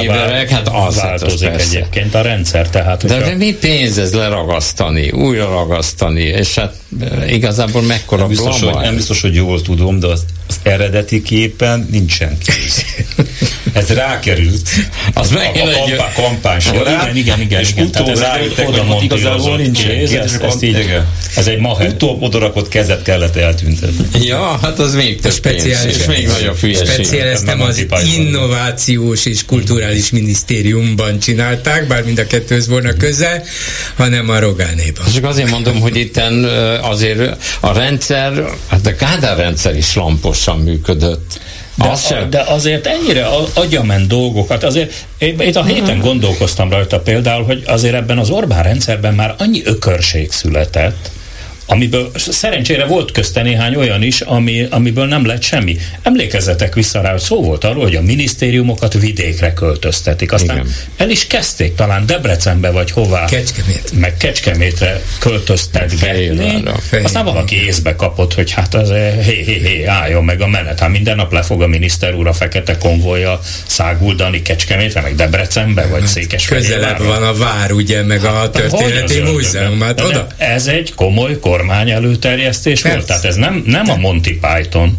Speaker 2: éberek, hát az változik hát az egyébként a rendszer. Tehát,
Speaker 18: de, de mi pénz ez leragasztani, újra ragasztani, és hát igazából mekkora
Speaker 17: nem biztos, hogy, nem biztos, hogy jól tudom, de az, az eredeti képen nincsen kész. <laughs> Ez rákerült.
Speaker 18: Az
Speaker 17: a, a, a kampá, kampány során.
Speaker 2: Igen, igen, igen. És igen.
Speaker 17: utóbb rájöttek, hogy igazából nincs kész. Ez, ez, így, ez egy maher. Utóbb odarakott kezet kellett eltüntetni.
Speaker 18: Ja, hát az még több
Speaker 16: speciális.
Speaker 18: És még nagyobb hülyeség.
Speaker 16: Speciál nem az innovációs és kulturális minisztériumban csinálták, bár mind a kettőhöz volna köze, hanem a Rogánéban.
Speaker 18: Csak azért mondom, hogy itten azért a rendszer, hát a Kádár rendszer is lamposan működött.
Speaker 2: De, az a, de azért ennyire agyament dolgokat, azért itt a héten gondolkoztam rajta például, hogy azért ebben az Orbán rendszerben már annyi ökörség született, amiből szerencsére volt közte néhány olyan is, ami, amiből nem lett semmi. Emlékezzetek vissza rá, hogy szó volt arról, hogy a minisztériumokat vidékre költöztetik. Aztán Igen. el is kezdték talán Debrecenbe vagy hová.
Speaker 16: Kecskemét.
Speaker 2: Meg Kecskemétre költöztetgetni. Aztán valaki észbe kapott, hogy hát az hé, hé, hé, álljon meg a menet. Hát minden nap le fog a miniszter úr a fekete konvolja száguldani Kecskemétre, meg Debrecenbe, vagy hát,
Speaker 16: Székesfehérvárra. Közelebb van a vár, ugye, meg a hát, történeti múzeum. Hát oda.
Speaker 2: Ez egy komoly kormány előterjesztés Persze. volt. Tehát ez nem, nem a Monty Python.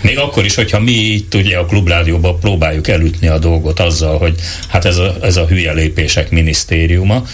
Speaker 2: Még akkor is, hogyha mi itt ugye a klubrádióban próbáljuk elütni a dolgot azzal, hogy hát ez a, ez a hülye lépések minisztériuma,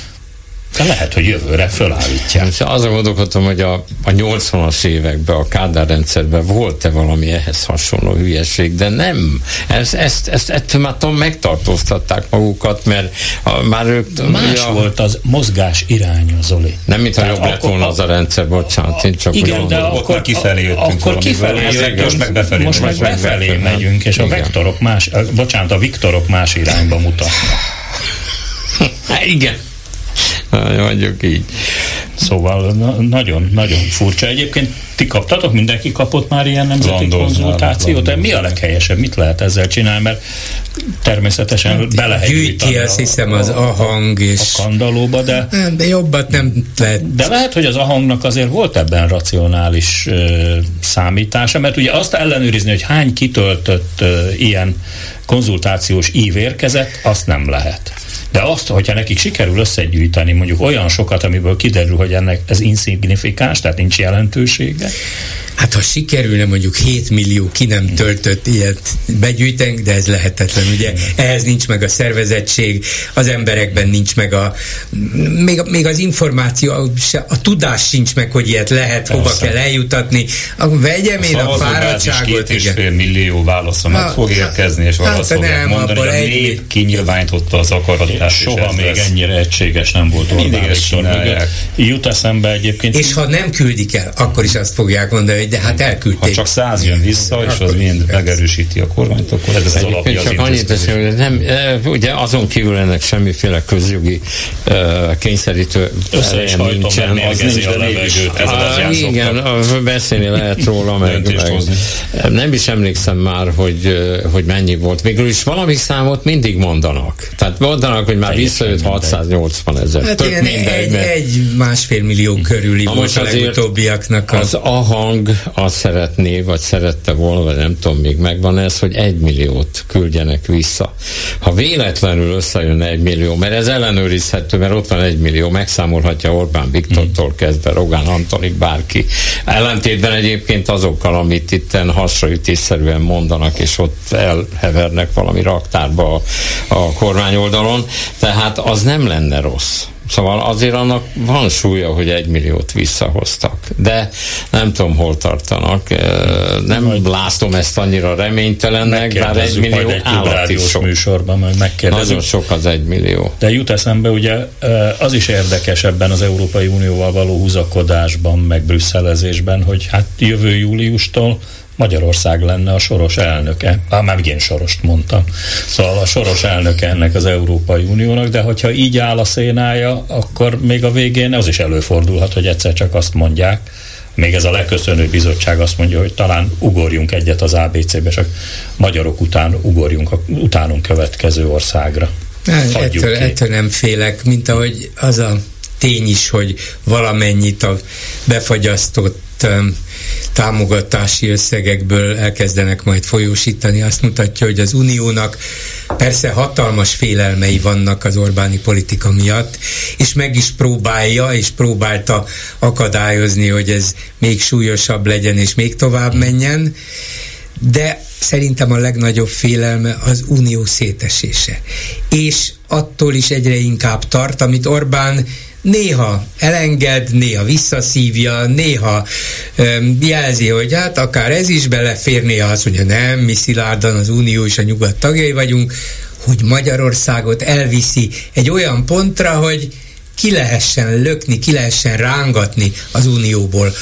Speaker 2: de lehet, hogy jövőre fölállítják.
Speaker 18: Azon gondolkodtam, hogy a, a 80-as években, a Kádár rendszerben volt-e valami ehhez hasonló hülyeség, de nem. Ezt, ezt, ezt ettől már tudom, megtartóztatták magukat, mert a, már ők...
Speaker 2: Más a, volt az mozgás iránya, Zoli.
Speaker 18: Nem, mintha jobb lett volna az a rendszer, bocsánat, én csak
Speaker 2: igen, de akkor, akkor kifelé jöttünk Akkor kifelé jöttünk, most meg befelé, most meg befelé megyünk, és a vektorok más, bocsánat, a viktorok más irányba mutatnak. <laughs>
Speaker 18: igen mondjuk így.
Speaker 2: Szóval nagyon-nagyon furcsa. Egyébként ti kaptatok, mindenki kapott már ilyen nemzeti Landol, konzultációt? Landol. Mi a leghelyesebb? Mit lehet ezzel csinálni? Mert természetesen hát, be lehet
Speaker 16: gyűjti, azt hiszem, az ahang és...
Speaker 2: A kandalóba, de...
Speaker 16: De jobbat nem lehet.
Speaker 2: De lehet, hogy az ahangnak azért volt ebben racionális ö, számítása, mert ugye azt ellenőrizni, hogy hány kitöltött ö, ilyen konzultációs ív érkezett, azt nem lehet. De azt, hogyha nekik sikerül összegyűjteni mondjuk olyan sokat, amiből kiderül, hogy ennek ez insignifikáns, tehát nincs jelentősége,
Speaker 16: Hát ha sikerülne mondjuk 7 millió ki nem töltött ilyet begyűjteni, de ez lehetetlen, ugye ehhez nincs meg a szervezettség, az emberekben nincs meg a még, még az információ, a, tudás sincs meg, hogy ilyet lehet, hova kell eljutatni, akkor vegyem én a, a fáradtságot.
Speaker 17: Két és fél millió válasza meg fog érkezni, és hát azt fogják nem, mondani, hogy a nép kinyilvánította az akaratát.
Speaker 2: Soha még lesz. ennyire egységes nem volt
Speaker 17: Mindig ezt csinálják.
Speaker 2: Jut eszembe egyébként.
Speaker 16: És ha nem küldik el, akkor is azt fogják mondani, de hát elküldték.
Speaker 17: Ha csak száz jön vissza, és az mind megerősíti a kormányt, akkor ez az alapja
Speaker 18: Csak annyit beszélni, hogy nem, ugye azon kívül ennek semmiféle közjogi uh, kényszerítő
Speaker 17: nincsen. Az nincs, de mégis
Speaker 18: Igen, beszélni lehet róla, meg, meg nem is emlékszem már, hogy, hogy mennyi volt. Végül is valami számot mindig mondanak. Tehát mondanak, hogy már visszajött 680 ezer.
Speaker 16: Hát igen, egy, egy másfél millió körüli volt a legutóbbiaknak.
Speaker 18: Az a hang azt szeretné, vagy szerette volna, vagy nem tudom, még megvan ez, hogy egy milliót küldjenek vissza. Ha véletlenül összejön egy millió, mert ez ellenőrizhető, mert ott van egy millió, megszámolhatja Orbán Viktortól kezdve, Rogán Antonik, bárki. Ellentétben egyébként azokkal, amit itten hasraütésszerűen mondanak, és ott elhevernek valami raktárba a, a kormány oldalon, tehát az nem lenne rossz. Szóval azért annak van súlya, hogy egy milliót visszahoztak. De nem tudom, hol tartanak. Nem majd látom ezt annyira reménytelennek, bár egy millió egy állat is sok.
Speaker 2: műsorban, majd megkérdezzük.
Speaker 18: Nagyon sok az egy millió.
Speaker 2: De jut eszembe, ugye az is érdekes ebben az Európai Unióval való húzakodásban, meg brüsszelezésben, hogy hát jövő júliustól Magyarország lenne a soros elnöke. Már már én sorost mondtam. Szóval a soros elnöke ennek az Európai Uniónak, de hogyha így áll a szénája, akkor még a végén az is előfordulhat, hogy egyszer csak azt mondják, még ez a leköszönő bizottság azt mondja, hogy talán ugorjunk egyet az ABC-be, csak magyarok után ugorjunk a utánunk következő országra.
Speaker 16: ettől, ettől nem félek, mint ahogy az a tény is, hogy valamennyit a befagyasztott támogatási összegekből elkezdenek majd folyósítani, azt mutatja, hogy az uniónak persze hatalmas félelmei vannak az Orbáni politika miatt, és meg is próbálja, és próbálta akadályozni, hogy ez még súlyosabb legyen, és még tovább menjen, de szerintem a legnagyobb félelme az unió szétesése. És attól is egyre inkább tart, amit Orbán néha elenged, néha visszaszívja, néha um, jelzi, hogy hát akár ez is belefér, néha azt mondja, nem, mi szilárdan az Unió és a nyugat tagjai vagyunk, hogy Magyarországot elviszi egy olyan pontra, hogy ki lehessen lökni, ki lehessen rángatni az Unióból.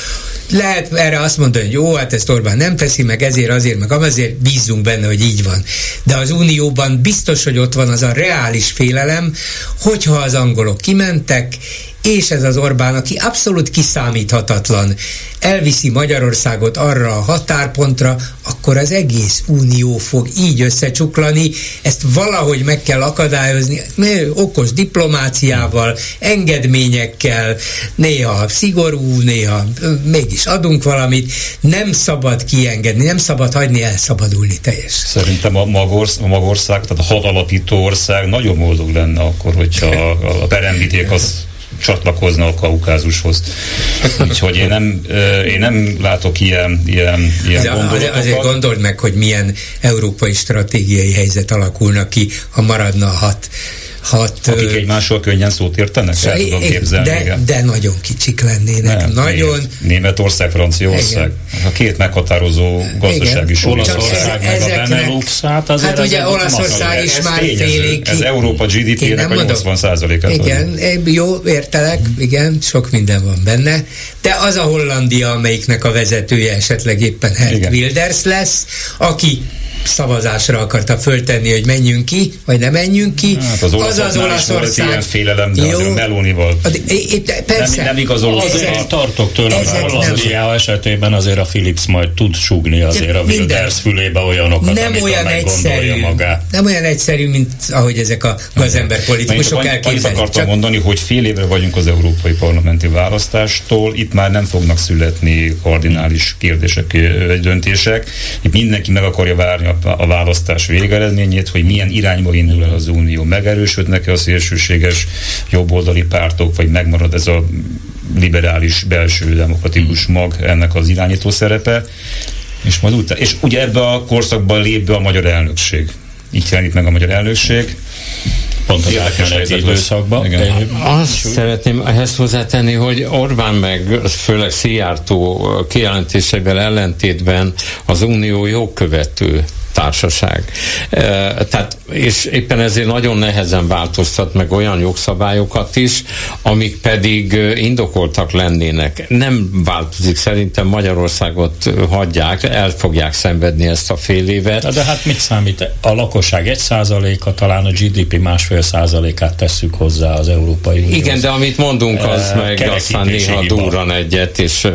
Speaker 16: Lehet erre azt mondani, hogy jó, hát ezt Orbán nem teszi, meg ezért, azért, meg azért bízzunk benne, hogy így van. De az Unióban biztos, hogy ott van az a reális félelem, hogyha az angolok kimentek, és ez az Orbán, aki abszolút kiszámíthatatlan, elviszi Magyarországot arra a határpontra, akkor az egész unió fog így összecsuklani, ezt valahogy meg kell akadályozni, okos diplomáciával, engedményekkel, néha szigorú, néha mégis adunk valamit, nem szabad kiengedni, nem szabad hagyni elszabadulni teljes.
Speaker 17: Szerintem a magország, a magország tehát a hat alapító ország nagyon boldog lenne akkor, hogyha a, a peremviték az csatlakozna a kaukázushoz. Úgyhogy én nem, én nem látok ilyen, ilyen, ilyen
Speaker 16: De gondolatokat. Azért gondold meg, hogy milyen európai stratégiai helyzet alakulna ki, ha maradna a hat hat...
Speaker 17: Akik egymással könnyen szót értenek? El tudom képzelni,
Speaker 16: de, de nagyon kicsik lennének. Nem, nagyon...
Speaker 17: Németország, Franciaország. A két meghatározó gazdasági
Speaker 2: sor. Olaszország meg a Benelux,
Speaker 16: hát azért Hát ugye Olaszország is már félig.
Speaker 17: Ez Európa GDP-nek a 80 százalékát.
Speaker 16: Igen, jó, értelek, igen, sok minden van benne. De az a Hollandia, amelyiknek a vezetője esetleg éppen Hert Wilders lesz, aki szavazásra akarta föltenni, hogy menjünk ki, vagy nem menjünk ki.
Speaker 17: Hát az, az az Olaszország. Ilyen félelem, de Jó. Melonival.
Speaker 16: Persze.
Speaker 17: Nem, nem igazoló.
Speaker 2: Ezek, tartok tőle, hogy Hollandia esetében azért a Philips majd tud súgni azért a Wilders fülébe olyanokat, nem amit olyan egyszerű, magát.
Speaker 16: Nem olyan egyszerű, mint ahogy ezek a gazember politikusok elképzelik.
Speaker 17: Azt akartam Csak... mondani, hogy fél évre vagyunk az európai parlamenti választástól, itt már nem fognak születni kardinális kérdések, döntések. Itt mindenki meg akarja várni a a választás végeredményét, hogy milyen irányba indul el az unió. Megerősödnek-e a szélsőséges jobboldali pártok, vagy megmarad ez a liberális belső demokratikus mag ennek az irányító szerepe. És, majd utána, és ugye ebbe a korszakban lép be a magyar elnökség. Így jelenít meg a magyar elnökség.
Speaker 2: Pont az átmeneti időszakban.
Speaker 18: Azt szeretném ehhez hozzátenni, hogy Orbán meg főleg Szijjártó kijelentéseivel ellentétben az unió jogkövető társaság. Tehát, és éppen ezért nagyon nehezen változtat meg olyan jogszabályokat is, amik pedig indokoltak lennének. Nem változik, szerintem Magyarországot hagyják, el fogják szenvedni ezt a fél évet.
Speaker 2: De hát mit számít? A lakosság egy százaléka, talán a GDP másfél százalékát tesszük hozzá az Európai Unió.
Speaker 18: Igen, de amit mondunk, az uh, meg aztán néha durran egyet, és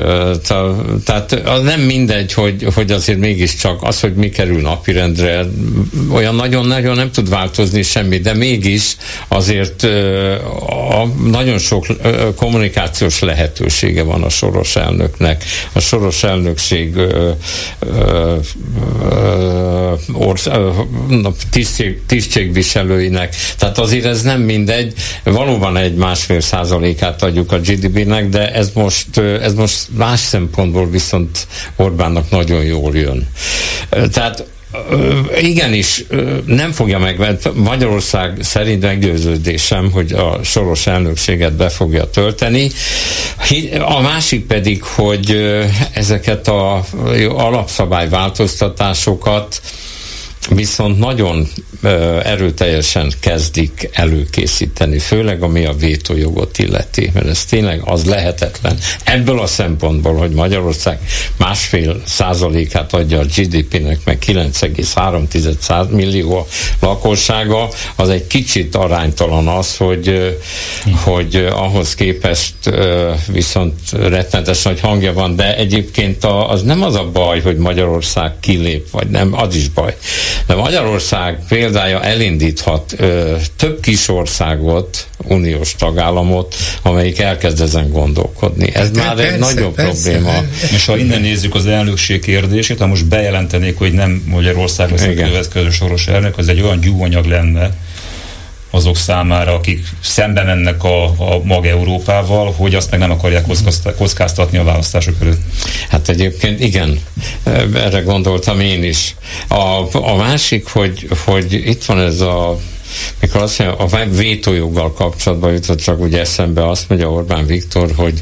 Speaker 18: tehát az nem mindegy, hogy, hogy azért mégiscsak az, hogy mi kerül napi napirendre olyan nagyon-nagyon nem tud változni semmi, de mégis azért a, nagyon sok kommunikációs lehetősége van a soros elnöknek. A soros elnökség tisztség, tisztségviselőinek. Tehát azért ez nem mindegy. Valóban egy másfél százalékát adjuk a GDP-nek, de ez most, ez most más szempontból viszont Orbánnak nagyon jól jön. Tehát igenis nem fogja meg, Magyarország szerint meggyőződésem, hogy a soros elnökséget be fogja tölteni. A másik pedig, hogy ezeket a alapszabályváltoztatásokat viszont nagyon erőteljesen kezdik előkészíteni, főleg ami a vétójogot illeti, mert ez tényleg az lehetetlen. Ebből a szempontból, hogy Magyarország másfél százalékát adja a GDP-nek, meg 9,3 millió lakossága, az egy kicsit aránytalan az, hogy, hogy ahhoz képest viszont rettenetes nagy hangja van, de egyébként az nem az a baj, hogy Magyarország kilép, vagy nem, az is baj. De Magyarország példája elindíthat ö, több kis országot, uniós tagállamot, amelyik elkezd ezen gondolkodni. Ez de már persze, egy nagyobb persze, probléma.
Speaker 17: És ha innen nézzük az elnökség kérdését, ha most bejelentenék, hogy nem Magyarország lesz a következő soros elnök, az egy olyan gyúanyag lenne, azok számára, akik szembe mennek a, a mag Európával, hogy azt meg nem akarják kockáztatni a választások előtt.
Speaker 18: Hát egyébként igen, erre gondoltam én is. A, a másik, hogy, hogy itt van ez a mikor azt mondja, a vétójoggal kapcsolatban jutott csak úgy eszembe, azt mondja Orbán Viktor, hogy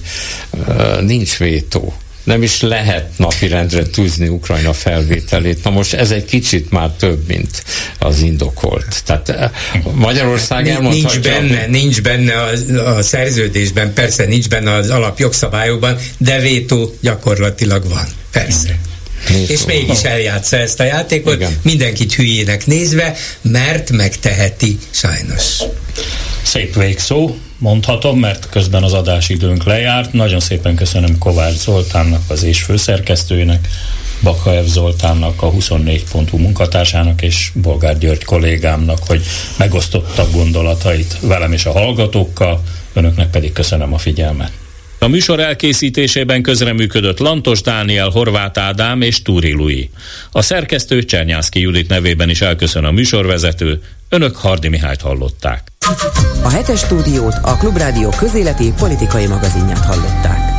Speaker 18: uh, nincs vétó nem is lehet napirendre tűzni Ukrajna felvételét. Na most ez egy kicsit már több, mint az indokolt. Tehát eh, Magyarország
Speaker 16: elmondhatja... Nincs benne, nincs benne a, a szerződésben, persze nincs benne az alapjogszabályokban, de vétó gyakorlatilag van. Persze. Vétó. És mégis eljátsza ezt a játékot, Igen. mindenkit hülyének nézve, mert megteheti sajnos.
Speaker 2: Szép végszó mondhatom, mert közben az adásidőnk lejárt. Nagyon szépen köszönöm Kovács Zoltánnak, az és főszerkesztőjének, Bakaev Zoltánnak, a 24.hu munkatársának és Bolgár György kollégámnak, hogy megosztotta gondolatait velem és a hallgatókkal, önöknek pedig köszönöm a figyelmet. A műsor elkészítésében közreműködött Lantos Dániel, Horváth Ádám és Túri Lui. A szerkesztő Csernyászki Judit nevében is elköszön a műsorvezető, önök Hardi Mihályt hallották.
Speaker 1: A hetes stúdiót a Klubrádió közéleti politikai magazinját hallották.